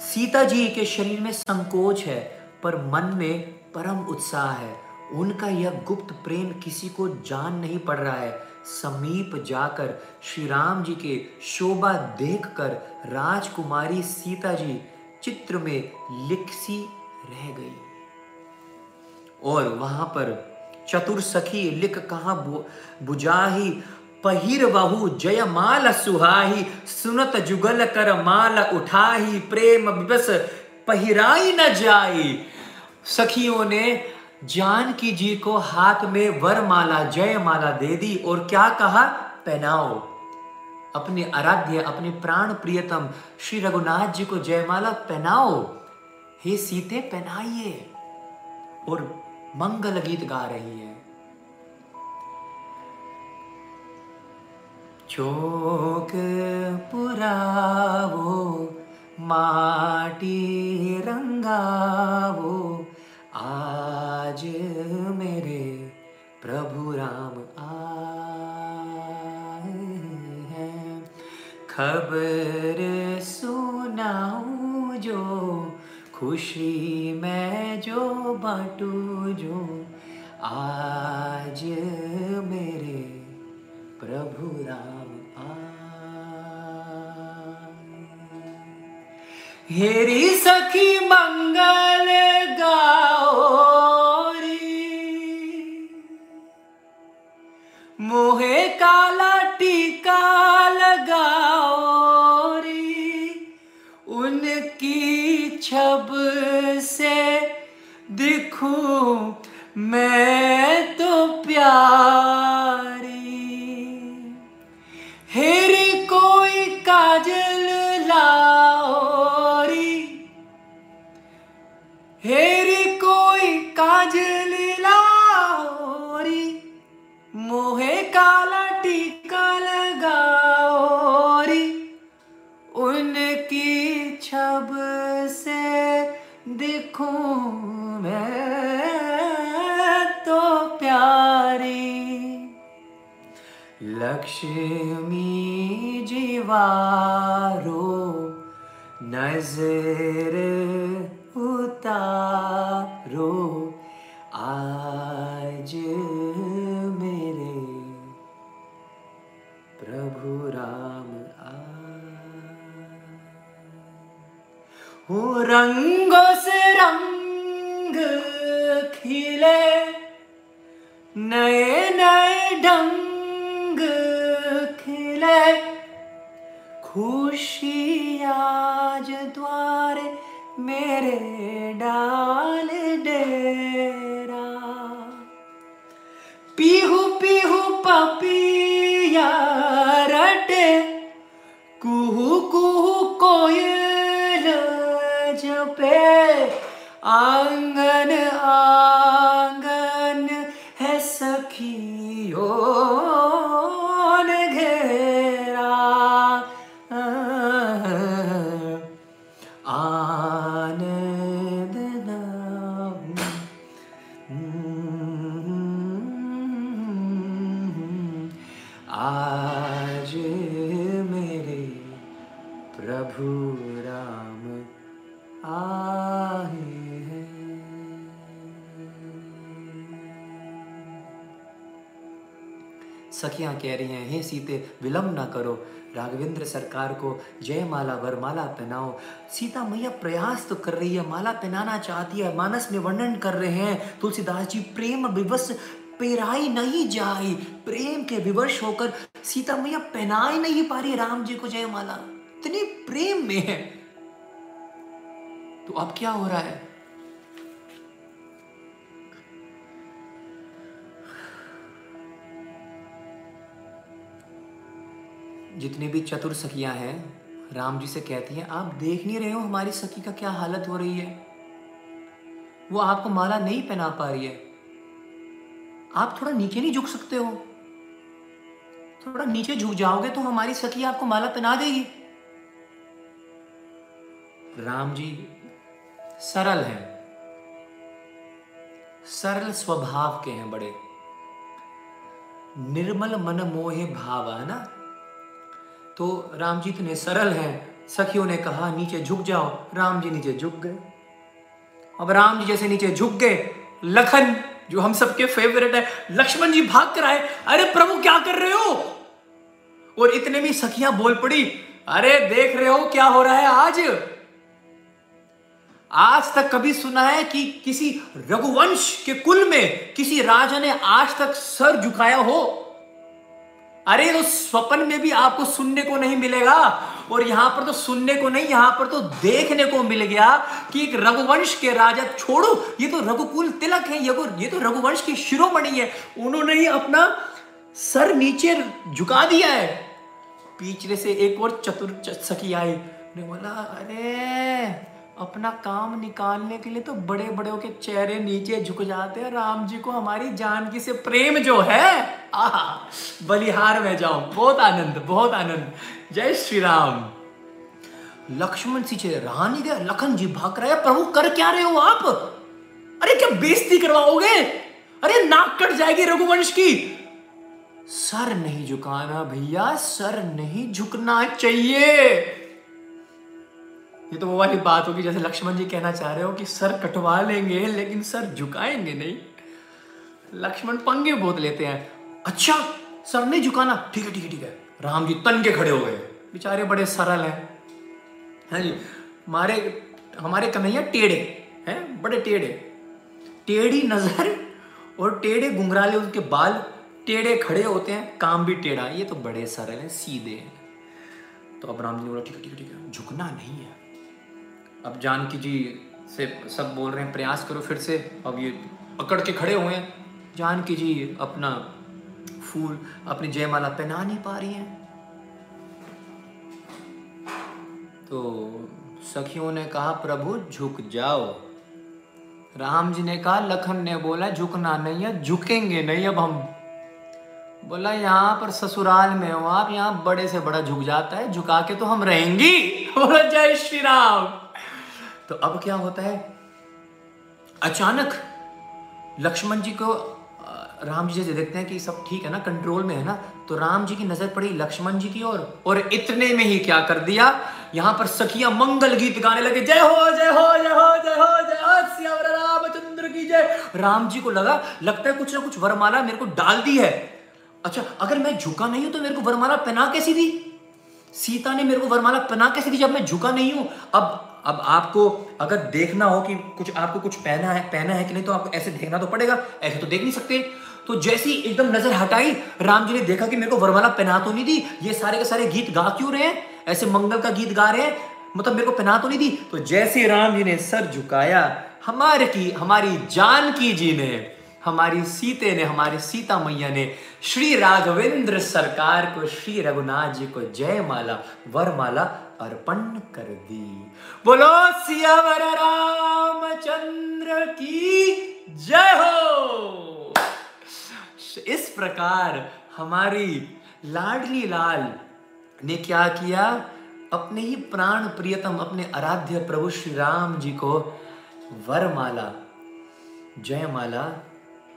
सीता जी के शरीर में संकोच है, पर मन में परम उत्साह है। उनका यह गुप्त प्रेम किसी को जान नहीं पड़ रहा है। समीप जाकर श्री राम जी के शोभा देखकर राजकुमारी सीता जी चित्र में लिखसी रह गई। और वहाँ पर चतुर सखी लिख कहा बुझाही पहिर बहु जय माल सुहाही, सुनत जुगल कर माल उठाही, प्रेम विवस पहिराई न जाई। सखियों ने जानकी जी को हाथ में वर माला जय माला दे दी और क्या कहा? पहनाओ। अपने आराध्य, अपने प्राण प्रियतम, श्री रघुनाथ जी को जयमाला पहनाओ। हे सीते, पहनाइए और मंगल गीत गा रही है। चोक पुरावो, माटी रंगावो, आज मेरे प्रभु राम आए हैं। खबर सुनाऊं जो, खुशी मैं जो बाटू जो, आज मेरे प्रभु राम हेरी सखी मंगल लक्ष्मी जीवारो नज़र खुशी आज द्वार मेरे डाल डेरा। पीहू पीहू पपिया रटे, कुहू कुहू कोयल जपे, आँगन आँगन कह रही हैं, हे सीते, विलंब ना करो। राघवेंद्र सरकार को जय माला वरमाला पहनाओ। सीता मैया प्रयास तो कर रही है, माला पहनाना चाहती है, मानस में वर्णन कर रहे हैं। तुलसीदास जी, प्रेम विवश पेराई नहीं जाए। प्रेम के विवश होकर सीता मैया पहना ही नहीं पा रही राम जी को जय माला। इतनी प्रेम में है। तो अब क्या हो रहा है? जितनी भी चतुर सखियाँ हैं, राम जी से कहती हैं, आप देख नहीं रहे हो हमारी सखी का क्या हालत हो रही है? वो आपको माला नहीं पहना पा रही है। आप थोड़ा नीचे नहीं झुक सकते हो। थोड़ा नीचे झुक जाओगे तो हमारी सखी आपको माला पहना देगी। राम जी सरल हैं। सरल स्वभाव के हैं बड़े। निर्मल मन मोहे भाव, है ना? तो राम जी इतने सरल हैं। सखियों ने कहा, नीचे झुक जाओ। राम जी नीचे झुक गए। अब राम जी जैसे नीचे झुक गए, लखन, जो हम सबके फेवरेट है, लक्ष्मण जी भाग कर आए। अरे प्रभु, क्या कर रहे हो? और इतने में सखियाँ बोल पड़ी, अरे देख रहे हो क्या हो रहा है आज? आज तक कभी सुना है कि किसी रघुवंश के कुल में किसी राजा ने आज तक सर झुकाया हो? अरे तो स्वप्न में भी आपको सुनने को नहीं मिलेगा। और यहाँ पर तो सुनने को नहीं, यहाँ पर तो देखने को मिल गया कि एक रघुवंश के राजा, छोड़ो, ये तो रघुकुल तिलक है, ये तो ये तो रघुवंश की शिरोमणि है। उन्होंने ही अपना सर नीचे झुका दिया है। पीछे से एक और चतुर सखी आई। ने बोला, अरे अपना काम निकालने के लिए तो बड़े बड़े के चेहरे नीचे झुक जाते हैं। राम जी को हमारी जानकी से प्रेम जो है, आह, बलिहार में जाओ बहुत आनंद बहुत आनंद। जय श्री राम। लक्ष्मण सिंचे रहा नहीं गया लखन जी भाग रहे प्रभु, कर क्या रहे हो आप? अरे, क्या बेइज्जती करवाओगे? अरे, नाक कट जाएगी रघुवंश की। सर नहीं झुकाना भैया, सर नहीं झुकना चाहिए। ये तो वो वाली बात होगी जैसे लक्ष्मण जी कहना चाह रहे हो कि सर कटवा लेंगे, लेकिन सर झुकाएँगे नहीं। लक्ष्मण पंगे बोत लेते हैं। अच्छा सर नहीं झुकाना। ठीक है ठीक है ठीक है। राम जी तन के खड़े हो गए। बेचारे बड़े सरल हैं। हैं जी हमारे हमारे कन्हैया टेढ़े हैं, बड़े टेढ़े। टेढ़ी नज़र और टेढ़े घुंघराले उनके बाल, टेढ़े खड़े होते हैं, काम भी टेढ़ा। ये तो बड़े सरल हैं, सीधे हैं। तो अब राम जी ने बोला, ठीक है ठीक है ठीक है, झुकना नहीं है। अब जानकी जी से सब बोल रहे हैं, प्रयास करो फिर से। अब ये पकड़ के खड़े हुए हैं। जानकी जी अपना फूल, अपनी जयमाला पहना नहीं पा रही हैं। तो सखियों ने कहा, प्रभु, झुक जाओ। राम जी ने कहा, लखन ने बोला, झुकना नहीं है, झुकेंगे नहीं अब हम। बोला, यहाँ पर ससुराल में हो आप, यहाँ बड़े से बड़ा झुक जाता है, झुका के तो हम रहेंगी। बोला, जय श्री राम। तो अब क्या होता है? अचानक लक्ष्मण जी को राम जी जैसे देखते हैं कि सब ठीक है ना कंट्रोल में है ना तो राम जी की नज़र पड़ी लक्ष्मण जी की ओर और, और इतने में ही क्या कर दिया? यहाँ पर सखिया मंगल गीत गाने लगे जय हो जय हो जय हो जय हो जय हो रामचंद्र की जय। राम जी को लगा लगता है कुछ ना कुछ वरमाला मेरे को डाल दी है। अच्छा अगर मैं झुका नहीं हूँ तो मेरे को वरमाला पहना कैसी दी? सीता ने मेरे को वरमाला पहना कैसी दी जब मैं झुका नहीं हूँ? अब अब आपको अगर देखना हो कि कुछ आपको कुछ पहना है पहना है कि नहीं तो आपको ऐसे देखना तो पड़ेगा, ऐसे तो देख नहीं सकते। तो जैसी एकदम नज़र हटाई, राम जी ने देखा कि मेरे को वरमाला पहना तो नहीं दी, ये सारे के सारे गीत गा क्यों रहे हैं? ऐसे मंगल का गीत गा रहे हैं मतलब मेरे को पहना तो नहीं दी। तो जैसे राम जी ने सर झुकाया, हमारे की, हमारी जानकी जी ने हमारी सीते ने, हमारी सीता मैया ने, श्री राघवेंद्र सरकार को, श्री रघुनाथ जी को जय माला वरमाला अर्पण कर दी। बोलो, सियावर रामचंद्र की जय हो! इस प्रकार हमारी लाडली लाल ने क्या किया? अपने ही प्राण प्रियतम, अपने आराध्य प्रभु श्री राम जी को वरमाला, जयमाला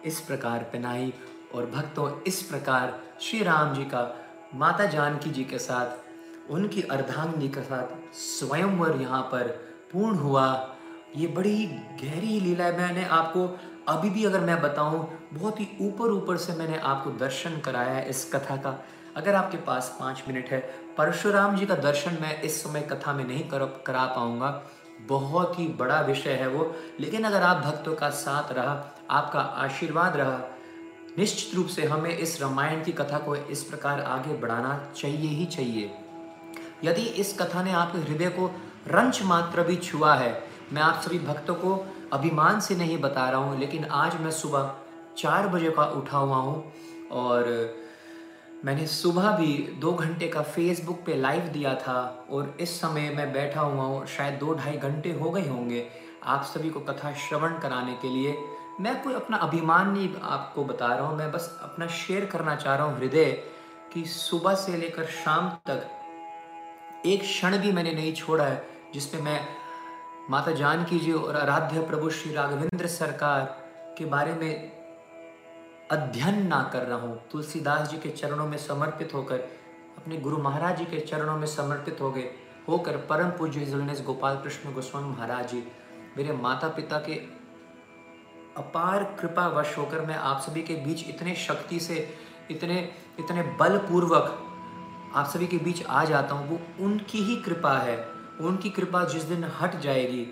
इस प्रकार पहनाई और भक्तों इस प्रकार श्री राम जी का, माता जानकी जी के साथ, उनकी अर्धांगिनी के साथ स्वयंवर यहाँ पर पूर्ण हुआ। ये बड़ी गहरी लीला है। मैंने आपको अभी भी अगर मैं बताऊँ, बहुत ही ऊपर ऊपर से मैंने आपको दर्शन कराया है इस कथा का। अगर आपके पास पाँच मिनट है, परशुराम जी का दर्शन मैं इस समय कथा में नहीं कर, करा पाऊँगा। बहुत ही बड़ा विषय है वो। लेकिन अगर आप भक्तों का साथ रहा आपका आशीर्वाद रहा। निश्चित रूप से हमें इस रामायण की कथा को इस प्रकार आगे बढ़ाना चाहिए ही चाहिए। यदि इस कथा ने आपके हृदय को रंच मात्र भी छुआ है, मैं आप सभी भक्तों को अभिमान से नहीं बता रहा हूँ, लेकिन आज मैं सुबह चार बजे का उठा हुआ हूँ और मैंने सुबह भी दो घंटे का फेसबुक पे लाइव दिया था और इस समय मैं बैठा हुआ हूँ, शायद दो ढाई घंटे हो गए होंगे आप सभी को कथा श्रवण कराने के लिए। मैं कोई अपना अभिमान नहीं आपको बता रहा हूँ, मैं बस अपना शेयर करना चाह रहा हूँ हृदय कि सुबह से लेकर शाम तक एक क्षण भी मैंने नहीं छोड़ा है, जिसमें मैं माता जानकी जी और आराध्य प्रभु श्री राघवेंद्र सरकार के बारे में अध्ययन ना कर रहा हूँ। तुलसीदास जी के चरणों में समर्पित होकर, अपने गुरु महाराज जी के चरणों में समर्पित हो गए, होकर परम पूज्य गोपाल कृष्ण गोस्वामी महाराज जी, मेरे माता पिता के अपार कृपा वश होकर मैं आप सभी के बीच इतने शक्ति से, इतने इतने बलपूर्वक आप सभी के बीच आ जाता हूँ। वो उनकी ही कृपा है। उनकी कृपा जिस दिन हट जाएगी,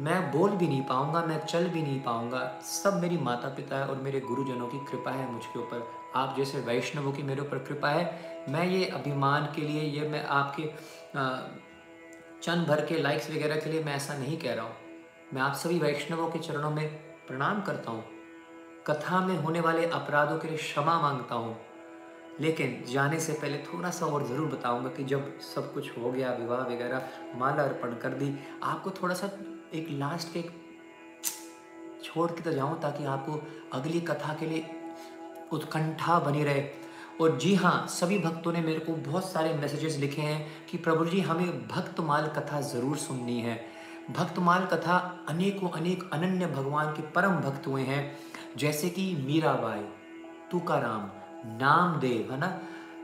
मैं बोल भी नहीं पाऊँगा, मैं चल भी नहीं पाऊँगा। सब मेरी माता पिता और मेरे गुरुजनों की कृपा है मुझके ऊपर। आप जैसे वैष्णवों की मेरे ऊपर कृपा है, मैं ये अभिमान के लिए, ये मैं आपके चंद भर के लाइक्स वगैरह के लिए मैं ऐसा नहीं कह रहा हूँ। मैं आप सभी वैष्णवों के चरणों में प्रणाम करता हूँ। कथा में होने वाले अपराधों के लिए क्षमा माँगता हूँ। लेकिन जाने से पहले थोड़ा सा और ज़रूर बताऊँगा कि जब सब कुछ हो गया, विवाह वगैरह, माला अर्पण कर दी, आपको थोड़ा सा एक लास्ट के छोड़ के तो जाऊँ ताकि आपको अगली कथा के लिए उत्कंठा बनी रहे। और जी हाँ सभी भक्तों ने मेरे को बहुत सारे मैसेजेस लिखे हैं कि प्रभु जी, हमें भक्तमाल कथा ज़रूर सुननी है। भक्तमाल कथा अनेकों अनेक अनन्य भगवान के परम भक्त हुए हैं जैसे कि मीराबाई तुकाराम नामदेव है ना?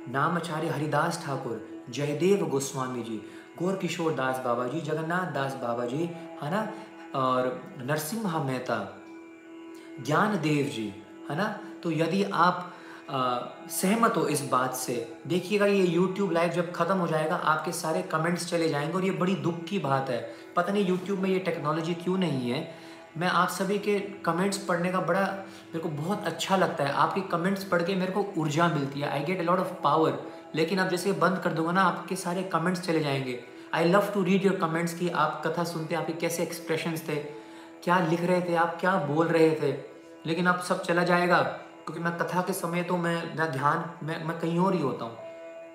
नामाचार्य हरिदास ठाकुर जयदेव गोस्वामी जी गौर किशोर दास बाबा जी जगन्नाथ दास बाबा जी है ना? और नरसिम्हा मेहता ज्ञान देव जी है ना? तो यदि आप आ, सहमत हो इस बात से देखिएगा ये YouTube लाइव जब ख़त्म हो जाएगा आपके सारे कमेंट्स चले जाएँगे और ये बड़ी दुख की बात है। पता नहीं YouTube में ये टेक्नोलॉजी क्यों नहीं है। मैं आप सभी के कमेंट्स पढ़ने का बड़ा मेरे को बहुत अच्छा लगता है। आपके कमेंट्स पढ़ के मेरे को ऊर्जा मिलती है। I get a lot of power लेकिन आप जैसे बंद कर दूँगा ना, आपके सारे कमेंट्स चले जाएँगे। I love to read your comments कि आप कथा सुनते, आपके कैसे एक्सप्रेशन थे, क्या लिख रहे थे, आप क्या बोल रहे थे। लेकिन आप सब चला जाएगा, क्योंकि मैं कथा के समय तो मैं ना ध्यान, मैं मैं कहीं और ही होता हूँ।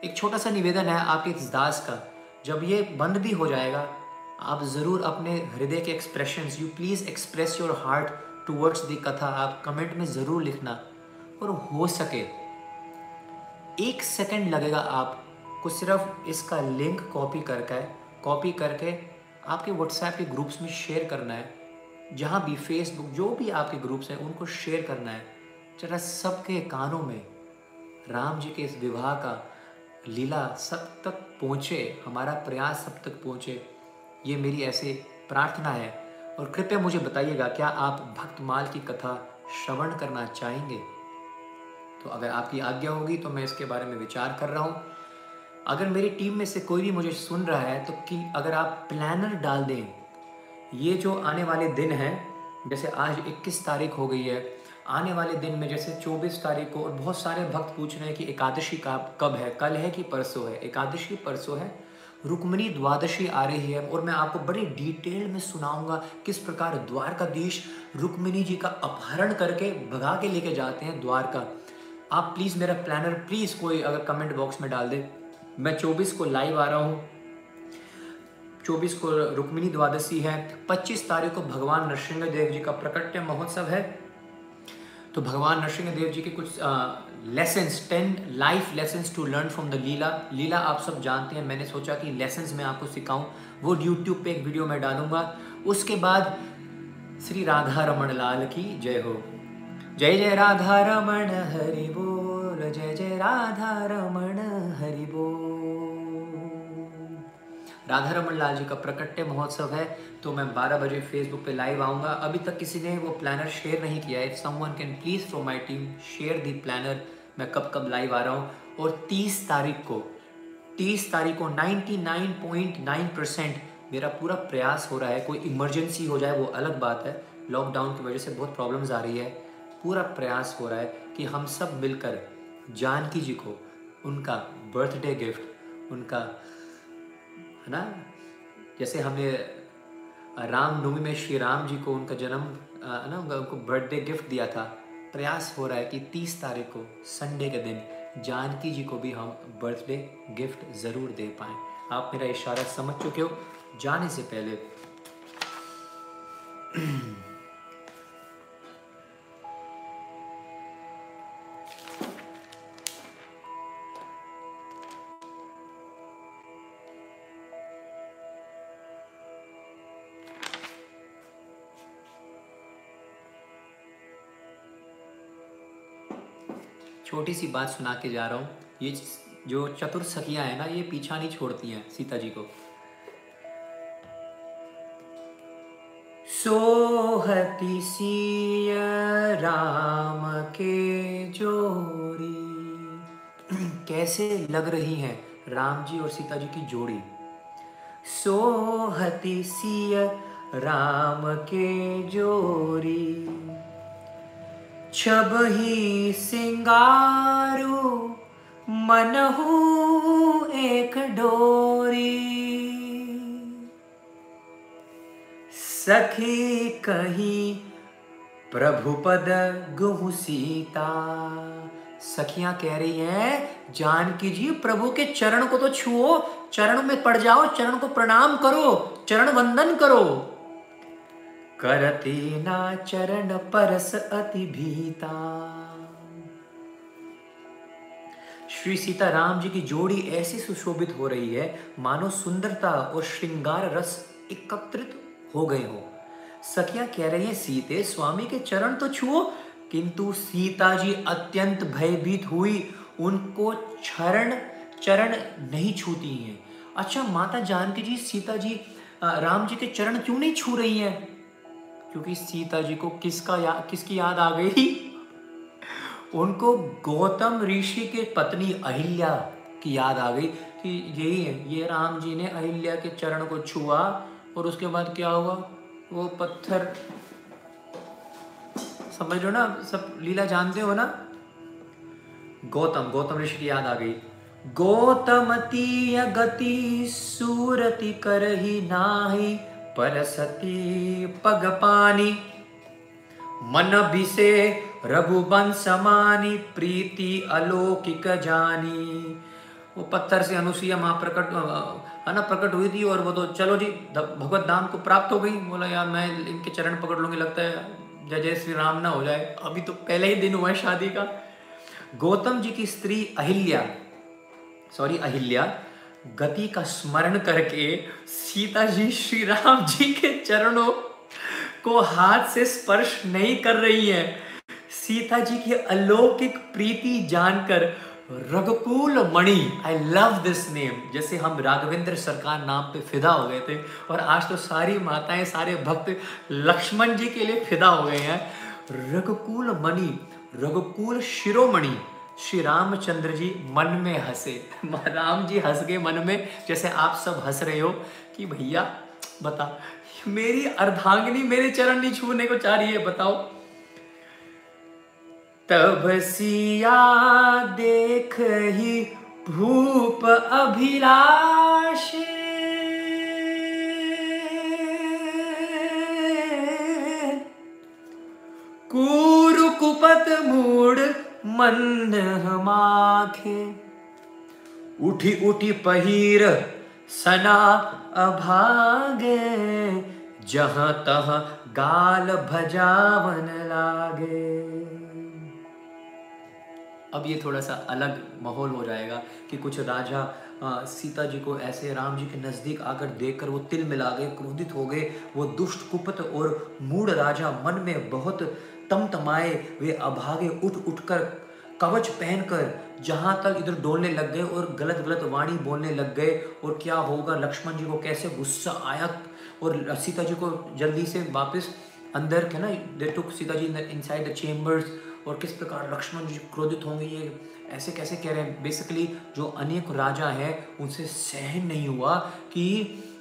एक छोटा सा निवेदन है आपके इस दास का। जब ये बंद भी हो जाएगा आप ज़रूर अपने हृदय के expressions you please express your heart towards the कथा। आप कमेंट में ज़रूर लिखना। और हो सके, एक सेकंड लगेगा आपको सिर्फ़ इसका लिंक कॉपी करके कॉपी करके आपके व्हाट्सएप के ग्रुप्स में शेयर करना है। जहाँ भी फेसबुक जो भी आपके ग्रुप्स हैं, उनको शेयर करना है। जरा सबके कानों में राम जी के इस विवाह का लीला सब तक पहुँचे, हमारा प्रयास सब तक पहुँचे। ये मेरी ऐसे प्रार्थना है। और कृपया मुझे बताइएगा, क्या आप भक्तमाल की कथा श्रवण करना चाहेंगे? तो अगर आपकी आज्ञा होगी तो मैं इसके बारे में विचार कर रहा हूँ। अगर मेरी टीम में से कोई भी मुझे सुन रहा है तो कि अगर आप प्लानर डाल दें, ये जो आने वाले दिन हैं, जैसे आज 21 तारीख हो गई है, आने वाले दिन में जैसे 24 तारीख को और बहुत सारे भक्त पूछ रहे हैं कि एकादशी का कब है, कल है कि परसों है? एकादशी परसों है रुक्मणी द्वादशी आ रही है और मैं आपको बड़ी डिटेल में सुनाऊँगा किस प्रकार द्वारकाधीश रुक्मिणी जी का अपहरण करके भगा के लेके जाते हैं द्वारका। आप प्लीज़ मेरा प्लानर प्लीज़ कोई अगर कमेंट बॉक्स में डाल दे। मैं 24 को लाइव आ रहा हूँ। 24 को रुक्मिणी द्वादशी है। 25 तारीख को भगवान नरसिंह देव जी का प्रकट्य महोत्सव है। तो भगवान नरसिंह देव जी के कुछ lessons ten life lessons to learn from the leela लीला आप सब जानते हैं, मैंने सोचा कि लेसन्स मैं आपको सिखाऊं। वो यूट्यूब पे एक वीडियो मैं डालूँगा। उसके बाद श्री राधा रमन लाल की जय हो। जय जय राधा रमन हरि बोल। जय जय राधा रमन हरि बोल। राधा रमन लाल जी का प्रकट्य महोत्सव है तो मैं 12 बजे फेसबुक पे लाइव आऊँगा। अभी तक किसी ने वो प्लानर शेयर नहीं किया है। If someone can please from my team share the planner मैं कब कब लाइव आ रहा हूँ। और 30 तारीख को 30 तारीख को 99.9 परसेंट मेरा पूरा प्रयास हो रहा है। कोई इमरजेंसी हो जाए, वो अलग बात है। लॉकडाउन की वजह से बहुत प्रॉब्लम्स आ रही है। पूरा प्रयास हो रहा है कि हम सब मिलकर, जानकी जी को, उनका बर्थडे गिफ्ट उनका है ना? जैसे हमने रामनवमी में श्री राम जी को उनका जन्म है ना, उनका, उनको बर्थडे गिफ्ट दिया था। प्रयास हो रहा है कि 30 तारीख को संडे के दिन, जानकी जी को भी हम बर्थडे गिफ्ट ज़रूर दे पाएँ। आप मेरा इशारा समझ चुके हो? जाने से पहले सी बात सुना के जा रहा हूँ। ये जो चतुर सखियाँ हैं ना, ये पीछा नहीं छोड़ती हैं सीता जी को। सोहती सी राम के जोड़ी। कैसे लग रही हैं राम जी और सीता जी की जोड़ी? सोहती सी राम के जोड़ी। छब ही सिंगारू मनहू एक डोरी। सखी कही, प्रभु पद गुहु सीता। सखियाँ कह रही हैं, जानकी जी, प्रभु के चरण को तो छुओ, चरण में पड़ जाओ, चरण को प्रणाम करो, चरण वंदन करो। करती ना चरण परस अति भीता। श्री सीता राम जी की जोड़ी ऐसी सुशोभित हो रही है, मानो सुंदरता और श्रृंगार रस एकत्रित हो गए हो। सखिया कह रही है, सीते, स्वामी के चरण तो छुओ, किंतु सीता जी अत्यंत भयभीत हुई, उनको चरण चरण नहीं छूती हैं। अच्छा माता जानकी जी, सीता जी राम जी के चरण क्यों नहीं छू रही हैं? क्योंकि सीता जी को किसका या, किसकी याद आ गई? उनको गौतम ऋषि के पत्नी अहिल्या की याद आ गई कि यही है ये राम जी ने अहिल्या के चरण को छुआ और उसके बाद क्या हुआ? वो पत्थर समझ लो ना? सब लीला जानते हो ना? गौतम गौतम ऋषि की याद आ गई। गौतमती गति सूरति करही नाही परसती पग पानी, मन बिसे रघुबन समानी प्रीति अलौकिक जानी। वो पत्थर से अनुसुईया माँ प्रकट है ना, प्रकट हुई थी और वो तो चलो जी भगवत धाम को प्राप्त हो गई। बोला, यार, मैं इनके चरण पकड़ लूँगी, लगता है जय जय श्री राम ना हो जाए। अभी तो पहले ही दिन हुआ है शादी का। गौतम जी की स्त्री अहिल्या सॉरी अहिल्या गति का स्मरण करके सीता जी श्री राम जी के चरणों को हाथ से स्पर्श नहीं कर रही है। सीता जी की अलौकिक प्रीति जानकर रघुकुल मणि आई लव दिस नेम जैसे हम राघवेंद्र सरकार नाम पे फिदा हो गए थे, और आज तो सारी माताएँ, सारे भक्त लक्ष्मण जी के लिए फिदा हो गए हैं। रघुकुल मणि, रघुकुल शिरोमणि श्री रामचंद्र जी मन में हंसे। राम जी हंस गए मन में, जैसे आप सब हंस रहे हो कि भैया, बता, मेरी अर्धांगिनी मेरे चरण नहीं छूने को चाह रही है, बताओ। तब सिया देख ही भूप अभिलाष। कुरुकुपत मूड मन हमाखे उठी उठी पहिर सना अभागे जहाँ तह गाल भजावन लागे। अब ये थोड़ा सा अलग माहौल हो जाएगा कि कुछ राजा आ, सीता जी को ऐसे राम जी के नज़दीक आकर देखकर वो तिल मिला गए क्रोधित हो गए। वो दुष्ट कुपत और मूड राजा मन में बहुत तम तमाए, वे अभागे उठ उठकर कवच पहनकर जहाँ तक इधर डोलने लग गए और गलत गलत वाणी बोलने लग गए, और क्या होगा? लक्ष्मण जी को कैसे गुस्सा आया? और सीता जी को जल्दी से वापस अंदर, क्या ना they took Sita ji inside the chambers और किस प्रकार लक्ष्मण जी क्रोधित होंगे ये ऐसे कैसे कह रहे हैं? बेसिकली जो अनेक राजा हैं, उनसे सहन नहीं हुआ कि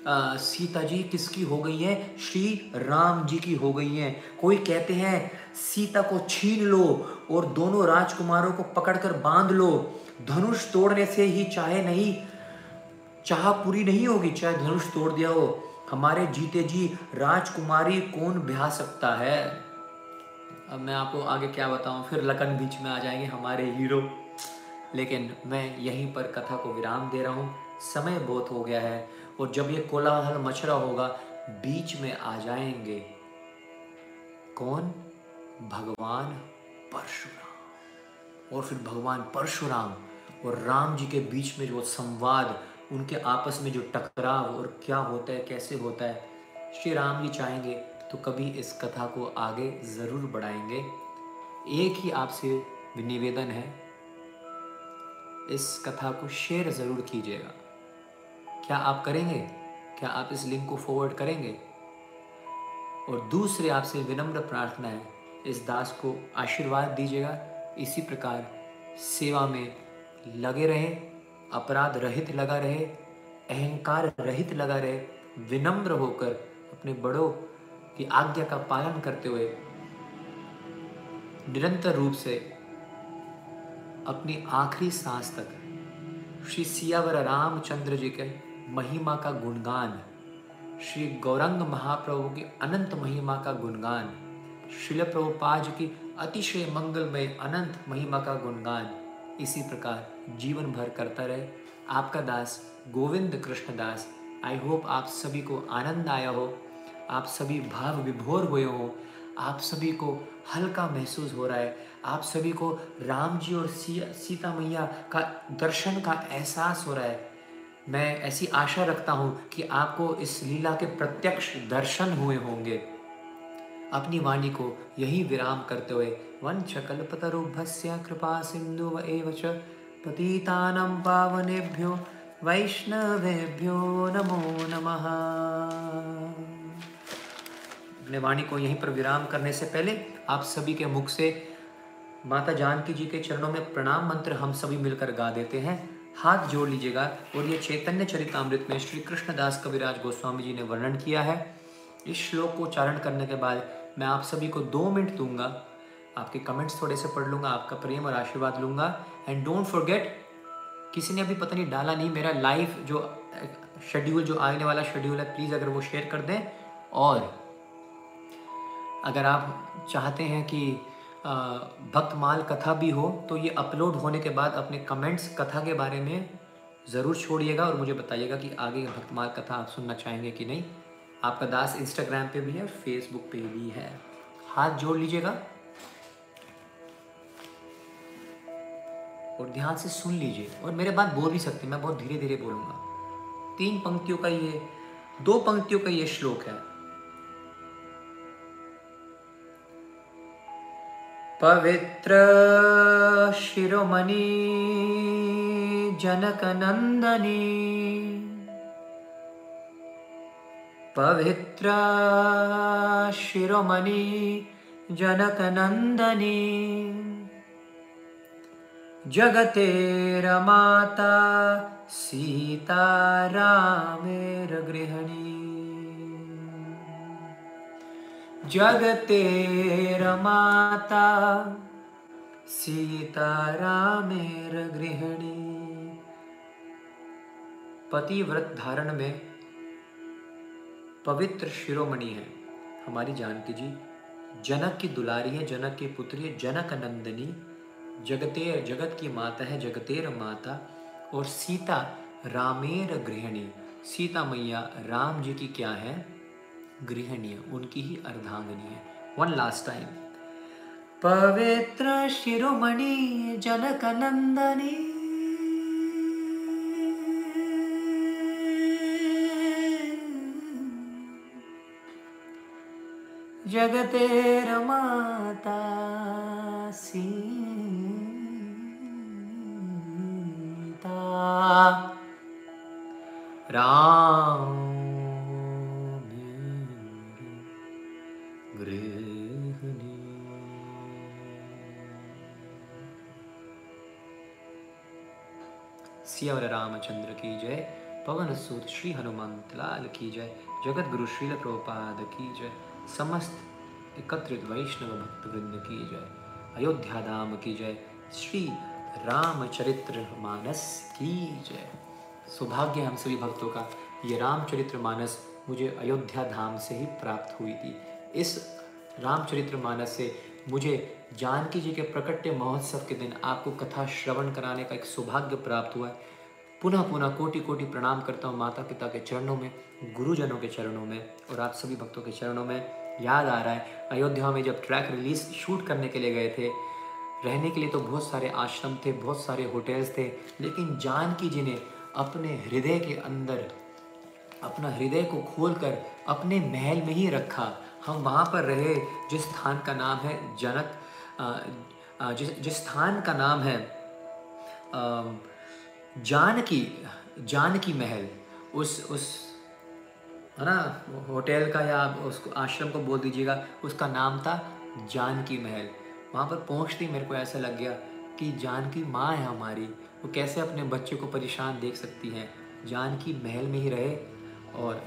सीता जी किसकी हो गई है? श्री राम जी की हो गई हैं। कोई कहते हैं, सीता को छीन लो और दोनों राजकुमारों को पकड़कर बाँध लो। धनुष तोड़ने से ही चाहे नहीं, चाह पूरी नहीं होगी, चाहे धनुष तोड़ दिया हो। हमारे जीते जी राजकुमारी कौन ब्याह सकता है? अब मैं आपको आगे क्या बताऊँ, फिर लकन बीच में आ जाएँगे हमारे हीरो। लेकिन मैं यहीं पर कथा को विराम दे रहा हूँ। समय बहुत हो गया है। और जब ये कोलाहल मच रहा होगा, बीच में आ जाएँगे। कौन? भगवान परशुराम। और फिर भगवान परशुराम और राम जी के बीच में जो संवाद, उनके आपस में जो टकराव और क्या होता है, कैसे होता है, श्री राम जी चाहेंगे तो कभी इस कथा को आगे ज़रूर बढ़ाएँगे। एक ही आपसे निवेदन है, इस कथा को शेयर ज़रूर कीजिएगा। क्या आप करेंगे? क्या आप इस लिंक को फॉरवर्ड करेंगे? और दूसरे आपसे विनम्र प्रार्थना है, इस दास को आशीर्वाद दीजिएगा। इसी प्रकार सेवा में लगे रहे, अपराध रहित लगा रहे, अहंकार रहित लगा रहे, विनम्र होकर अपने बड़ों की आज्ञा का पालन करते हुए निरंतर रूप से अपनी आखिरी सांस तक श्री सियावर रामचंद्र जी के महिमा का गुणगान। श्री गौरंग महाप्रभु की अनंत महिमा का गुणगान। शिल प्रभुपाज की अतिशय मंगलमय अनंत महिमा का गुणगान। इसी प्रकार जीवन भर करता रहे आपका दास गोविंद कृष्ण दास। आई होप आप सभी को आनंद आया हो। आप सभी भाव विभोर हुए हो। आप सभी को हल्का महसूस हो रहा है। आप सभी को राम जी और सीता मैया का दर्शन का एहसास हो रहा है। मैं ऐसी आशा रखता हूँ कि आपको इस लीला के प्रत्यक्ष दर्शन हुए होंगे। अपनी वाणी को यही विराम करते हुए वंश कल्पतरुभ्य कृपा सिंधु एव पतितानं पावनेभ्यो वैष्णवेभ्यो नमो नमः। अपने वाणी को यहीं पर विराम करने से पहले आप सभी के मुख से माता जानकी जी के चरणों में प्रणाम मंत्र हम सभी मिलकर गा देते हैं। हाथ जोड़ लीजिएगा और ये चैतन्य चरितमृत में श्री कृष्णदास कविराज गोस्वामी जी ने वर्णन किया है। इस श्लोक को उच्चारण करने के बाद मैं आप सभी को दो मिनट दूँगा। आपके कमेंट्स थोड़े से पढ़ लूँगा, आपका प्रेम और आशीर्वाद लूँगा। एंड डोंट फॉरगेट किसी ने अभी पता नहीं डाला नहीं, मेरा लाइव जो शेड्यूल जो आने वाला शेड्यूल है प्लीज़ अगर वो शेयर कर दें। और अगर आप चाहते हैं कि भक्तमाल कथा भी हो तो ये अपलोड होने के बाद अपने कमेंट्स कथा के बारे में ज़रूर छोड़िएगा और मुझे बताइएगा कि आगे भक्तमाल कथा आप सुनना चाहेंगे कि नहीं। आपका दास इंस्टाग्राम पे भी है और फेसबुक पे भी है। हाथ जोड़ लीजिएगा। और ध्यान से सुन लीजिए। और मेरे बात बोल भी सकते मैं बहुत धीरे धीरे बोलूँगा। तीन पंक्तियों का ये, दो पंक्तियों का ये श्लोक है। पवित्र शिरोमणि जनकनन्दनी पवित्र शिरोमणि जनकनन्दनी जगते रमाता सीता रामेर्गृहिणी गृहिणी जगतेर माता सीता रामेर गृहिणी। पतिव्रत धारण में पवित्र शिरोमणि है। हमारी जानकी जी, जनक की दुलारी है, जनक की पुत्री है, जनक नंदनी जगतेर जगत की माता है, जगतेर माता और सीता रामेर गृहिणी। सीता मैया, राम जी की क्या है? गृहिणी उनकी ही अर्धांगनी है। वन लास्ट टाइम पवित्र शिरोमणि जनक नंदनी जगतेर माता सी राम। सिया रामचंद्र की जय, पवन सूत श्री हनुमंत लाल की जय, जगत गुरु श्रील प्रभुपाद की जय, समस्त एकत्रित वैष्णव भक्त वृंद की जय, अयोध्या धाम की जय, श्री रामचरित्र मानस की जय। सौभाग्य हम सभी भक्तों का, ये रामचरित्र मानस मुझे अयोध्या धाम से ही प्राप्त हुई थी। इस रामचरित्र मानस से मुझे जानकी जी के प्रकट्य महोत्सव के दिन आपको कथा श्रवण कराने का एक सौभाग्य प्राप्त हुआ है। पुनः पुनः कोटि कोटि प्रणाम करता हूँ माता पिता के चरणों में, गुरुजनों के चरणों में और आप सभी भक्तों के चरणों में। याद आ रहा है, अयोध्या में जब ट्रैक रिलीज़ शूट करने के लिए गए थे, रहने के लिए तो बहुत सारे आश्रम थे, बहुत सारे होटल्स थे, लेकिन जानकी जी ने अपने हृदय के अंदर, अपना हृदय को खोलकर अपने महल में ही रखा। हम वहाँ पर रहे, जिस स्थान का नाम है जनक जिस जिस स्थान का नाम है जानकी जानकी महल, उस उस, है ना, होटल का या उस आश्रम को बोल दीजिएगा, उसका नाम था जानकी महल। वहाँ पर पहुँचते मेरे को ऐसा लग गया कि जानकी माँ है हमारी, वो कैसे अपने बच्चे को परेशान देख सकती हैं? जानकी महल में ही रहे और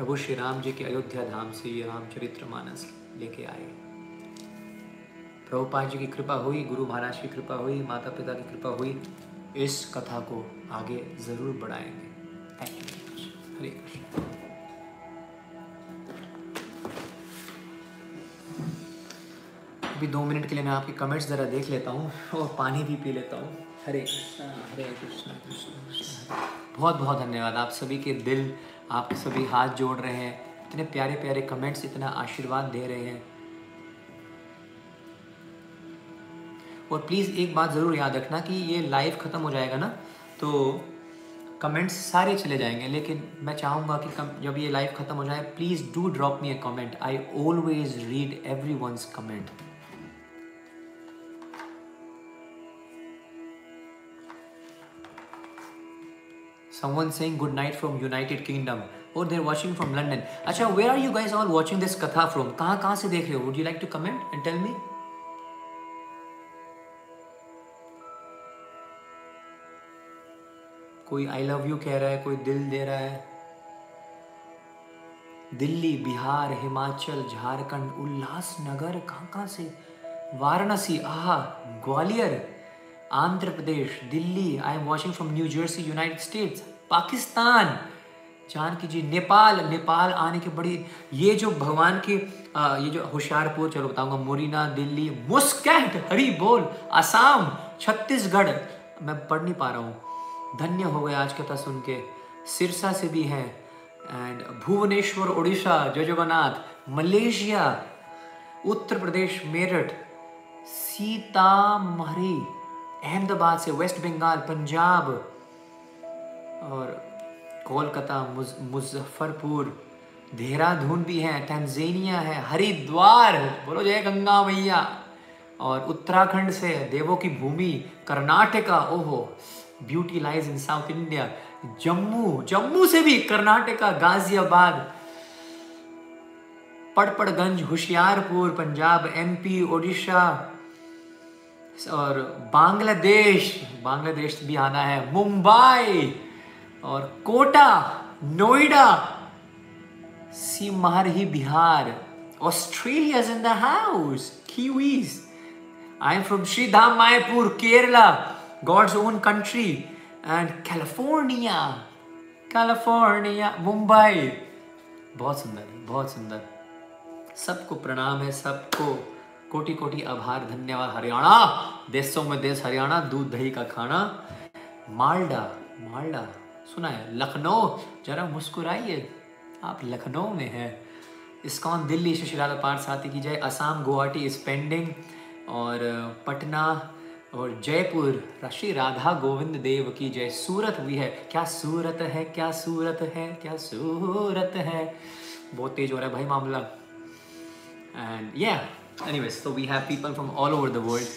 प्रभु श्री राम जी के अयोध्या धाम से ये रामचरित्र मानस लेके आए। प्रभुपाद जी की कृपा हुई, गुरु महाराज की कृपा हुई माता पिता की कृपा हुई। इस कथा को आगे ज़रूर बढ़ाएँगे। थैंक यू हरे कृष्ण। अभी दो मिनट के लिए मैं आपके कमेंट्स ज़रा देख लेता हूँ और पानी भी पी लेता हूँ। हरे कृष्णा हरे कृष्णा कृष्ण कृष्ण। बहुत बहुत धन्यवाद आप सभी के दिल आप सभी हाथ जोड़ रहे हैं, इतने प्यारे प्यारे कमेंट्स इतना आशीर्वाद दे रहे हैं। और प्लीज़ एक बात ज़रूर याद रखना कि ये लाइव ख़त्म हो जाएगा ना तो कमेंट्स सारे चले जाएँगे, लेकिन मैं चाहूँगा कि कम, जब ये लाइव ख़त्म हो जाए please do drop me a comment I always read every one's comment someone saying good night from United Kingdom or they're watching from London. Acha, where are you guys all watching this katha from? कहाँ कहाँ से देख रहे हो? Would you like to comment and tell me? कोई आई लव यू कह रहा है कोई दिल दे रहा है दिल्ली बिहार हिमाचल झारखंड उल्लासनगर कहाँ कहाँ से वाराणसी आहा Gwalior Andhra Pradesh Delhi I am watching from New Jersey United States Pakistan Janaki ji Nepal Nepal आने के बड़ी, ये जो भगवान के ये जो होशियारपुर, चलो बताऊँगा, मुरीना, दिल्ली, मुस्कैट, हरी बोल आसाम छत्तीसगढ़। मैं पढ़ नहीं पा रहा हूँ। धन्य हो गए आज कथा सुन के। सिरसा से भी हैं। एंड भुवनेश्वर उड़ीसा जय जगन्नाथ, मलेशिया, उत्तर प्रदेश, मेरठ, सीतामढ़ी। अहमदाबाद से वेस्ट बंगाल, पंजाब और कोलकाता मुजफ्फरपुर। देहरादून भी है, तंजेनिया है, हरिद्वार बोलो जय गंगा मैया। और उत्तराखंड से देवों की भूमि, कर्नाटका, ओहो beauty lies in South India Jammu Jammu से भी कर्नाटका, गाजियाबाद, पड़पड़गंज, होशियारपुर, पंजाब एमपी ओडिशा और बांग्लादेश बांग्लादेश भी आना है। मुंबई और Kota, Noida Simrahi Bihar. Australia in the house Kiwis I am from Shridham Mayapur Kerala God's own country and California California Mumbai बहुत सुंदर बहुत सुंदर। सबको प्रणाम है, सबको। कोटि कोटि आभार, धन्यवाद, हरियाणा। देशों में देश, हरियाणा, दूध, दही का खाना। मालडा मालडा सुना है, लखनऊ। जरा मुस्कुराइए। आप लखनऊ में हैं। इसकॉन, दिल्ली से शिराला पार साथी की जाए असम, गुवाहाटी इज़ पेंडिंग और पटना और जयपुर श्री राधा गोविंद देव की जय। सूरत भी है। क्या सूरत है, क्या सूरत है, क्या सूरत है? बहुत तेज हो रहा है भाई मामला। एंड या Anyways, so we have people from all over the world.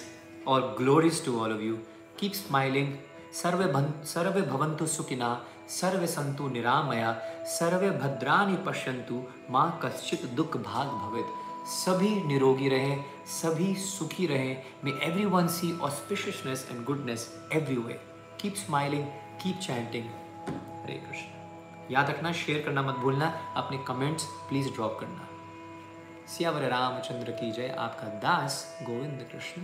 All glories to all of you. Keep smiling. सर्वे सर्वे भवन्तु सुखिना सर्वे संतु निरामया सर्वे भद्रानि पश्यन्तु माँ कश्चित दुख भाग भवित सभी निरोगी रहे सभी सुखी रहे may every one see auspiciousness and goodness everywhere keep smiling keep chanting हरे कृष्ण याद रखना शेयर करना मत भूलना अपने कमेंट्स प्लीज़ ड्रॉप करना सियावर रामचंद्र की जय। आपका दास गोविंद कृष्ण